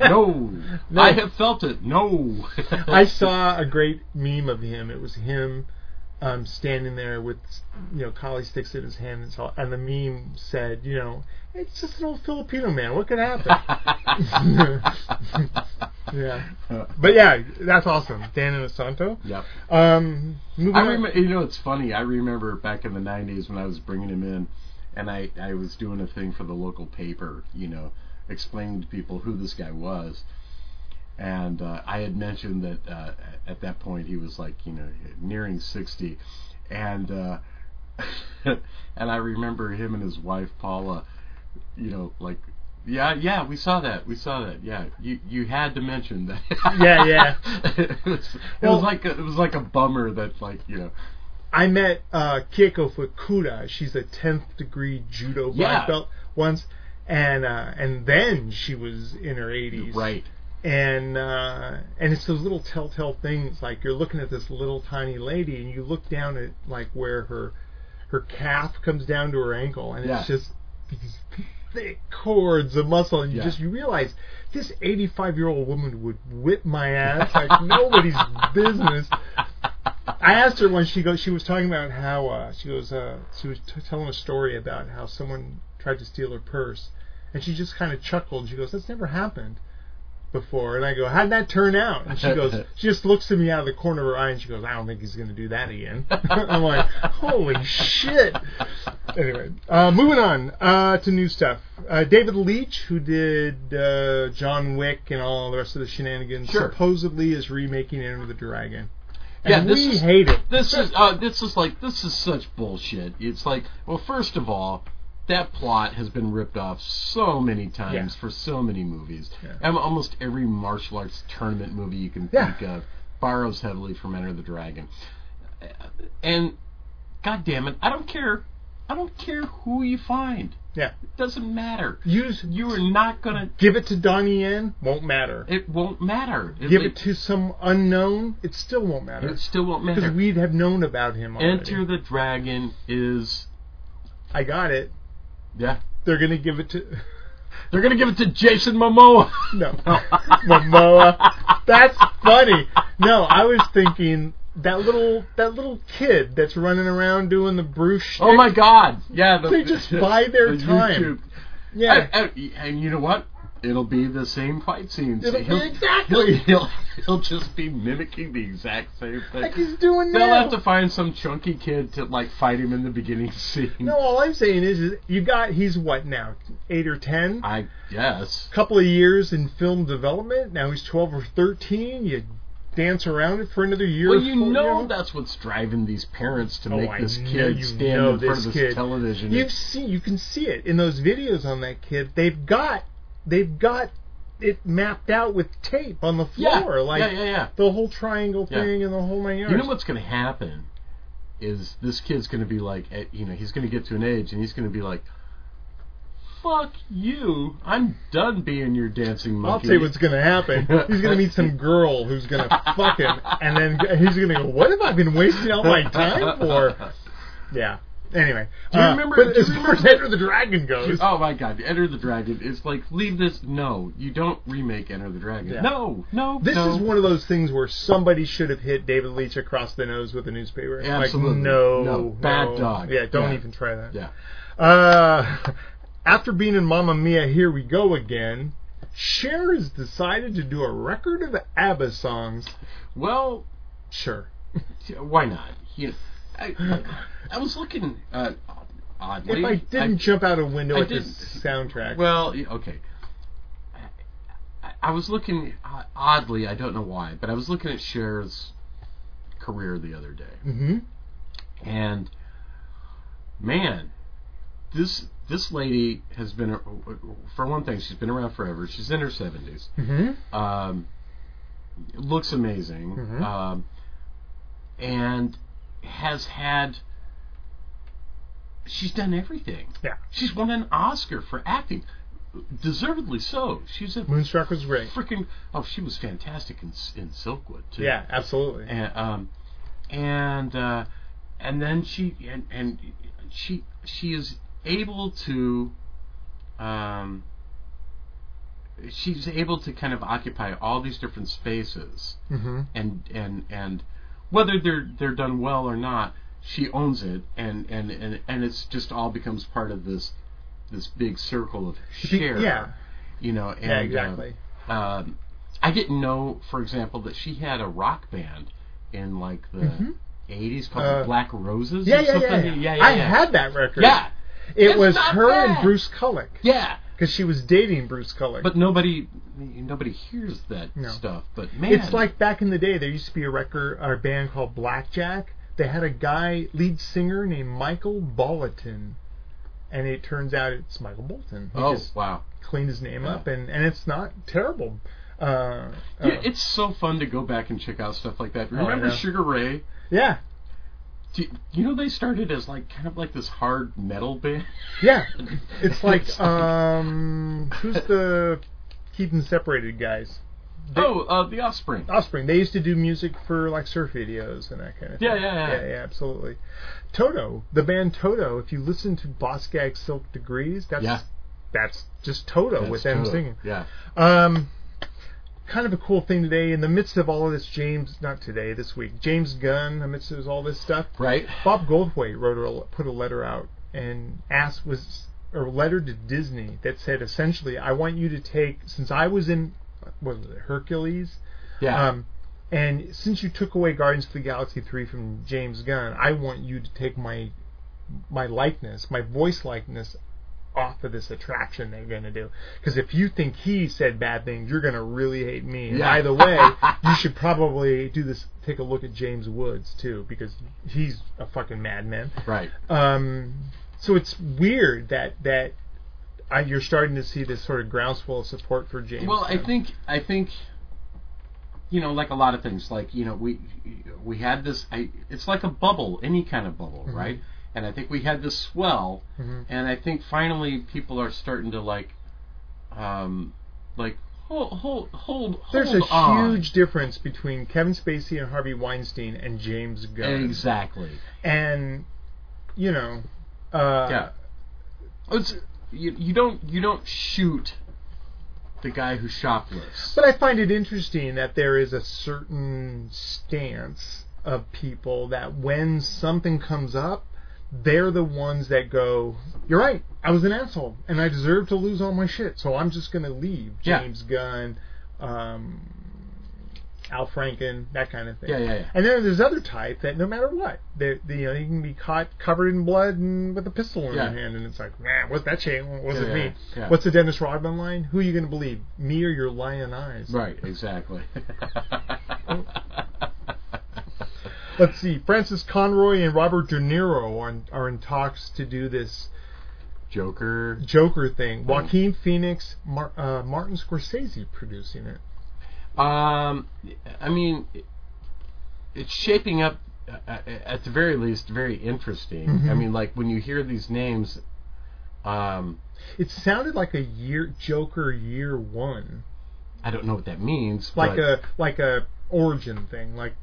no. No. I have felt it. No. I saw a great meme of him. It was him um, standing there with you know kali sticks in his hand, and, so, and the meme said, you know, it's just an old Filipino man. What could happen? yeah, but yeah, that's awesome. Dan Inosanto. Yep. Um, I remember, you know, it's funny. I remember back in the '90s when I was bringing him in, and I I was doing a thing for the local paper, you know, explaining to people who this guy was, and uh, I had mentioned that uh, at that point he was like, you know, nearing 60, and uh, and I remember him and his wife Paula, you know, like. Yeah, yeah, we saw that. We saw that. Yeah, you you had to mention that. Yeah, yeah. it was, it Well- was like a, it was like a bummer that like you know I met uh, Keiko Fukuda. She's a tenth degree judo black Yeah. belt once, and uh, and then she was in her eighties. right and uh, and it's those little telltale things like you're looking at this little tiny lady and you look down at like where her her calf comes down to her ankle and Yeah. it's just these thick cords of muscle and you Yeah. just you realize this 85 year old woman would whip my ass like nobody's business. I asked her when she goes. She was talking about how uh, she goes. Uh, she was t- telling a story about how someone tried to steal her purse, and she just kind of chuckled. She goes, "That's never happened before." And I go, "How'd that turn out?" And she goes, she just looks at me out of the corner of her eye, and she goes, "I don't think he's going to do that again." I'm like, "Holy shit!" Anyway, uh, moving on uh, to new stuff. Uh, David Leitch, who did uh, John Wick and all the rest of the shenanigans, Sure. supposedly is remaking Enter the Dragon. Yeah, And this we is- hate it. this is uh, this is like this is such bullshit it's like well first of all that plot has been ripped off so many times Yeah. for so many movies Yeah. and almost every martial arts tournament movie you can Yeah. think of borrows heavily from Enter the Dragon and god damn it I don't care I don't care who you find Yeah. It doesn't matter. Use You are not gonna. give it to Donnie Yen, won't matter. It won't matter. Give it to some unknown, it still won't matter. It still won't matter Because we'd have known about him already. Enter the Dragon is I got it. Yeah. They're gonna give it to They're gonna give it to Jason Momoa. no Momoa. That's funny. No, I was thinking that little that little kid that's running around doing the Bruce. Oh my God! Yeah, the, They just buy their the time. YouTube. Yeah. And, and- and you know what? It'll be the same fight scenes. It'll he'll, exactly. He'll, he'll, he'll just be mimicking the exact same thing. like he's doing They'll now. have to find some chunky kid to like fight him in the beginning scene. No, all I'm saying is, is you got he's what now, eight or ten? I guess. couple of years in film development. Now he's 12 or 13. You dance around it for another year. Well, you know that's what's driving these parents to Oh, make I this kid stand in front of this kid. television. You've seen, you can see it in those videos on that kid. They've got, they've got it mapped out with tape on the yeah, floor, like yeah, yeah, yeah. the whole triangle Yeah. thing and the whole nine yards. You know what's going to happen is this kid's going to be like, you know, he's going to get to an age and he's going to be like, "Fuck you! I'm done being your dancing monkey." I'll tell you what's going to happen. He's going to meet some girl who's going to fuck him, and then he's going to go, "What have I been wasting all my time for?" Yeah. Anyway, Do you uh, remember- But do you as far as Enter the Dragon goes, Oh my God! Enter the Dragon. It's like leave this. No, you don't remake Enter the Dragon. Yeah. No, no. this no. is one of those things where somebody should have hit David Leitch across the nose with a newspaper. Absolutely. Like, no, No. Bad no. dog. Yeah, don't Yeah. even try that. Yeah. Uh, after being in Mamma Mia, here we go again. Cher has decided to do a record of ABBA songs. Well, Sure. why not? You know, I, I was looking uh, oddly. If I didn't jump out a window I at this didn't- soundtrack, Well, okay. I, I was looking uh, oddly. I don't know why, but I was looking at Cher's career the other day, hmm and man, this this lady has been, for one thing, she's been around forever. She's in her seventies. hmm Um, looks amazing, Mhm. um, and has had. She's done everything. Yeah. She's won an Oscar for acting, deservedly so. She's a Moonstruck was great. freaking. Oh, she was fantastic in in Silkwood too. Yeah, absolutely. And um, and uh, and then she and and she she is able to um she's able to kind of occupy all these different spaces hmm and and and whether they're they're done well or not she owns it and and and, and it's just all becomes part of this this big circle of Cher Yeah. you know and Yeah, uh, exactly. um, I didn't know, for example, that she had a rock band in like the Mhm. 80s called Uh, the Black Roses. yeah, or yeah, yeah, something. yeah. yeah, I yeah. had that record. Yeah, It It's was her bad. and Bruce Kulick yeah. Because she was dating Bruce Kulick. But nobody, nobody hears that No. stuff. But man, It's like back in the day, there used to be a record or a band called Blackjack. They had a guy, lead singer named Michael Bolton, and it turns out it's Michael Bolton. He oh just wow, cleaned his name Yeah. up, and and it's not terrible. Uh, uh, yeah, it's so fun to go back and check out stuff like that. Oh, Remember know. Sugar Ray? yeah, Do you, you know they started as like kind of like this hard metal band. yeah. It's like um, who's the Keep 'em Separated guys? They- oh, uh, the Offspring. Offspring. They used to do music for like surf videos and that kind of Yeah, thing. yeah, yeah. yeah, yeah, absolutely. Toto, the band Toto. If you listen to Boz Scaggs Silk Degrees, that's Yeah. that's just Toto That's with them Toto. singing. Yeah. Um, kind of a cool thing today in the midst of all of this. James, not today, this week. James Gunn, amidst of all this stuff. Right. Bob Goldthwait wrote a, put a letter out and asked was a letter to Disney that said essentially, I want you to take since I was in what was it Hercules. Yeah. Um, and since you took away Guardians of the Galaxy 3 from James Gunn, I want you to take my my likeness, my voice likeness off of this attraction they're going to do. Because if you think he said bad things, you're going to really hate me. And Yeah. the way, you should probably do this. Take a look at James Woods too, because he's a fucking madman. right. Um, so it's weird that that I, you're starting to see this sort of groundswell of support for James. Well, I think I think you know, like a lot of things, like you know, we we had this. I, it's like a bubble, any kind of bubble, Mm-hmm. right? And I think we had this swell, Mhm. and I think finally people are starting to like, um, like hold hold hold. There's a on. huge difference between Kevin Spacey and Harvey Weinstein and James Gunn. exactly. And you know, uh, Yeah. It's you, you don't you don't shoot the guy who shoplifts. But I find it interesting that there is a certain stance of people that when something comes up, they're the ones that go, "You're right. I was an asshole, and I deserve to lose all my shit. So I'm just going to leave." Yeah. James Gunn, um, Al Franken, that kind of thing. Yeah, yeah, yeah. And then there's other type that no matter what, they, they you know, you can be caught covered in blood and with a pistol in Yeah. your hand, and it's like, man, what's that shit? What's Yeah, it yeah, mean? yeah. What's the Dennis Rodman line? Who are you going to believe, me or your lion eyes? Right, exactly. Let's see. Frances Conroy and Robert De Niro are in, are in talks to do this Joker. Joker thing. Joaquin Phoenix, Mar- uh, Martin Scorsese producing it. Um, I mean, it's shaping up, uh, at the very least, very interesting. Mhm. I mean, like when you hear these names, um, It sounded like a year Joker year one, I don't know what that means. like a like a origin thing, like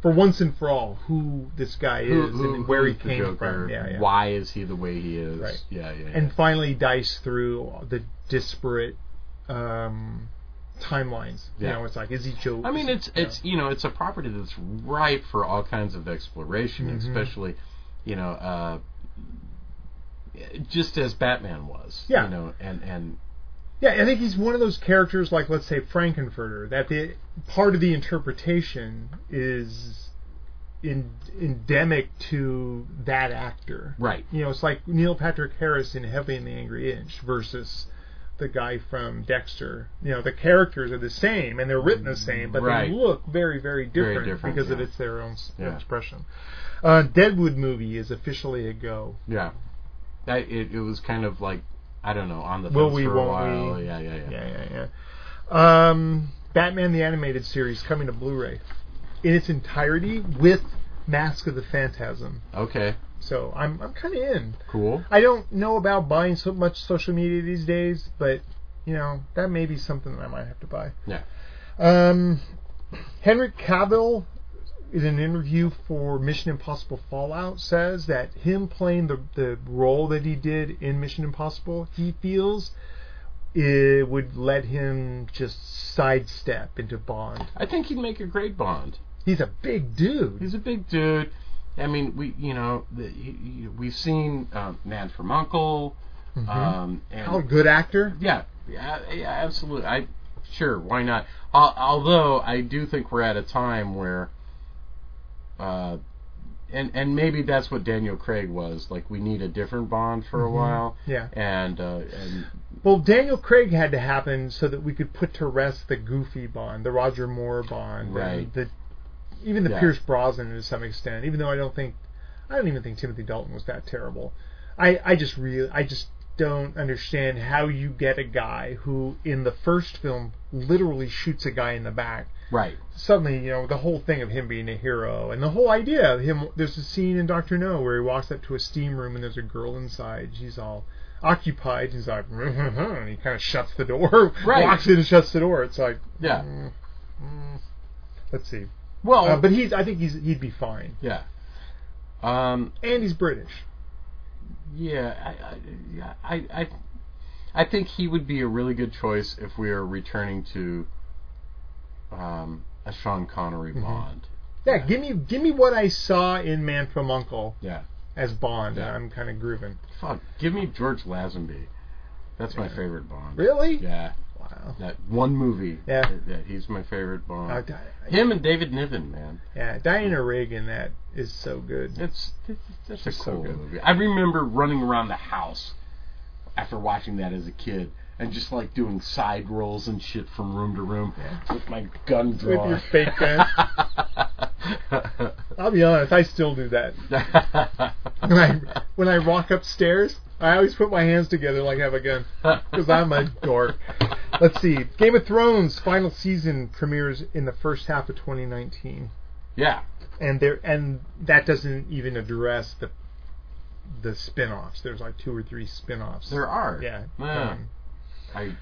for once and for all who this guy is who, and where he came from. Yeah, yeah. Why is he the way he is? Right. Yeah, yeah. yeah. and finally dice through the disparate um, timelines. You Yeah. know, it's like is he Joe? I mean, it's you it's you know it's a property that's ripe for all kinds of exploration, Mhm. especially you know uh, just as Batman was. Yeah. You know, and and Yeah, I think he's one of those characters, like let's say Frank-N-Furter, that the part of the interpretation is in, endemic to that actor. right. You know, it's like Neil Patrick Harris in Hedwig and the Angry Inch versus the guy from Dexter. You know, the characters are the same and they're written the same, but Right. they look very, very different, different, because of it's their own Yeah. expression. Uh, Deadwood movie is officially a go. Yeah. I, it it was kind of like I don't know on the Will we, for a while. we? Yeah, yeah, yeah. Yeah, yeah, yeah. Um, Batman the Animated Series coming to Blu-ray in its entirety with Mask of the Phantasm. Okay. So I'm I'm kind of in. Cool. I don't know about buying so much social media these days, but you know that may be something that I might have to buy. Yeah. Um, Henry Cavill, in an interview for Mission Impossible Fallout, says that him playing the the role that he did in Mission Impossible, he feels it would let him just sidestep into Bond. I think he'd make a great Bond. He's a big dude. He's a big dude. I mean, we you know the, he, we've seen um, Man from Uncle. Mhm. Um, and How a good actor. Yeah, yeah, yeah, absolutely. I sure, why not? Al although I do think we're at a time where, uh, and and maybe that's what Daniel Craig was. Like, we need a different Bond for a while. Yeah. And uh, and Well, Daniel Craig had to happen so that we could put to rest the goofy Bond, the Roger Moore Bond, and Right. the even the Yeah. Pierce Brosnan to some extent. Even though I don't think, I don't even think Timothy Dalton was that terrible. I I just really I just don't understand how you get a guy who in the first film literally shoots a guy in the back. Right, Suddenly, you know, the whole thing of him being a hero and the whole idea of him. There's a scene in Doctor No where he walks up to a steam room and there's a girl inside. She's all occupied. He's like, and he kind of shuts the door. Right. Walks in and shuts the door. It's like, Yeah. mm, mm. let's see. well, Uh, but he's. I think he's. He'd be fine. yeah. Um, And he's British. Yeah, I, I, yeah, I, I, I think he would be a really good choice if we are returning to um, a Sean Connery Mm-hmm. Bond. Yeah. Give me. Give me what I saw in Man from Uncle Yeah, as Bond. Yeah. I'm kind of grooving. fuck, give me George Lazenby. That's my favorite Bond. Really? Yeah, Wow. that one movie. Yeah. that- he's my favorite Bond. Uh, Di- Him and David Niven, man. yeah. Diana Reagan. That is so good. It's it's, it's a so cool good. movie. I remember running around the house after watching that as a kid. And just like doing side rolls and shit from room to room with my gun drawn. With your fake gun. I'll be honest. I still do that. when I when I walk upstairs, I always put my hands together like I have a gun because I'm a dork. Let's see. Game of Thrones final season premieres in the first half of 2019, yeah, and there and that doesn't even address the the spin-offs. There's like two or three spin-offs. There are. Yeah. Yeah. um, I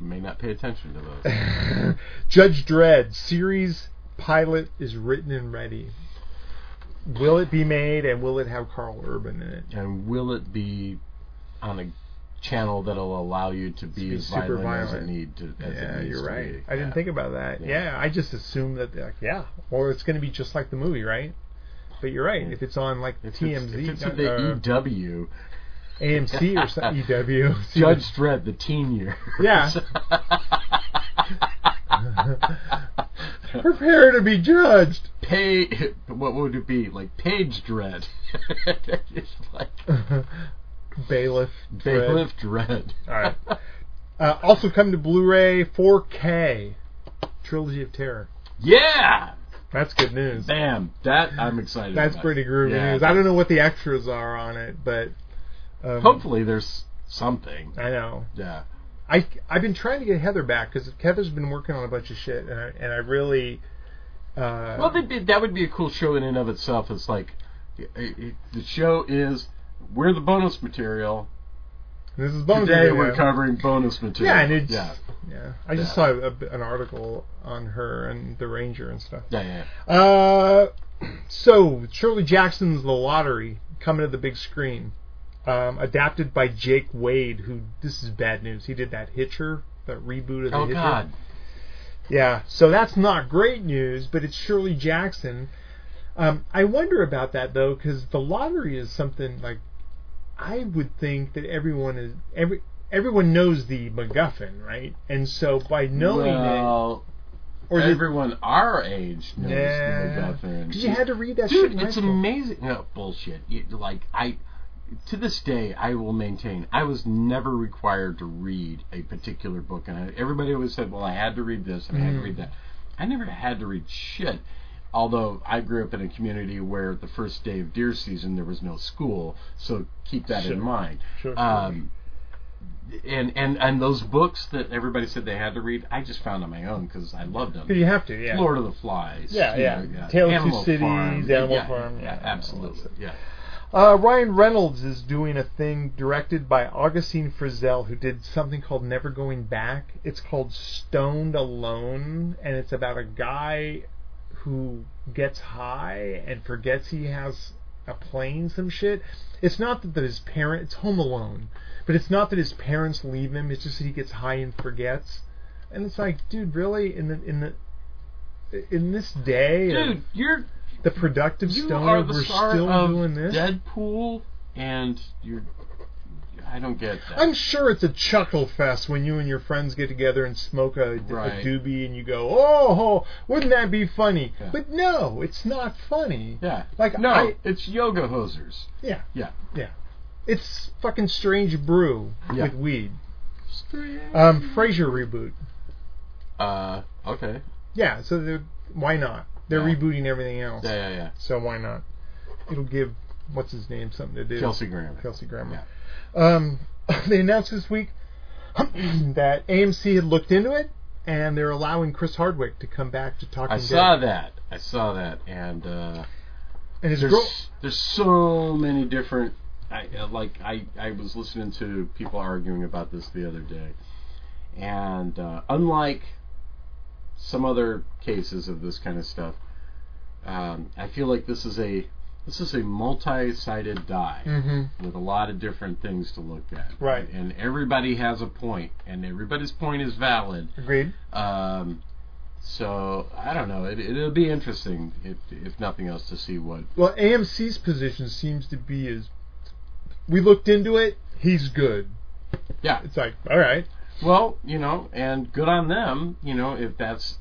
may not pay attention to those. Judge Dredd series pilot is written and ready. Will it be made and will it have Karl Urban in it? and will it be on a channel that'll allow you to be, be as super violent, as violent. it need to? As yeah, you're right. be. I didn't Yeah. think about that. Yeah. Yeah, I just assumed that like yeah, or it's going to be just like the movie, right? But you're right. If it's on like If TMZ, it's, if it's uh, the EW, AMC or some, EW, Judge Dredd, the teen years. Yeah. prepare to be judged. Pay. What would it be like? Page Dredd. it's like Bailiff. Bailiff Dredd. All right. Uh, also come to Blu-ray 4K. Trilogy of Terror. Yeah. That's good news. Bam. That I'm excited. That's about. pretty groovy Yeah. news. I don't know what the extras are on it, but um, Hopefully, there's something. I know. Yeah. I I've been trying to get Heather back because Heather's been working on a bunch of shit, and I, and I really. Uh, Well, that'd be, that would be a cool show in and of itself. It's like it, it, the show is we're the bonus material. this is bonus Today video. we're covering bonus material. Yeah, and it's yeah, yeah. I just Yeah. saw a, an article on her and the Ranger and stuff. yeah, yeah. Uh, so Shirley Jackson's The Lottery coming to the big screen, um, adapted by Jake Wade. Who this is bad news. He did that Hitcher, that reboot of the Oh Hitcher. God, Yeah, so that's not great news, but it's Shirley Jackson. Um, I wonder about that though, because the lottery is something like I would think that everyone is every everyone knows the MacGuffin, right? And so by knowing well, it, or everyone our age knows Yeah. the MacGuffin. because you had to read that shit Dude, it's school. amazing. No bullshit. You, like I, to this day, I will maintain I was never required to read a particular book, and I, everybody always said, "Well, I had to read this and I had to Mm. read that." I never had to read shit. Although I grew up in a community where the first day of deer season there was no school, so keep that Sure. in mind. Sure. Um, and and and those books that everybody said they had to read, I just found on my own because I loved them. You have to, yeah. Lord of the Flies. Yeah, yeah. know, Tale of Animal Cities, Farm. Animal yeah, Farm, Yeah, yeah, absolutely. Yeah. Uh, Ryan Reynolds is doing a thing directed by Augustine Frizzell, who did something called Never Going Back. It's called Stoned Alone, and it's about a guy who gets high and forgets he has a plane, some shit. It's not that, his parent, it's Home Alone, but it's not that his parents leave him. It's just that he gets high and forgets. And it's like, dude, really, in the in the in this day, of Dude, you're the productive you stoner, are the we're star still of doing this. Deadpool, and you're. I don't get that. I'm sure it's a chuckle fest when you and your friends get together and smoke a, a doobie and you go, oh, wouldn't that be funny? Yeah. But no, it's not funny. yeah. Like, no, I- it's yoga hosers. Yeah, Yeah. yeah. It's fucking strange brew Yeah. with weed. Strange. Um, Frasier reboot. Uh. Okay. Yeah, so they're- why not? They're Yeah. rebooting everything else. Yeah, yeah, yeah. So why not? It'll give what's his name something to do. Kelsey Grammer. Kelsey Grammer. Um, they announced this week that AMC had looked into it and they're allowing Chris Hardwick to come back to Talking I Dead. saw that. I saw that, and uh, And there's girl. there's so many different. I uh, like I I was listening to people arguing about this the other day, and uh, unlike some other cases of this kind of stuff, um, I feel like this is a this is a multi-sided die hmm with a lot of different things to look at. Right. And everybody has a point, and everybody's point is valid. Agreed. Um, so I don't know. It, it'll be interesting, if if nothing else, to see what. Well, AMC's position seems to be is we looked into it. He's good. Yeah. It's like all right. Well, you know, and good on them. You know, if that's.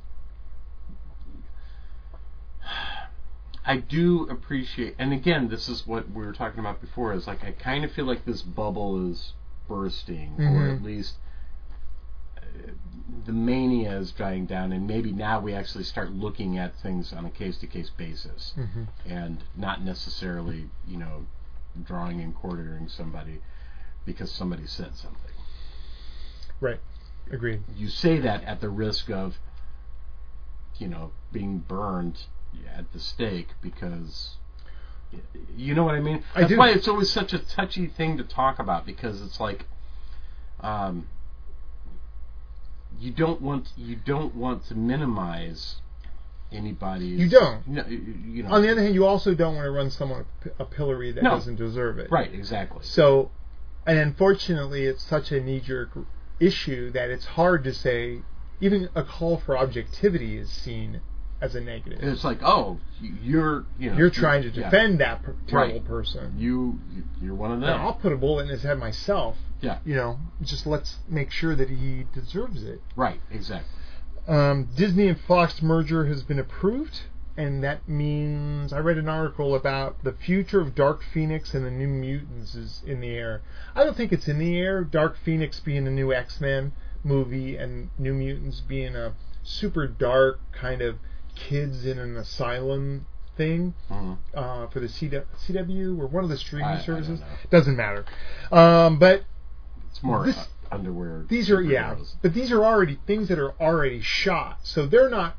I do appreciate, and again, this is what we were talking about before. Is like I kind of feel like this bubble is bursting, or Mhm. at least uh, the mania is dying down, and maybe now we actually start looking at things on a case-to-case basis. hmm and not necessarily, you know, drawing and quartering somebody because somebody said something. Right. Agreed. You say that at the risk of, you know, being burned at the stake because, You know what I mean? I That's do. why it's always such a touchy thing to talk about because it's like, um, you don't want you don't want to minimize anybody's. You don't. No, you, know. On the other hand, you also don't want to run someone a pillory that No. doesn't deserve it. right, exactly. So, and unfortunately, it's such a knee-jerk issue that it's hard to say. Even a call for objectivity is seen as a negative. It's like, oh, you- you're you know You're trying to yeah. defend that per- terrible Right. person. You you're one of And them. I'll put a bullet in his head myself. Yeah. You know, just let's make sure that he deserves it. Right, exactly. Um, Disney and Fox merger has been approved, and that means I read an article about the future of Dark Phoenix and the New Mutants is in the air. I don't think it's in the air. Dark Phoenix being the new X Men movie, and New Mutants being a super dark kind of kids in an asylum thing Mhm. uh, for the CW, CW or one of the streaming I- I services. know. Doesn't matter. Um, but It's more This- underwear. these are yeah, but these are already things that are already shot, so they're not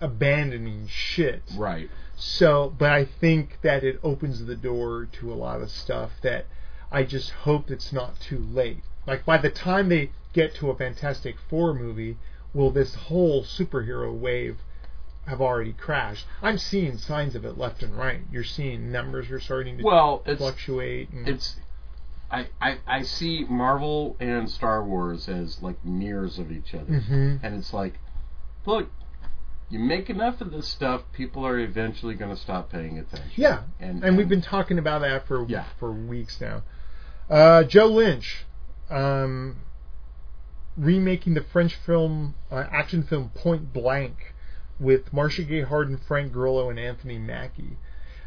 abandoning shit. Right. So, but I think that it opens the door to a lot of stuff that I just hope it's not too late. Like by the time they get to a Fantastic Four movie, will this whole superhero wave have already crashed? I'm seeing signs of it left and right. You're seeing numbers are starting to Well, it's fluctuate. And, it's I, I I see Marvel and Star Wars as like mirrors of each other, Mhm. and it's like, look, you make enough of this stuff, people are eventually going to stop paying attention. Yeah, and and, we've been talking about that for Yeah. for weeks now. Uh, Joe Lynch, um, remaking the French film uh, action film Point Blank with Marcia Gay Harden, Frank Grillo, and Anthony Mackie.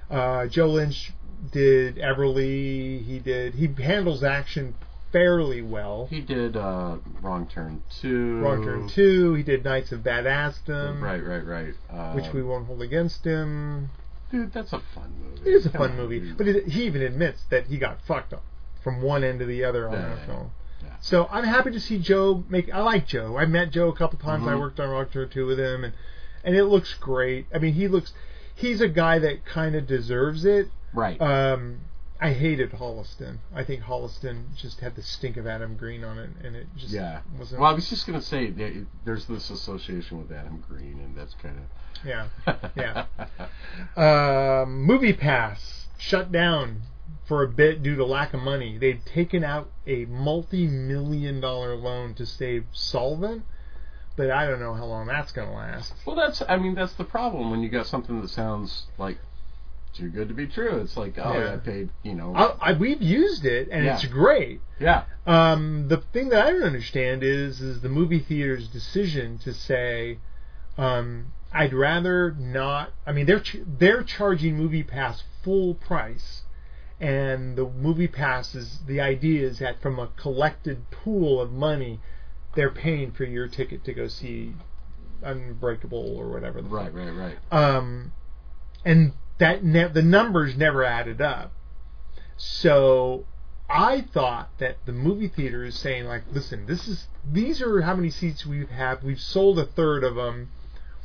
Uh, Joe Lynch did Everly. He did. He handles action fairly well. He did uh, Wrong Turn Two. Wrong Turn Two. He did Knights of Badassdom, Right, right, right. Uh, which we won't hold against him. dude, that's a fun movie. It is a fun movie, but it, he even admits that he got fucked up from one end to the other on Yeah, that film. yeah. So I'm happy to see Joe make. I like Joe. I met Joe a couple times. I Mhm. worked on Wrong Turn 2 with him, and and it looks great. I mean, he looks. He's a guy that kind of deserves it. right. Um, I hated Holliston. I think Holliston just had the stink of Adam Green on it, and it just yeah. wasn't. Well, I was just gonna say there- there's this association with Adam Green, and that's kind of Yeah. Yeah. Um, Movie Pass shut down for a bit due to lack of money. They'd taken out a multi-million dollar loan to save Solvent, but I don't know how long that's going to last. Well, that's I mean that's the problem when you got something that sounds like too good to be true. It's like oh, Yeah. I paid you know I, I, we've used it and Yeah. it's great. yeah Um, the thing that I don't understand is is the movie theater's decision to say, um, I'd rather not. I mean, they're ch- they're charging Movie Pass full price, and the Movie Pass is the idea is that from a collected pool of money, they're paying for your ticket to go see Unbreakable or whatever. The right right right. um, and that ne- the numbers never added up. So I thought that the movie theater is saying like, listen, this is these are how many seats we have. We've sold a third of them.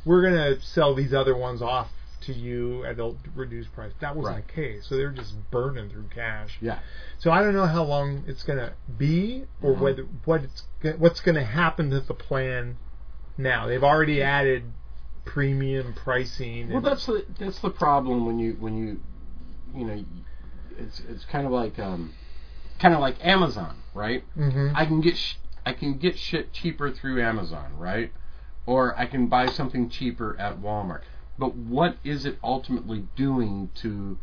We're gonna sell these other ones off to you at a reduced price. That wasn't Right. the case. So they're just burning through cash. Yeah. So I don't know how long it's gonna be, or Mhm. whether what it's what's gonna happen to the plan now. They've already added premium pricing. Well, that's the that's the problem when you when you you know it's it's kind of like um kind of like Amazon, right? Mhm. I can get sh- I can get shit cheaper through Amazon, right? Or I can buy something cheaper at Walmart. But what is it ultimately doing to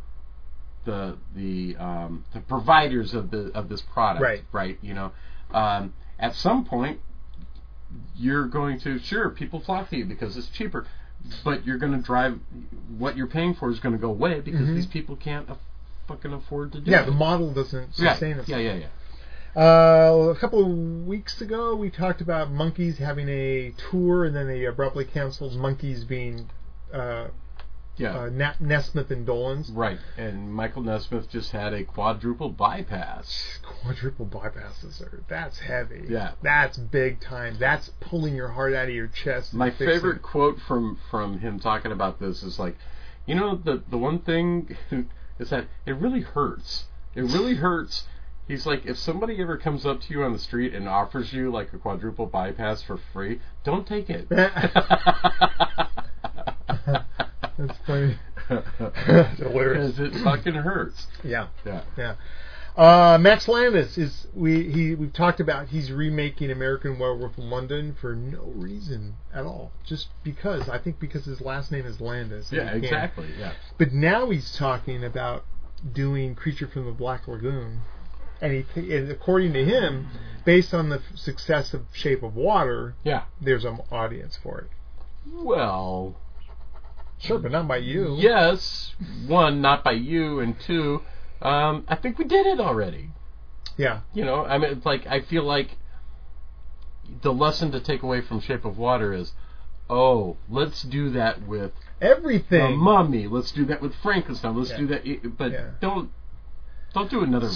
the the um, the providers of the of this product? Right. Right. You know, um, at some point you're going to sure people flock to you because it's cheaper, but you're going to drive what you're paying for is going to go away because Mhm. these people can't af- fucking afford to do yeah, it. the model doesn't yeah, sustain itself. yeah, yeah, yeah. Uh, a couple of weeks ago, we talked about Monkees having a tour, and then they abruptly canceled. Monkees being uh, Yeah. uh, Na- Nesmith and Dolenz Right, and Michael Nesmith just had a quadruple bypass. quadruple bypasses. Are that's heavy. Yeah. that's big time. That's pulling your heart out of your chest. My favorite it. quote from from him talking about this is like, you know, the the one thing is that it really hurts. It really hurts. He's like, if somebody ever comes up to you on the street and offers you like a quadruple bypass for free, don't take it. That's funny. hilarious. Because it fucking hurts. Yeah, Yeah. yeah. Uh, Max Landis is we he we've talked about he's remaking American Werewolf in London for no reason at all, just because I think because his last name is Landis. Yeah, he can't. exactly. Yeah. But now he's talking about doing Creature from the Black Lagoon, and he and according to him, based on the f- success of Shape of Water, Yeah. there's an audience for it. Well, Sure, but not by you. yes. One, not by you, and two, um, I think we did it already. Yeah. You know, I mean, it's like I feel like the lesson to take away from Shape of Water is, oh, let's do that with the Everything. Mummy. Let's do that with Frankenstein. Let's Yeah. do that, but Yeah. don't don't do another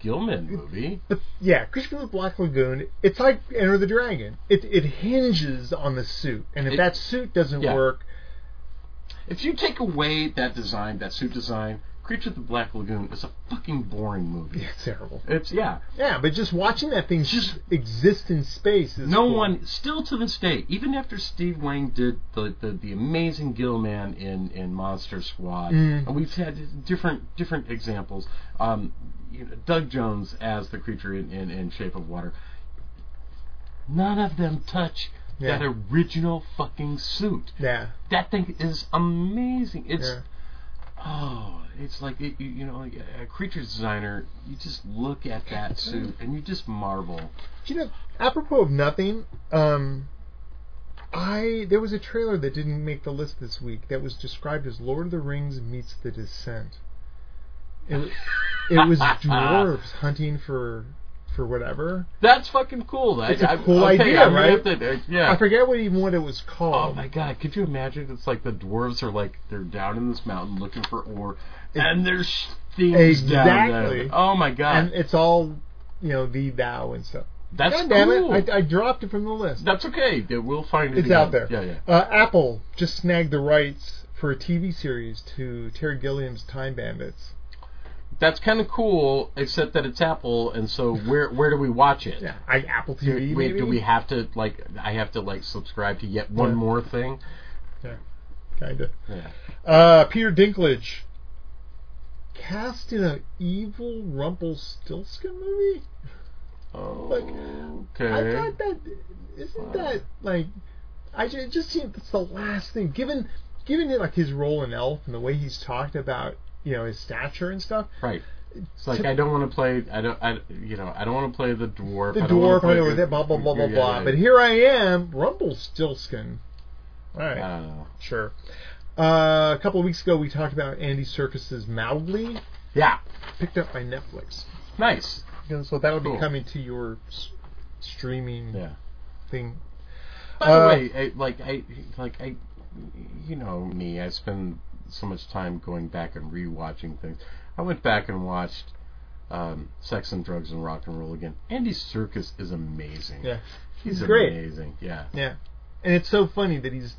Gillman movie. But yeah, the Black Lagoon. It's like Enter the Dragon. It it hinges on the suit, and if It- that suit doesn't yeah. work, If you take away that design, that suit design, Creature of the Black Lagoon is a fucking boring movie. it's terrible. It's yeah. Yeah, but just watching that thing just exist in space is No cool. one, still to this day, even after Steve Wang did the the, the amazing Gillman in, in Monster Squad, Mm. and we've had different different examples. Um, you know, Doug Jones as the creature in, in, in Shape of Water. None of them touch Yeah. that original fucking suit. Yeah. That thing is amazing. It's Yeah. oh, it's like it, you, you know, like a creature designer. You just look at that suit and you just marvel. You know, apropos of nothing, um, I there was a trailer that didn't make the list this week that was described as Lord of the Rings meets The Descent. It, it was dwarves hunting for for whatever. That's fucking cool. It's a a cool idea, right? uh, yeah. I forget what even what it was called. Oh my god, could you imagine? It's like the dwarves are like they're down in this mountain looking for ore, and there's things down Exactly. there. Oh my god, and it's all you know the thou and stuff. that's God damn cool. it! I, I dropped it from the list. that's okay. We'll find it. It's again. out there. Yeah, yeah. Uh, Apple just snagged the rights for a TV series to Terry Gilliam's Time Bandits. That's kind of cool, except that it's Apple, and so where where do we watch it? Yeah, I, Apple Do, TV. wait, maybe? do we have to like? I have to like subscribe to yet one Yeah. more thing. Yeah, Kinda. Yeah. Uh, Peter Dinklage cast in an evil Rumpelstiltskin movie. Okay. I thought that isn't that like I just, it just seems it's the last thing given given it like his role in Elf and the way he's talked about you know his stature and stuff. Right. It's like I don't want to play. I don't. I you know I don't want to play the dwarf. The dwarf, I play that blah blah blah blah yeah, blah. yeah, But here I am, Rumpelstiltskin. All right. I don't know. Sure. Uh, a couple of weeks ago, we talked about Andy Serkis's Mowgli, Yeah. picked up by Netflix. Nice. So that'll Cool. be coming to your s- streaming Yeah. thing. By Uh, the way, I, like I like I, you know me. I spend so much time going back and rewatching things. I went back and watched um, Sex and Drugs and Rock and Roll again. Andy Serkis is amazing. Yeah, he's, he's great. amazing. Yeah. yeah, and it's so funny that he's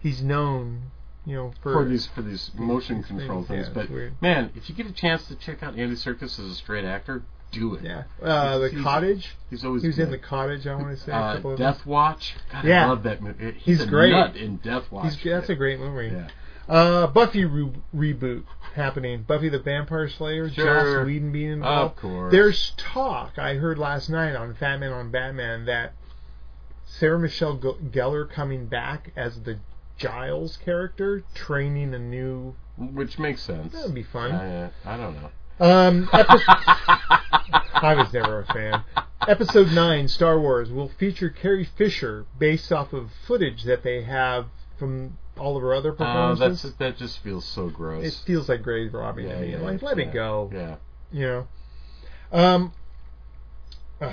he's known, you know, for, For these for these motion control things, yeah, but weird. man, if you get a chance to check out Andy Serkis as a straight actor, do it. yeah. Uh, the He's- Cottage. He's always He was in the Cottage. I want to say a uh, of Death Watch. God, Yeah. I love that movie. He's, He's great. in Death Watch. He's, that's a great movie. yeah. Uh, Buffy re- reboot happening. Buffy the Vampire Slayer. Sure. Joss Whedon being involved. Of course. There's talk I heard last night on Fat Man on Batman that Sarah Michelle Gellar coming back as the Giles character, training a new. Which makes sense. That would be fun. Uh, I don't know. Um, epi- I was never a fan. Episode nine, Star Wars, will feature Carrie Fisher based off of footage that they have from all of her other Uh, performances. that's that just feels so gross. it feels like grave robbing yeah, to me. yeah, like, let yeah, it go. Yeah. You know. Um, uh,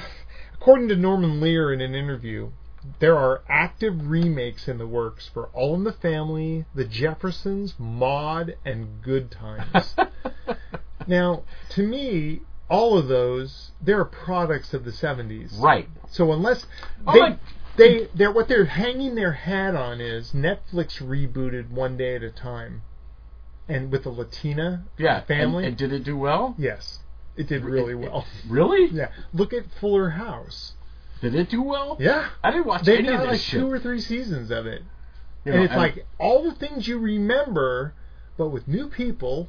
according to Norman Lear in an interview, there are active remakes in the works for All in the Family, The Jeffersons, Maude, and Good Times. now, to me, all of those they're products of the 70s. right. So unless Oh they, my- they they're what they're hanging their hat on is Netflix rebooted one day at a time. and with the Latina Yeah. family. And, and did it do well? yes, it did really well. Really? Yeah, look at Fuller House. Did it do well? Yeah, I didn't watch they've any of this like shit. two or three seasons of it, You and know, it's like all the things you remember, but with new people,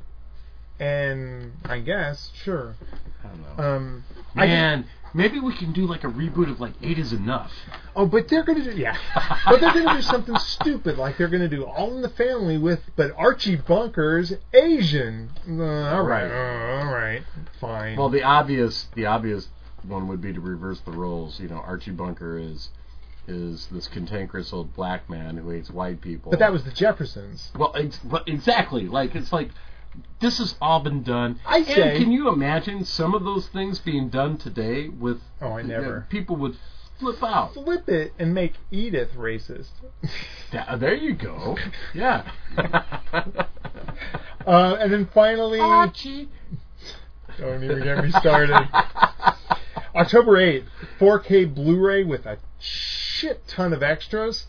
and I guess sure. I don't know. Um, I Man, maybe we can do like a reboot of like Eight is Enough. Oh, but they're gonna do yeah, but they're gonna do something stupid like they're gonna do All in the Family with, but Archie Bunker's Asian. Uh, all right, Right. uh, all right, fine. Well, the obvious, the obvious one would be to reverse the roles. You know, Archie Bunker is is this cantankerous old black man who hates white people. but that was the Jeffersons. well, ex- but exactly. Like it's like this has all been done. I and say- can you imagine some of those things being done today with? Oh, I never. people would flip out. Flip it and make Edith racist. Yeah, there you go. Yeah. Uh, and then finally, Archie. don't even get me started. October 8th, 4K Blu-ray with a shit ton of extras.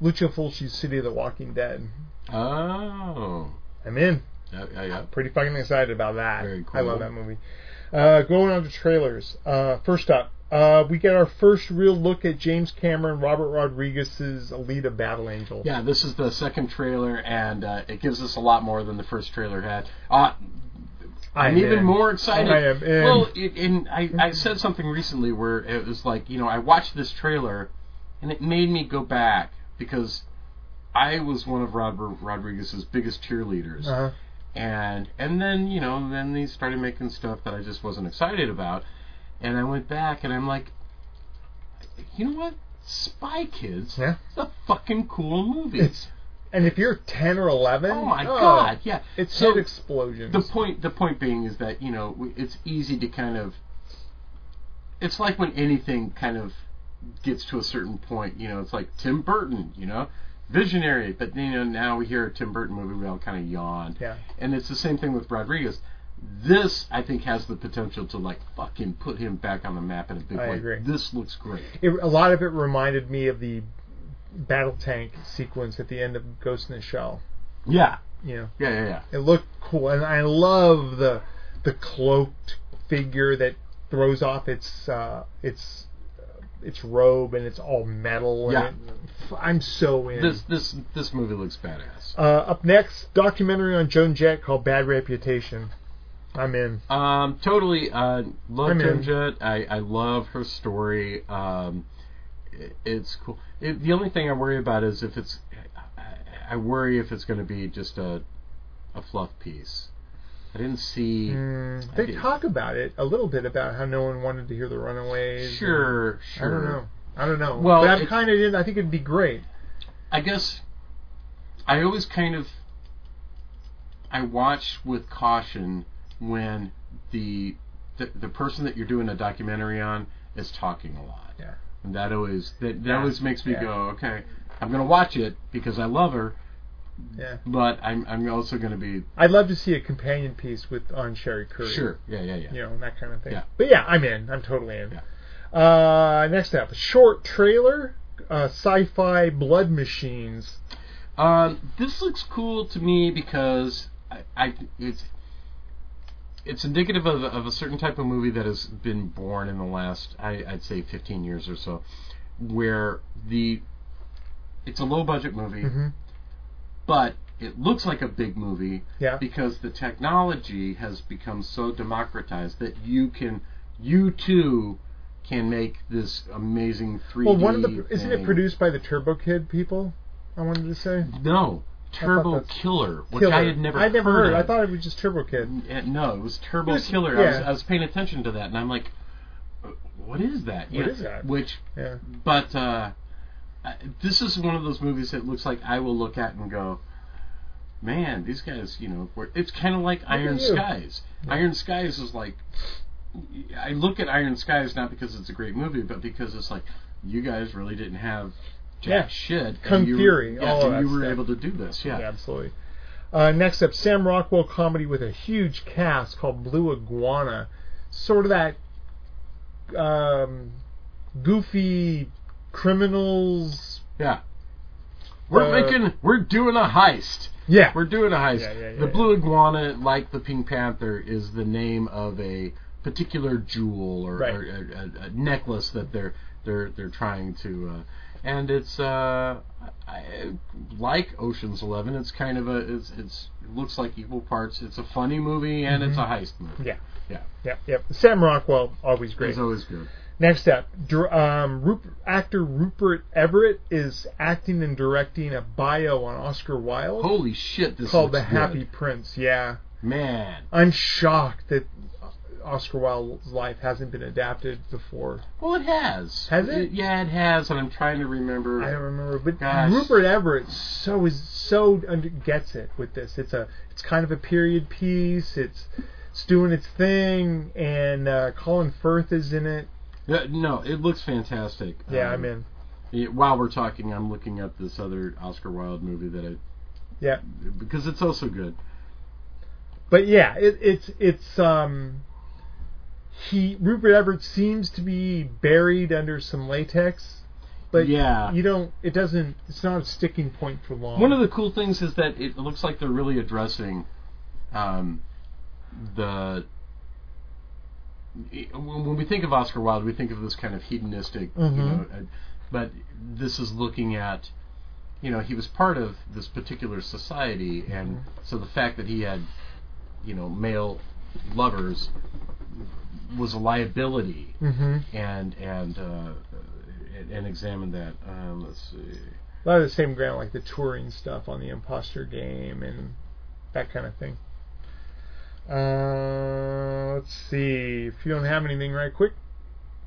Lucio Fulci's City of the Walking Dead. Oh. I'm in. Yeah, yeah, yeah. Pretty fucking excited about that. Very I love that movie. Uh, going on to trailers. Uh, first up, uh, we get our first real look at James Cameron, Robert Rodriguez's Alita Battle Angel. Yeah, this is the second trailer, and uh, it gives us a lot more than the first trailer had. Uh, I'm I'm even in. more excited. I am in. Well, it, and I, I said something recently where it was like, you know, I watched this trailer, and it made me go back because I was one of Robert Rodriguez's biggest cheerleaders, Uh-huh. And and then you know, then they started making stuff that I just wasn't excited about, and I went back and I'm like, you know what? Spy Kids Yeah. is a fucking cool movie. It's and if you're 10 or 11, oh my oh, god, yeah. it's So- explosions. the point the point being is that you know it's easy to kind of it's like when anything kind of gets to a certain point you know it's like tim burton you know visionary but you know now we hear a tim burton movie we all kind of yawn. Yeah. and it's the same thing with rodriguez. This i think has the potential to like fucking put him back on the map in a big I way. agree. this looks great. It, a lot of it reminded me of the battle tank sequence at the end of Ghost in the Shell. yeah. You know, yeah yeah yeah. It looked cool, and I love the the cloaked figure that throws off its uh, its its robe and it's all metal. Yeah. And it, I'm so in. this this this movie looks badass uh, up next, documentary on Joan Jett called Bad Reputation. I'm in. Um, totally. Uh, love I'm Joan in. Jett. I, I love her story. Um, i it's cool. It, the only thing I worry about is if it's. I, I worry if it's going to be just a, a fluff piece. I didn't see. Mm, they did- talk about it a little bit about how no one wanted to hear the Runaways. and- Sure, I don't know. I don't know. Well, but I'm kind of in. I think it'd be great. I guess I always kind of I watch with caution when the the, the person that you're doing a documentary on is talking a lot. Yeah. And that always that, that Yeah. always makes me Yeah. go, okay, I'm going to watch it because I love her, Yeah. but I'm I'm also going to be I'd love to see a companion piece with on Cherie Currie. sure. Yeah, yeah, yeah. You know, that kind of thing. Yeah. But yeah, I'm in. I'm totally in. Uh, next up, short trailer, uh, sci-fi blood machines. Um, this looks cool to me because I, I it's it's indicative of, of a certain type of movie that has been born in the last I, I'd say 15 years or so, where the it's a low budget movie, hmm but it looks like a big movie Yeah. because the technology has become so democratized that you can you too can make this amazing 3D. Well, one of the isn't it produced by the Turbo Kid people? I wanted to say No, Turbo Killer, which Killer. I had never heard. I'd never heard. heard. I thought it was just Turbo Kid. Uh, no, it was Turbo It was- Killer. I, was. I was paying attention to that, and I'm like, uh, what is that? What is that? Which, Yeah. but uh, I- this is one of those movies that looks like I will look at and go, man, these guys, you know, were, it's kind of like Iron. Skies. Iron Skies is like, I look at Iron Skies not because it's a great movie, but because it's like, you guys really didn't have jack Yeah. shit. Kung and you, Fury, yeah, all of and you were stuff. able to do this, yeah. Yeah, absolutely. Uh, next up, Sam Rockwell comedy with a huge cast called Blue Iguana. Sort of that um, goofy criminals Yeah. We're Uh, making, we're doing a heist. Yeah. We're doing a heist. Yeah, yeah, yeah, the yeah. blue iguana, like the Pink Panther, is the name of a particular jewel or, Right. or a, a, a necklace that they're they're they're trying to. Uh, and it's uh, I, like Ocean's Eleven. It's kind of a it's, it's it looks like equal parts. It's a funny movie and it's a heist movie. Mm-hmm. Yeah. Yeah, Yep, yep. Sam Rockwell, always great. it's always good. Next up, um, Rup- actor Rupert Everett is acting and directing a bio on Oscar Wilde Holy shit! This called The Happy good. Prince. Yeah, man. I'm shocked that Oscar Wilde's life hasn't been adapted before. Well, it has. Has it? yeah, it has. And I'm trying to remember. I don't remember, but Gosh. Rupert Everett so is so under, gets it with this. It's a it's kind of a period piece. It's it's doing its thing, and uh, Colin Firth is in it. Yeah, no, it looks fantastic. Yeah, Um, I'm in. yeah, while we're talking, I'm looking at this other Oscar Wilde movie that I Yeah, because it's also good. but yeah, it, it's it's um he Rupert Everett seems to be buried under some latex, but Yeah. you don't. It doesn't. It's not a sticking point for long. One of the cool things is that it looks like they're really addressing um, the. When we think of Oscar Wilde, we think of this kind of hedonistic, you Mhm. know, uh, but this is looking at, you know, he was part of this particular society, and so the fact that he had, you know, male lovers was a liability, hmm and and uh, and, and examine that. Um, let's see. a lot of the same ground, like the Turing stuff on the imposter game and that kind of thing. Uh, let's see. If you don't have anything right quick,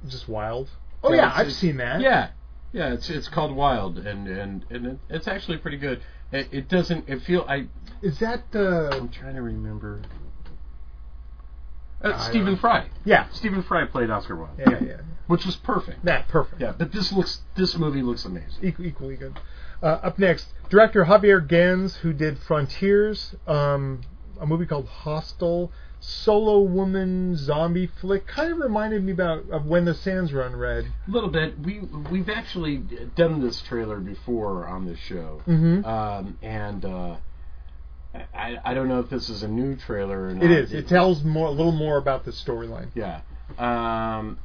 just wild. Oh Yeah, yeah, I've it's- seen that. Yeah, yeah. It's it's called Wilde, and and and it, it's actually pretty good. It, it doesn't. It feel. I Is that the? I'm trying to remember. Uh, Stephen don't- Fry. Yeah, Stephen Fry played Oscar Wilde. yeah, yeah. Which was perfect. That perfect. Yeah, but this looks. This movie looks amazing. Equ- equally good. Uh, up next, director Xavier Gens, who did Frontiers, um, a movie called Hostile, solo woman zombie flick. Kind of reminded me about of When the Sands Run Red. A little bit. We we've actually done this trailer before on this show, Mhm. um, and uh, I I don't know if this is a new trailer or not. It is. It tells more, a little more about the storyline. Yeah. Um,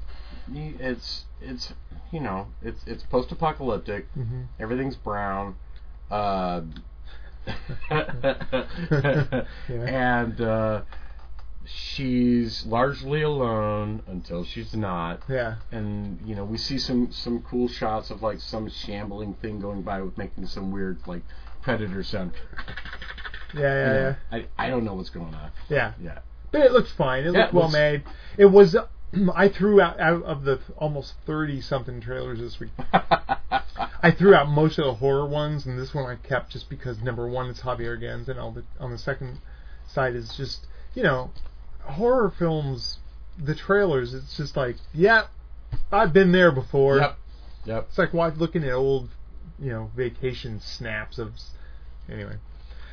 it's it's you know it's it's post-apocalyptic. Mhm. Everything's brown. Uh, And uh, she's largely alone until she's not. Yeah. And you know we see some some cool shots of like some shambling thing going by with making some weird like predator sound. Yeah, yeah, yeah. I I don't know what's going on. Yeah. Yeah. But it looks fine. It Yeah, looked it well made. It was. I threw out out of the almost thirty something trailers this week. I threw out most of the horror ones, and this one I kept just because number one it's Xavier Gens, and on the on the second side is just you know horror films. The trailers, it's just like, yeah, I've been there before. Yep. Yep. It's like watch, looking at old, you know, vacation snaps of. Anyway,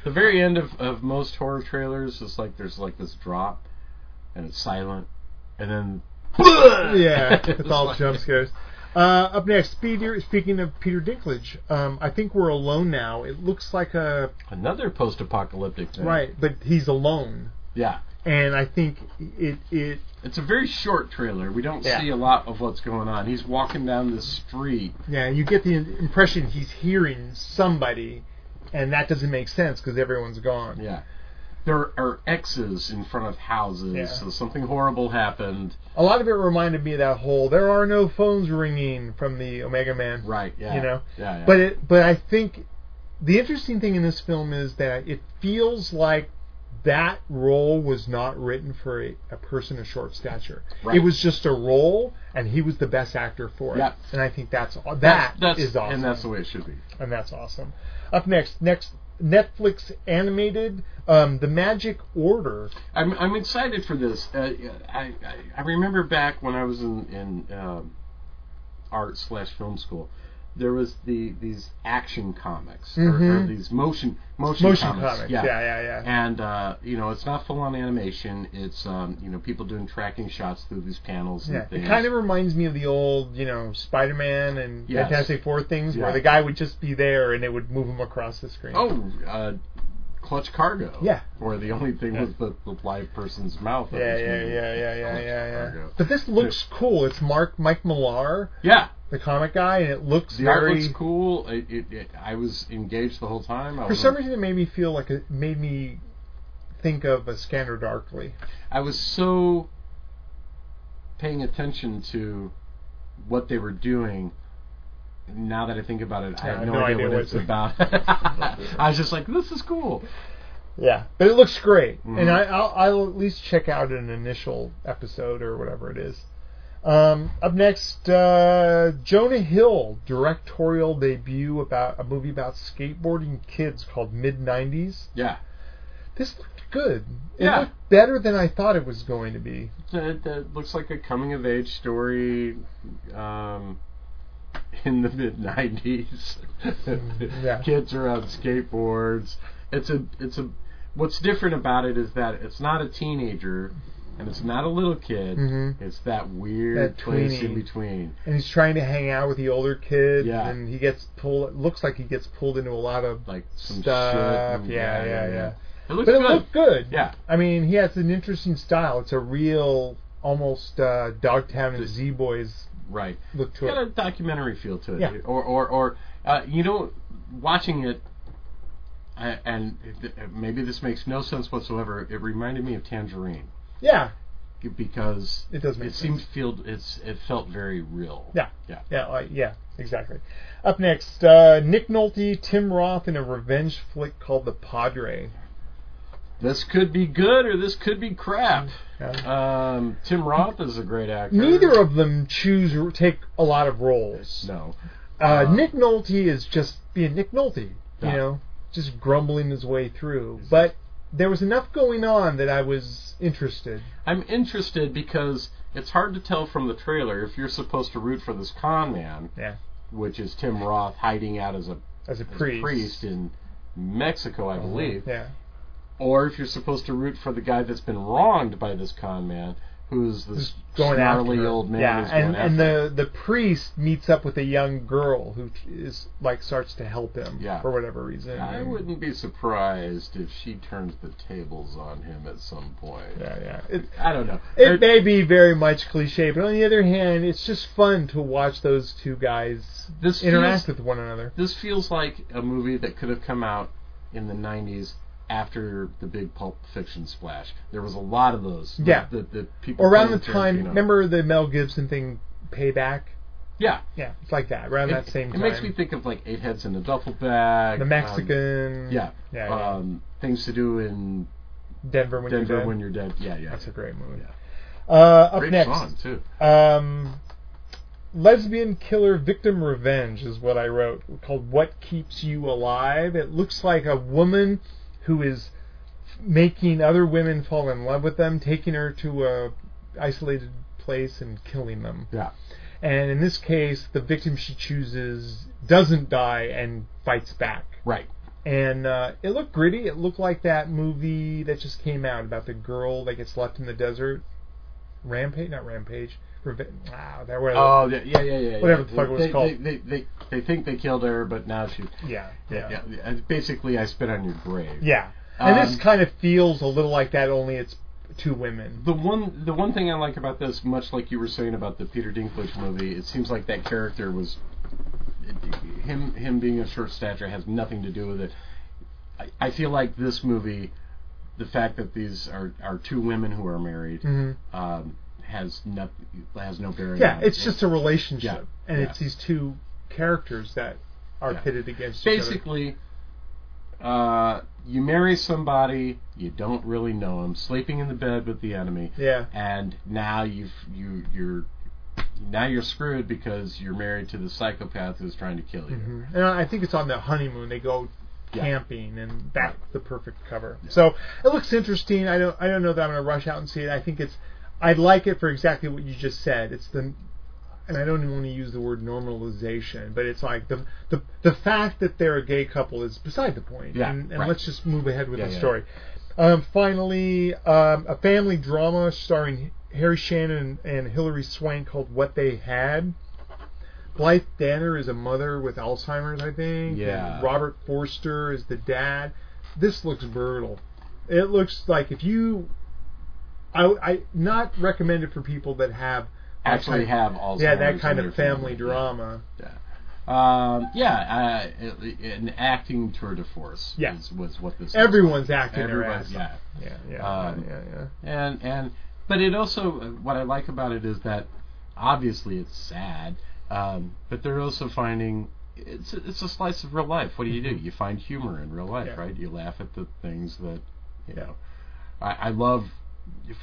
The very end of, of most horror trailers is like there's like this drop, and it's silent, and then yeah, it's all jump scares. Uh, up next, Peter, speaking of Peter Dinklage, um, I think we're alone now. It looks like a Another post-apocalyptic thing. right, but he's alone, Yeah. and I think it it It's a very short trailer. We don't Yeah. see a lot of what's going on. He's walking down the street. yeah you get the impression he's hearing somebody, and that doesn't make sense because everyone's gone. Yeah. There are X's in front of houses, Yeah. so something horrible happened. A lot of it reminded me of that whole "there are no phones ringing" from the Omega Man. Right, yeah. You know? Yeah, yeah. But it, but I think the interesting thing in this film is that it feels like that role was not written for a, a person of short stature. Right. It was just a role, and he was the best actor for it. And I think that's that that's, that's, is awesome. And that's the way it should be. and that's awesome. Up next, next Netflix animated, um, The Magic Order. I'm, I'm excited for this. Uh, I, I I remember back when I was in in um, art slash film school, there was the these action comics or, or Mhm. these motion motion, Motion comics. comics. Yeah. Yeah, yeah, yeah. And uh, you know, it's not full on animation. It's um, you know people doing tracking shots through these panels and Yeah, things. it kind of reminds me of the old, you know, Spider-Man and Yes. Fantastic Four things, Yeah. where the guy would just be there and it would move him across the screen. Oh, uh, Clutch Cargo. Yeah. Where the only thing Yeah. was the, the live person's mouth. yeah, yeah, yeah, yeah, yeah, yeah, yeah. But this looks cool. It's Mark Mike Millar, Yeah. The comic guy, and it looks The art looks cool. It, it, it, I was engaged the whole time. I For some reason, it made me feel like it made me think of a Scanner Darkly. I was so paying attention to what they were doing. Now that I think about it, I have no, idea, what, it's about. I was just like, this is cool. Yeah, but it looks great, Mhm. and I, I'll, I'll at least check out an initial episode or whatever it is. Um, up next, uh, Jonah Hill directorial debut about a movie about skateboarding kids called Mid '90s. Yeah. This looked good. It Yeah. looked better than I thought it was going to be. It, it looks like a coming of age story um, in the mid '90s. Yeah. Kids are on skateboards. It's a it's a what's different about it is that it's not a teenager and it's not a little kid. Mhm. It's that weird That place in between. And he's trying to hang out with the older kid, Yeah. and he gets pulled. Looks like he gets pulled into a lot of Like some stuff. shit. and- yeah, yeah, yeah. It looks but it good. looked good. Yeah. I mean, he has an interesting style. It's a real, almost uh, Dogtown and Z Boys Right. look to It's got it. a documentary feel to it. Yeah. Or, or, or uh, you know, watching it, and it- it- maybe this makes no sense whatsoever. It reminded me of Tangerine Yeah, because it does make it sense. seemed feel it's it felt very real. Yeah. Yeah. Yeah, yeah, exactly. Up next, uh, Nick Nolte, Tim Roth in a revenge flick called The Padre. This could be good or this could be crap. Yeah. Um, Tim Roth is a great actor. Neither of them choose or take a lot of roles. No. Uh, Uh, Nick Nolte is just being Nick Nolte, you Yeah. know, just grumbling his way through. But there was enough going on that I was interested. I'm interested because it's hard to tell from the trailer if you're supposed to root for this con man, Yeah. which is Tim Roth hiding out as a As a as a priest. priest in Mexico, I mm-hmm. believe, Yeah. or if you're supposed to root for the guy that's been wronged by this con man, who's this Who's going snarly her. old man. Yeah, who's and going and after the the priest meets up with a young girl who is like starts to help him Yeah. for whatever reason. I wouldn't be surprised if she turns the tables on him at some point. Yeah, yeah. It, I don't know. it may be very much cliche, but on the other hand, it's just fun to watch those two guys This interact feels- with one another. This feels like a movie that could have come out in the 90s after the big Pulp Fiction splash. There was a lot of those. Yeah. The, the people Around the time, Tarantino. remember the Mel Gibson thing, Payback? Yeah. Yeah, it's like that. Around It, that same time. it time. makes me think of like Eight Heads in a Duffel Bag. the um, Mexican. yeah. yeah, yeah. Um, things to do in Denver when Denver you're dead. when you're dead. Yeah, yeah. That's a great movie. Yeah. Uh, up Great next, song too. Um, lesbian killer victim revenge is what I wrote called "What Keeps You Alive." It looks like a woman who is making other women fall in love with them, taking her to a isolated place and killing them. Yeah. And in this case, the victim she chooses doesn't die and fights back. Right. And uh, it looked gritty. It looked like that movie that just came out about the girl that gets left in the desert. Rampage, not Rampage. Reve- wow, that was. Oh yeah, yeah, yeah, yeah. Whatever yeah. the fuck it was they, called. They, they, they, they think they killed her, but now she. yeah, Yeah. yeah, yeah. Basically, I spit on your grave. yeah. And this Um, kind of feels a little like that, only it's two women. The one, the one thing I like about this, much like you were saying about the Peter Dinklage movie, it seems like that character was it, him. Him being of short stature has nothing to do with it. I, I feel like this movie, the fact that these are are two women who are married, hmm um, has no has no bearing. Yeah, it's it. just a relationship, Yeah, and yeah. it's these two characters that are Yeah. pitted against each other. basically uh, you marry somebody you don't really know him, sleeping in the bed with the enemy, Yeah, and now you've you you're now you're screwed because you're married to the psychopath who's trying to kill you. hmm and I think it's on their honeymoon. They go Yeah. camping, and that's the perfect cover. So it looks interesting. I don't, I don't know that I'm going to rush out and see it. I think it's, I'd like it for exactly what you just said. It's the, and I don't even want to use the word normalization, but it's like the the the fact that they're a gay couple is beside the point. Yeah, and, and right. let's just move ahead with Yeah, the yeah. story. Um, finally, um, a family drama starring Harry Shannon and Hilary Swank called What They Had. Blythe Danner is a mother with Alzheimer's, I think. Yeah. And Robert Forster is the dad. This looks brutal. It looks like if you, I, I not recommended for people that have Actually, have Alzheimer's. yeah that kind of family Yeah. drama. Yeah. Um, yeah, uh, an acting tour de force Yeah. was what this. Everyone's acting their ass Yeah. Yeah, yeah, Um, yeah, yeah. and and but it also what I like about it is that obviously it's sad, um, but they're also finding it's it's a slice of real life. What do you do? You find humor in real life, Mm-hmm. Yeah. right? You laugh at the things that you know. I, I love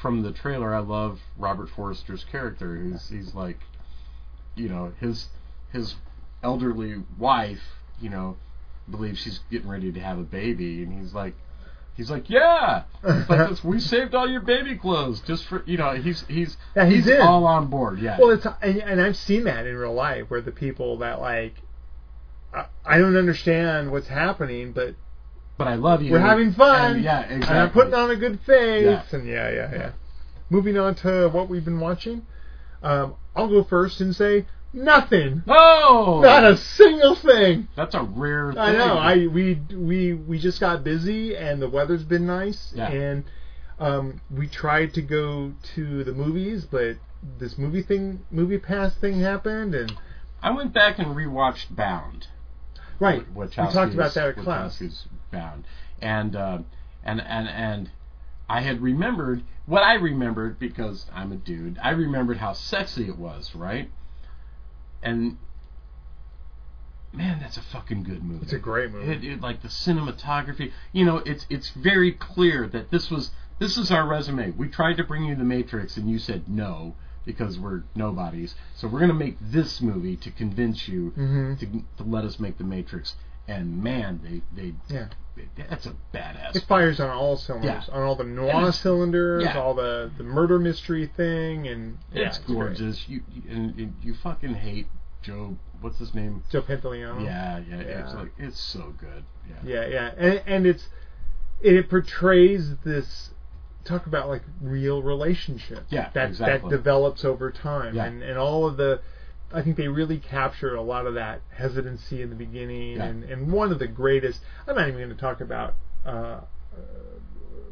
from the trailer. I love Robert Forster's character. Who's he's like, you know, his his elderly wife, you know, believes she's getting ready to have a baby, and he's like, he's like, yeah, like this, we saved all your baby clothes just for you know. He's he's Yeah, he's in. all on board. Yeah. Well, it's and, and I've seen that in real life where the people that like, I don't understand what's happening, but but I love you. we're having fun. And, yeah, exactly. And I'm putting on a good face. Yeah. And yeah, yeah, yeah. Moving on to what we've been watching. Um, I'll go first and say nothing. Oh, Not a single thing. that's a rare. Thing. I know. I we we we just got busy and the weather's been nice Yeah. and um, we tried to go to the movies, but this movie thing, movie pass thing happened, and I went back and rewatched Bound. right, we we talked about that at class. Bound, and uh, and and and I had remembered what I remembered because I'm a dude. I remembered how sexy it was, right? And man, that's a fucking good movie. It's a great movie. It, it, like the cinematography, you know, it's it's very clear that this was this is our resume. We tried to bring you The Matrix, and you said no because we're nobodies. So we're gonna make this movie to convince you Mhm. to, to let us make The Matrix. And man, they they Yeah. that's a badass. It fires on all cylinders, Yeah. on all the noir cylinders, yeah. all the the murder mystery thing, and yeah, it's great. gorgeous. You, you and, and you fucking hate Joe. What's his name? Joe Pantoliano. Yeah, yeah, It's like it's so good. Yeah. yeah, yeah, and and it's it portrays this talk about like real relationship Yeah, that exactly. that develops over time Yeah. and and all of the I think they really captured a lot of that hesitancy in the beginning Yeah. and and one of the greatest I'm not even going to talk about uh, uh,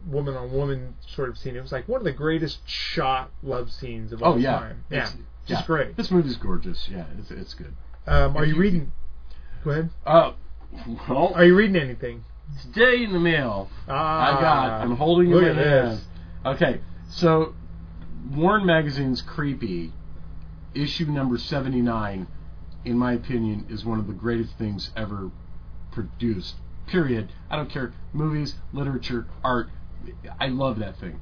woman on woman sort of scene it was like one of the greatest shot love scenes of all Oh yeah. time yeah It's- just yeah. great This movie's gorgeous. Yeah, it's it's good. um, are you you- reading go ahead Uh, well, are you reading anything today in the mail, ah, I got. I'm holding look in my this. hand. Okay, so Warren Magazine's Creepy, issue number 79, in my opinion, is one of the greatest things ever produced. Period. I don't care. Movies, literature, art. I love that thing.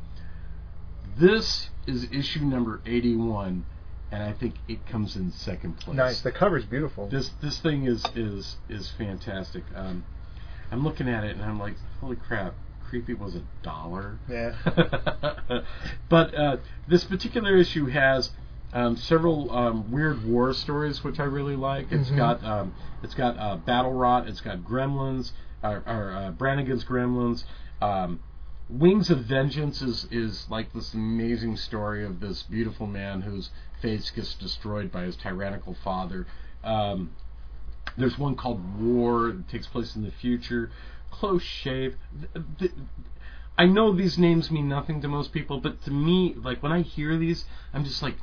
This is issue number 81, and I think it comes in second place. Nice. The cover's beautiful. This this thing is is is fantastic. Um, I'm looking at it and I'm like, holy crap! Creepy was a dollar. Yeah. but uh, this particular issue has um, several um, weird war stories, which I really like. It's Mhm. got um, it's got uh, Battle Rot. It's got Gremlins, or, or uh, Brannigan's Gremlins. Um, Wings of Vengeance is is like this amazing story of this beautiful man whose face gets destroyed by his tyrannical father. Um, there's one called War that takes place in the future. Close Shave. Th- th- I know these names mean nothing to most people, but to me, like when I hear these, I'm just like,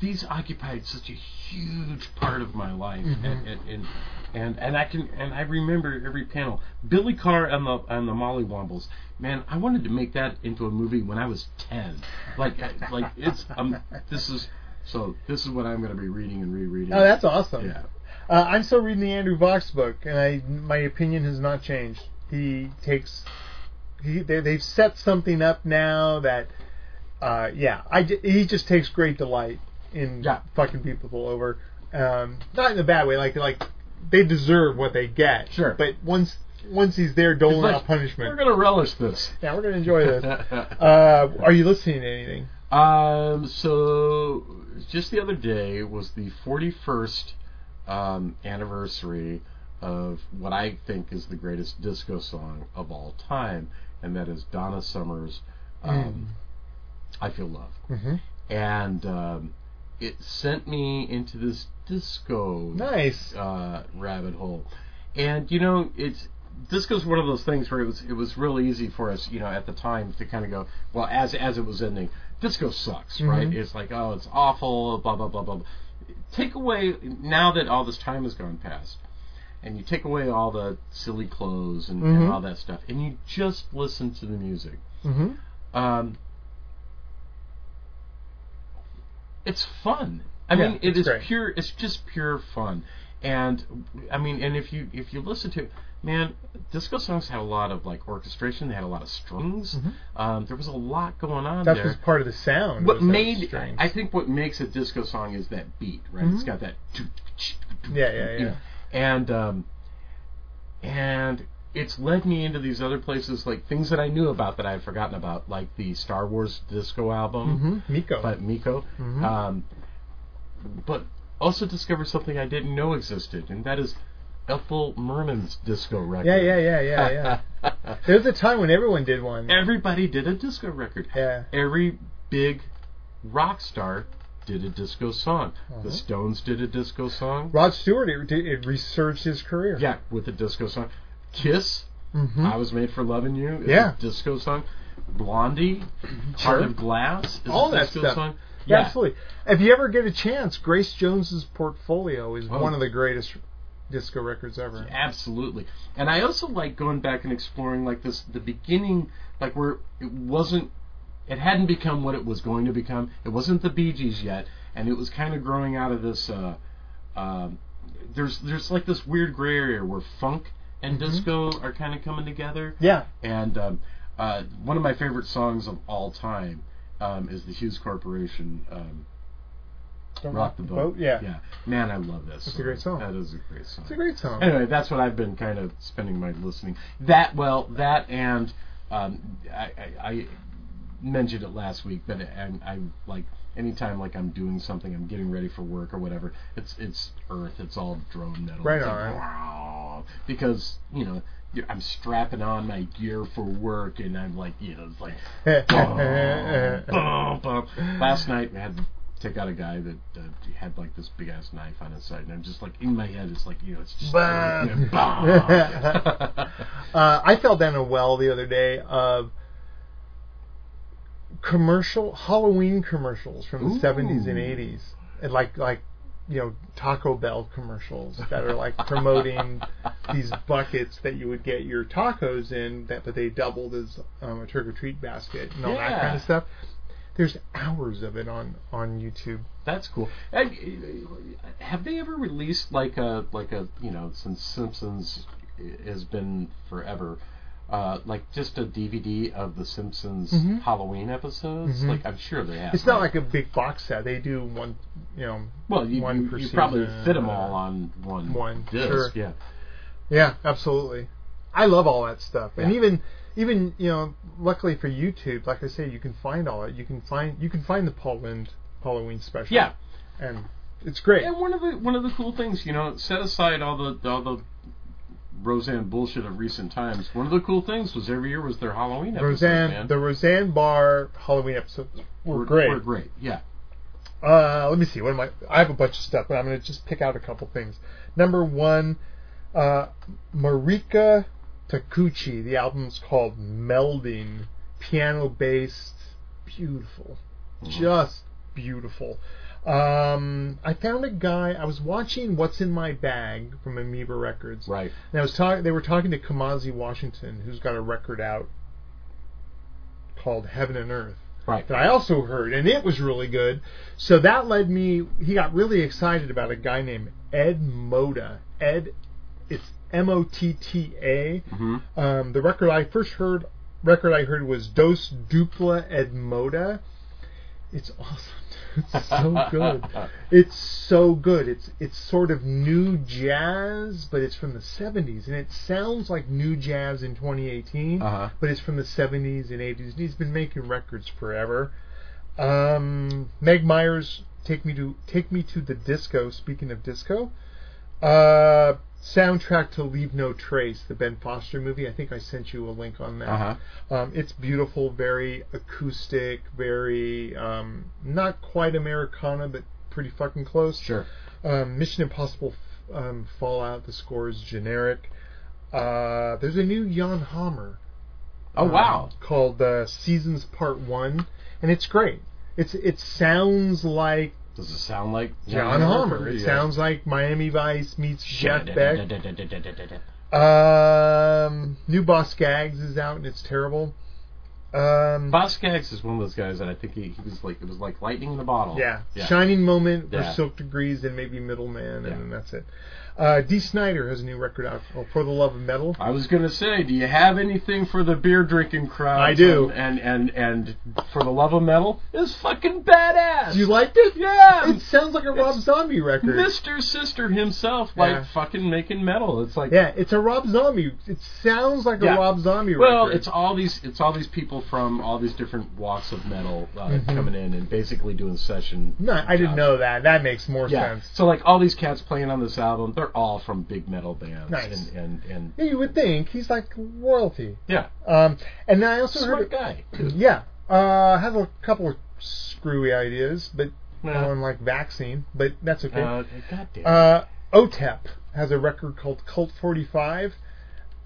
these occupied such a huge part of my life, Mhm. and, and and and and I can and I remember every panel. Billy Carr and the and the Molly Wombles. Man, I wanted to make that into a movie when I was ten. Like like it's um this is so this is what I'm going to be reading and rereading. Oh, that's awesome. yeah. Uh, I'm still reading the Andrew Vachss book, and I my opinion has not changed. He takes he they, they've set something up now that uh, yeah I he just takes great delight in Yeah. fucking people over. Um, not in a bad way, like like they deserve what they get. Sure. But once once he's there doling like, out punishment, We're going to relish this. yeah, we're gonna enjoy this. uh, are you listening to anything? Um, so just the other day was the 41st um, anniversary of what I think is the greatest disco song of all time, and that is Donna Summer's um, "I Feel Love." hmm and um, it sent me into this disco Nice. uh, rabbit hole. And you know, it's disco's one of those things where it was it was real easy for us, you know, at the time to kind of go, well, as as it was ending, disco sucks, right? Mhm. It's like, oh, it's awful, blah blah blah blah. blah. Take away now that all this time has gone past. And you take away all the silly clothes and, and Mhm. all that stuff, and you just listen to the music. hmm Um, it's fun. I Yeah, mean, it it's great. pure. It's just pure fun. And I mean, and if you if you listen to, man, disco songs had a lot of like orchestration. They had a lot of strings. Mhm. Um, there was a lot going on That there. was part of the sound. what made. I think what makes a disco song is that beat, right? It's Mhm. got that. Yeah, yeah, you yeah. know, And um, and it's led me into these other places, like things that I knew about that I had forgotten about, like the Star Wars disco album hmm Meco. but Meco. Mhm. Um, but also discovered something I didn't know existed, and that is Ethel Merman's disco record. yeah, yeah, yeah, yeah, yeah. there was a time when everyone did one. Everybody did a disco record. Yeah. Every big rock star did a disco song. Uh-huh. The Stones did a disco song. Rod Stewart, it, it resurged his career. Yeah, with a disco song. Kiss, hmm I Was Made for Loving You, is Yeah. a disco song. Blondie, Sure. Heart of Glass, is All a that disco stuff. song. Yeah, absolutely. If you ever get a chance, Grace Jones's portfolio is Oh. one of the greatest disco records ever. absolutely. And I also like going back and exploring like this, the beginning, like where it wasn't, it hadn't become what it was going to become. It wasn't the Bee Gees yet, and it was kind of growing out of this. Uh, um there's there's like this weird gray area where funk and Mhm. disco are kind of coming together. Yeah. And um, uh, one of my favorite songs of all time um, is the Hues Corporation um, Don't "Rock the Boat." Yeah. yeah, man, I love this. It's a great song. That is a great song. It's a great song. Anyway, that's what I've been kind of spending my listening. That well, that and um, I, I, I mentioned it last week, but I'm, I'm like anytime like I'm doing something, I'm getting ready for work or whatever. It's it's Earth. It's all drone metal. Right on. like, because you know. I'm strapping on my gear for work, and I'm like, you know, it's like. Last night, I had to take out a guy that uh, had like this big ass knife on his side, and I'm just like, in my head, it's like, you know, it's just. Bah. bah. uh, I fell down a well the other day of commercial Halloween commercials from the 70s and 80s, and like like you know Taco Bell commercials that are like promoting these buckets that you would get your tacos in, that but they doubled as um, a trick or treat basket and all that kind of stuff. There's hours of it on on YouTube. That's cool. And, have they ever released like a like a you know since Simpsons has been forever, uh, like just a DVD of the Simpsons Mhm. Halloween episodes? Mhm. Like I'm sure they have. It's not like a big box set. They do one, you know, well, you, one you, you probably fit them all on one one, disc. sure. Yeah. Yeah, absolutely. I love all that stuff, and even even you know, luckily for YouTube, like I say, you can find all it. You can find you can find the Paul Lynde Halloween special. Yeah. and it's great. And one of the one of the cool things, you know, set aside all the all the Roseanne bullshit of recent times. One of the cool things was every year was their Halloween episode. Roseanne, man. the Roseanne Barr Halloween episodes were, great. Were great. Yeah. Uh, let me see. What am I? I have a bunch of stuff, but I'm going to just pick out a couple things. Number one, uh, Marika Takeuchi. The album's called Melding. Piano based, beautiful, just beautiful. Um, I found a guy. I was watching What's in My Bag from Amoeba Records. Right. And I was talking. They were talking to Kamasi Washington, who's got a record out called Heaven and Earth Right. that I also heard, and it was really good. So that led me. He got really excited about a guy named Ed Motta. Ed, it's M O T T A. hmm Um, the record I first heard, record I heard was Dos Dupla Ed Motta. It's awesome. It's so good. It's so good. It's it's sort of new jazz, but it's from the 70s, and it sounds like new jazz in 2018 Uh-huh. but it's from the 70s and 80s. And he's been making records forever. Um, Meg Myers Take Me to Take Me to the Disco. Speaking of disco, uh, soundtrack to Leave No Trace, the Ben Foster movie. I think I sent you a link on that. Uh huh. Um, it's beautiful, very acoustic, very um, not quite Americana, but pretty fucking close. Sure. Um, Mission Impossible um, Fallout. The score is generic. Uh, there's a new Jan Hammer. Oh um, wow. Called uh, Seasons Part One, and it's great. It's it sounds like Does it sound like John Hammer. It sounds like Miami Vice meets Jeff Beck. Beck. Um, new Boz Scaggs is out and it's terrible. Um, Boz Scaggs is one of those guys that I think he, he was like it was like lightning in a bottle. yeah. Yeah. Shining Moment for Yeah. Silk Degrees and maybe Middleman, and then that's it. Uh, Dee Snider has a new record out called For the Love of Metal. I was gonna say, do you have anything for the beer drinking crowd? I do. And, and and and for the love of metal is fucking badass. You liked it? Yeah. It sounds like a Rob Zombie record. Mr. Sister himself, like Yeah. fucking making metal. It's like Yeah, it's a Rob Zombie. It sounds like Yeah. a Rob Zombie Well, it's all these it's all these people from all these different walks of metal uh, Mhm. coming in and basically doing session. No, I didn't know that. That makes more Yeah. sense. So like all these cats playing on this album, they're all from big metal bands. Nice. And and, and Yeah, you would think he's like royalty. yeah, Um, and then I also smart heard, guy. yeah, uh, I have a couple of screwy ideas, but Yeah. on like vaccine, but that's okay. Uh, God damn. Uh, OTEP has a record called Cult 45.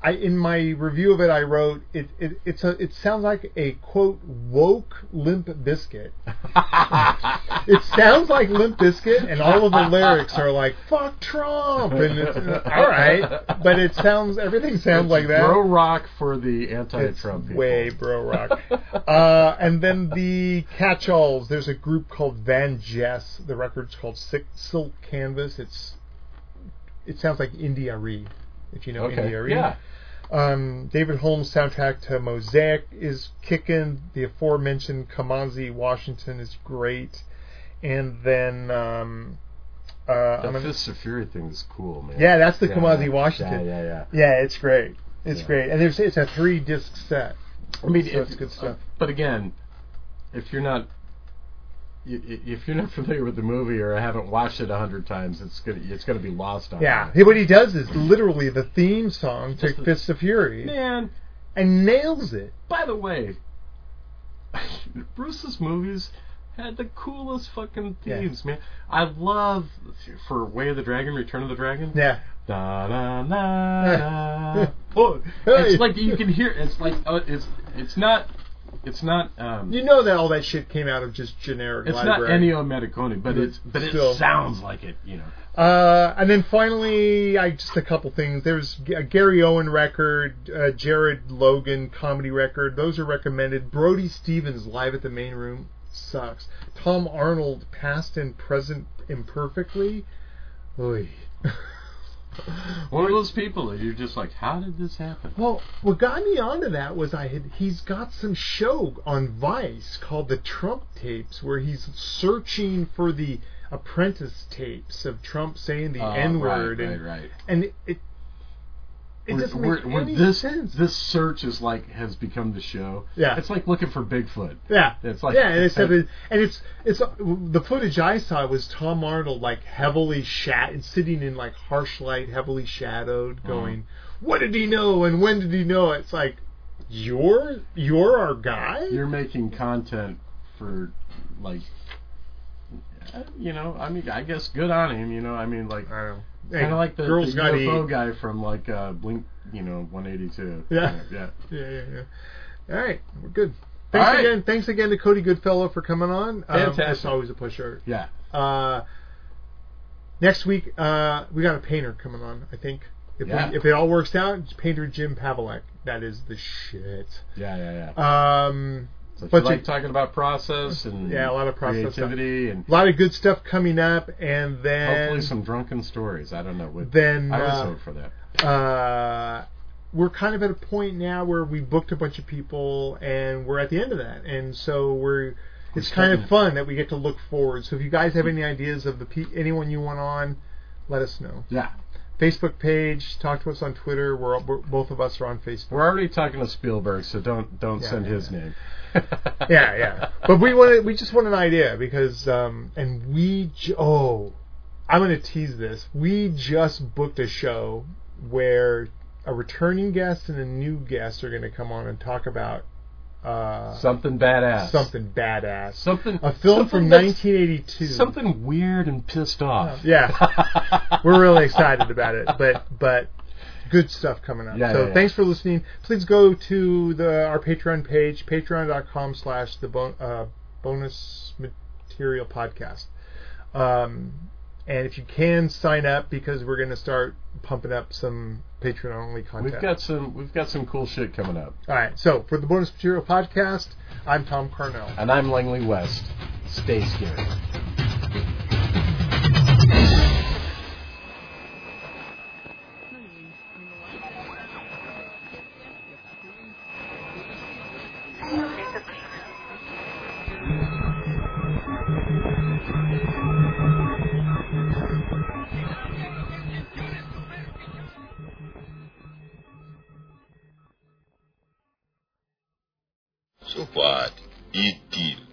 I in my review of it, I wrote it. it it's a. It sounds like a quote woke Limp Bizkit. It sounds like Limp Bizkit, and all of the lyrics are like "fuck Trump," and it's all right, but it sounds everything sounds like that. Bro rock for the anti-Trump people. way bro rock. uh, and then the catch-alls. There's a group called VanJess. The record's called Silk, Silk Canvas. It's it sounds like India.Arie, if you know okay. India.Arie. Yeah. Um, David Holmes' soundtrack to Mosaic is kicking. The aforementioned Kamasi Washington is great. And then um, uh, I'm The gonna- Fists of Fury thing is cool, man. yeah, that's the Yeah, Kamasi yeah, Washington. Yeah, yeah, Yeah, it's great. It's Yeah. great, and there's, it's a three disc set. I mean, So if, it's good stuff. But again, if you're not i- i- if you're not familiar with the movie or I haven't watched it a hundred times, it's gonna it's gonna be lost on you. Yeah, you. what he does is literally the theme song to the- Fists of Fury, Man, and nails it. by the way, Bruce's movies had the coolest fucking Yeah. themes, man. I love for Way of the Dragon, Return of the Dragon. Yeah, Da da da da. Oh, it's like you can hear. It's like oh, it's it's not it's not um you know that all that shit came out of just generic it's library. not Ennio Morricone, but But it's but it sounds like it. You know. Uh, and then finally, I just a couple things. There's a Gary Owen record, uh, Jared Logan comedy record. Those are recommended. Brody Stevens live at the main room sucks. Tom Arnold past and present imperfectly. Oy. One of those people that you're just like, how did this happen? Well, what got me onto that was I had he's got some show on Vice called the Trump tapes where he's searching for the apprentice tapes of Trump saying the Oh, N word right, and right, right. and it Where- doesn't where- make where any this sense. this search is like has become the show. Yeah. it's like looking for Bigfoot. yeah, It's like yeah, and it's and it's it's the footage I saw was Tom Arnold like heavily shat sitting in like harsh light, heavily shadowed, Uh-huh. going, "What did he know and when did he know?" It's like you're you're our guy. you're making content for like you know i mean i guess good on him you know i mean like I don't kind of like the, girls the got UFO guy from like uh blink you know 182 Yeah. yeah Yeah, yeah, yeah. All right, we're good. Thanks All right. again. Thanks again to Cody Goodfellow for coming on. Um, it's always a pusher. yeah Uh, next week, uh, we got a painter coming on. I think if Yeah. we, if it all works out, it's painter Jim Pavelec. That is the shit. yeah yeah yeah Um, so if but you like talking about process and Yeah, a lot of process stuff. creativity and a lot of good stuff coming up, and then hopefully some drunken stories i don't know what then i was uh, hope for that uh, we're kind of at a point now where we booked a bunch of people and we're at the end of that, and so we're. It's kind of fun that we get to look forward. So if you guys have any ideas of the pe- anyone you want on, let us know. yeah Facebook page. Talk to us on Twitter. We're, we're both of us are on Facebook. We're already talking to Spielberg, so don't don't Yeah, send yeah, his yeah. name. yeah, yeah. But we wanted, we just want an idea because, um, and we, j- oh, I'm going to tease this. We just booked a show where a returning guest and a new guest are going to come on and talk about uh, Something badass. something badass. Something. A film something from 1982. Something weird and pissed off. Yeah. We're really excited about it, but but good stuff coming up. Yeah, so yeah, yeah. thanks for listening. Please go to the our Patreon page, patreon.com slash the bon- uh, bonus material podcast. Um, and if you can sign up because we're going to start pumping up some Patreon only content. We've got some we've got some cool shit coming up. All right. So for the bonus material podcast, I'm Thom Carnell. And I'm Langley West. Stay scared. So what? Eat deal.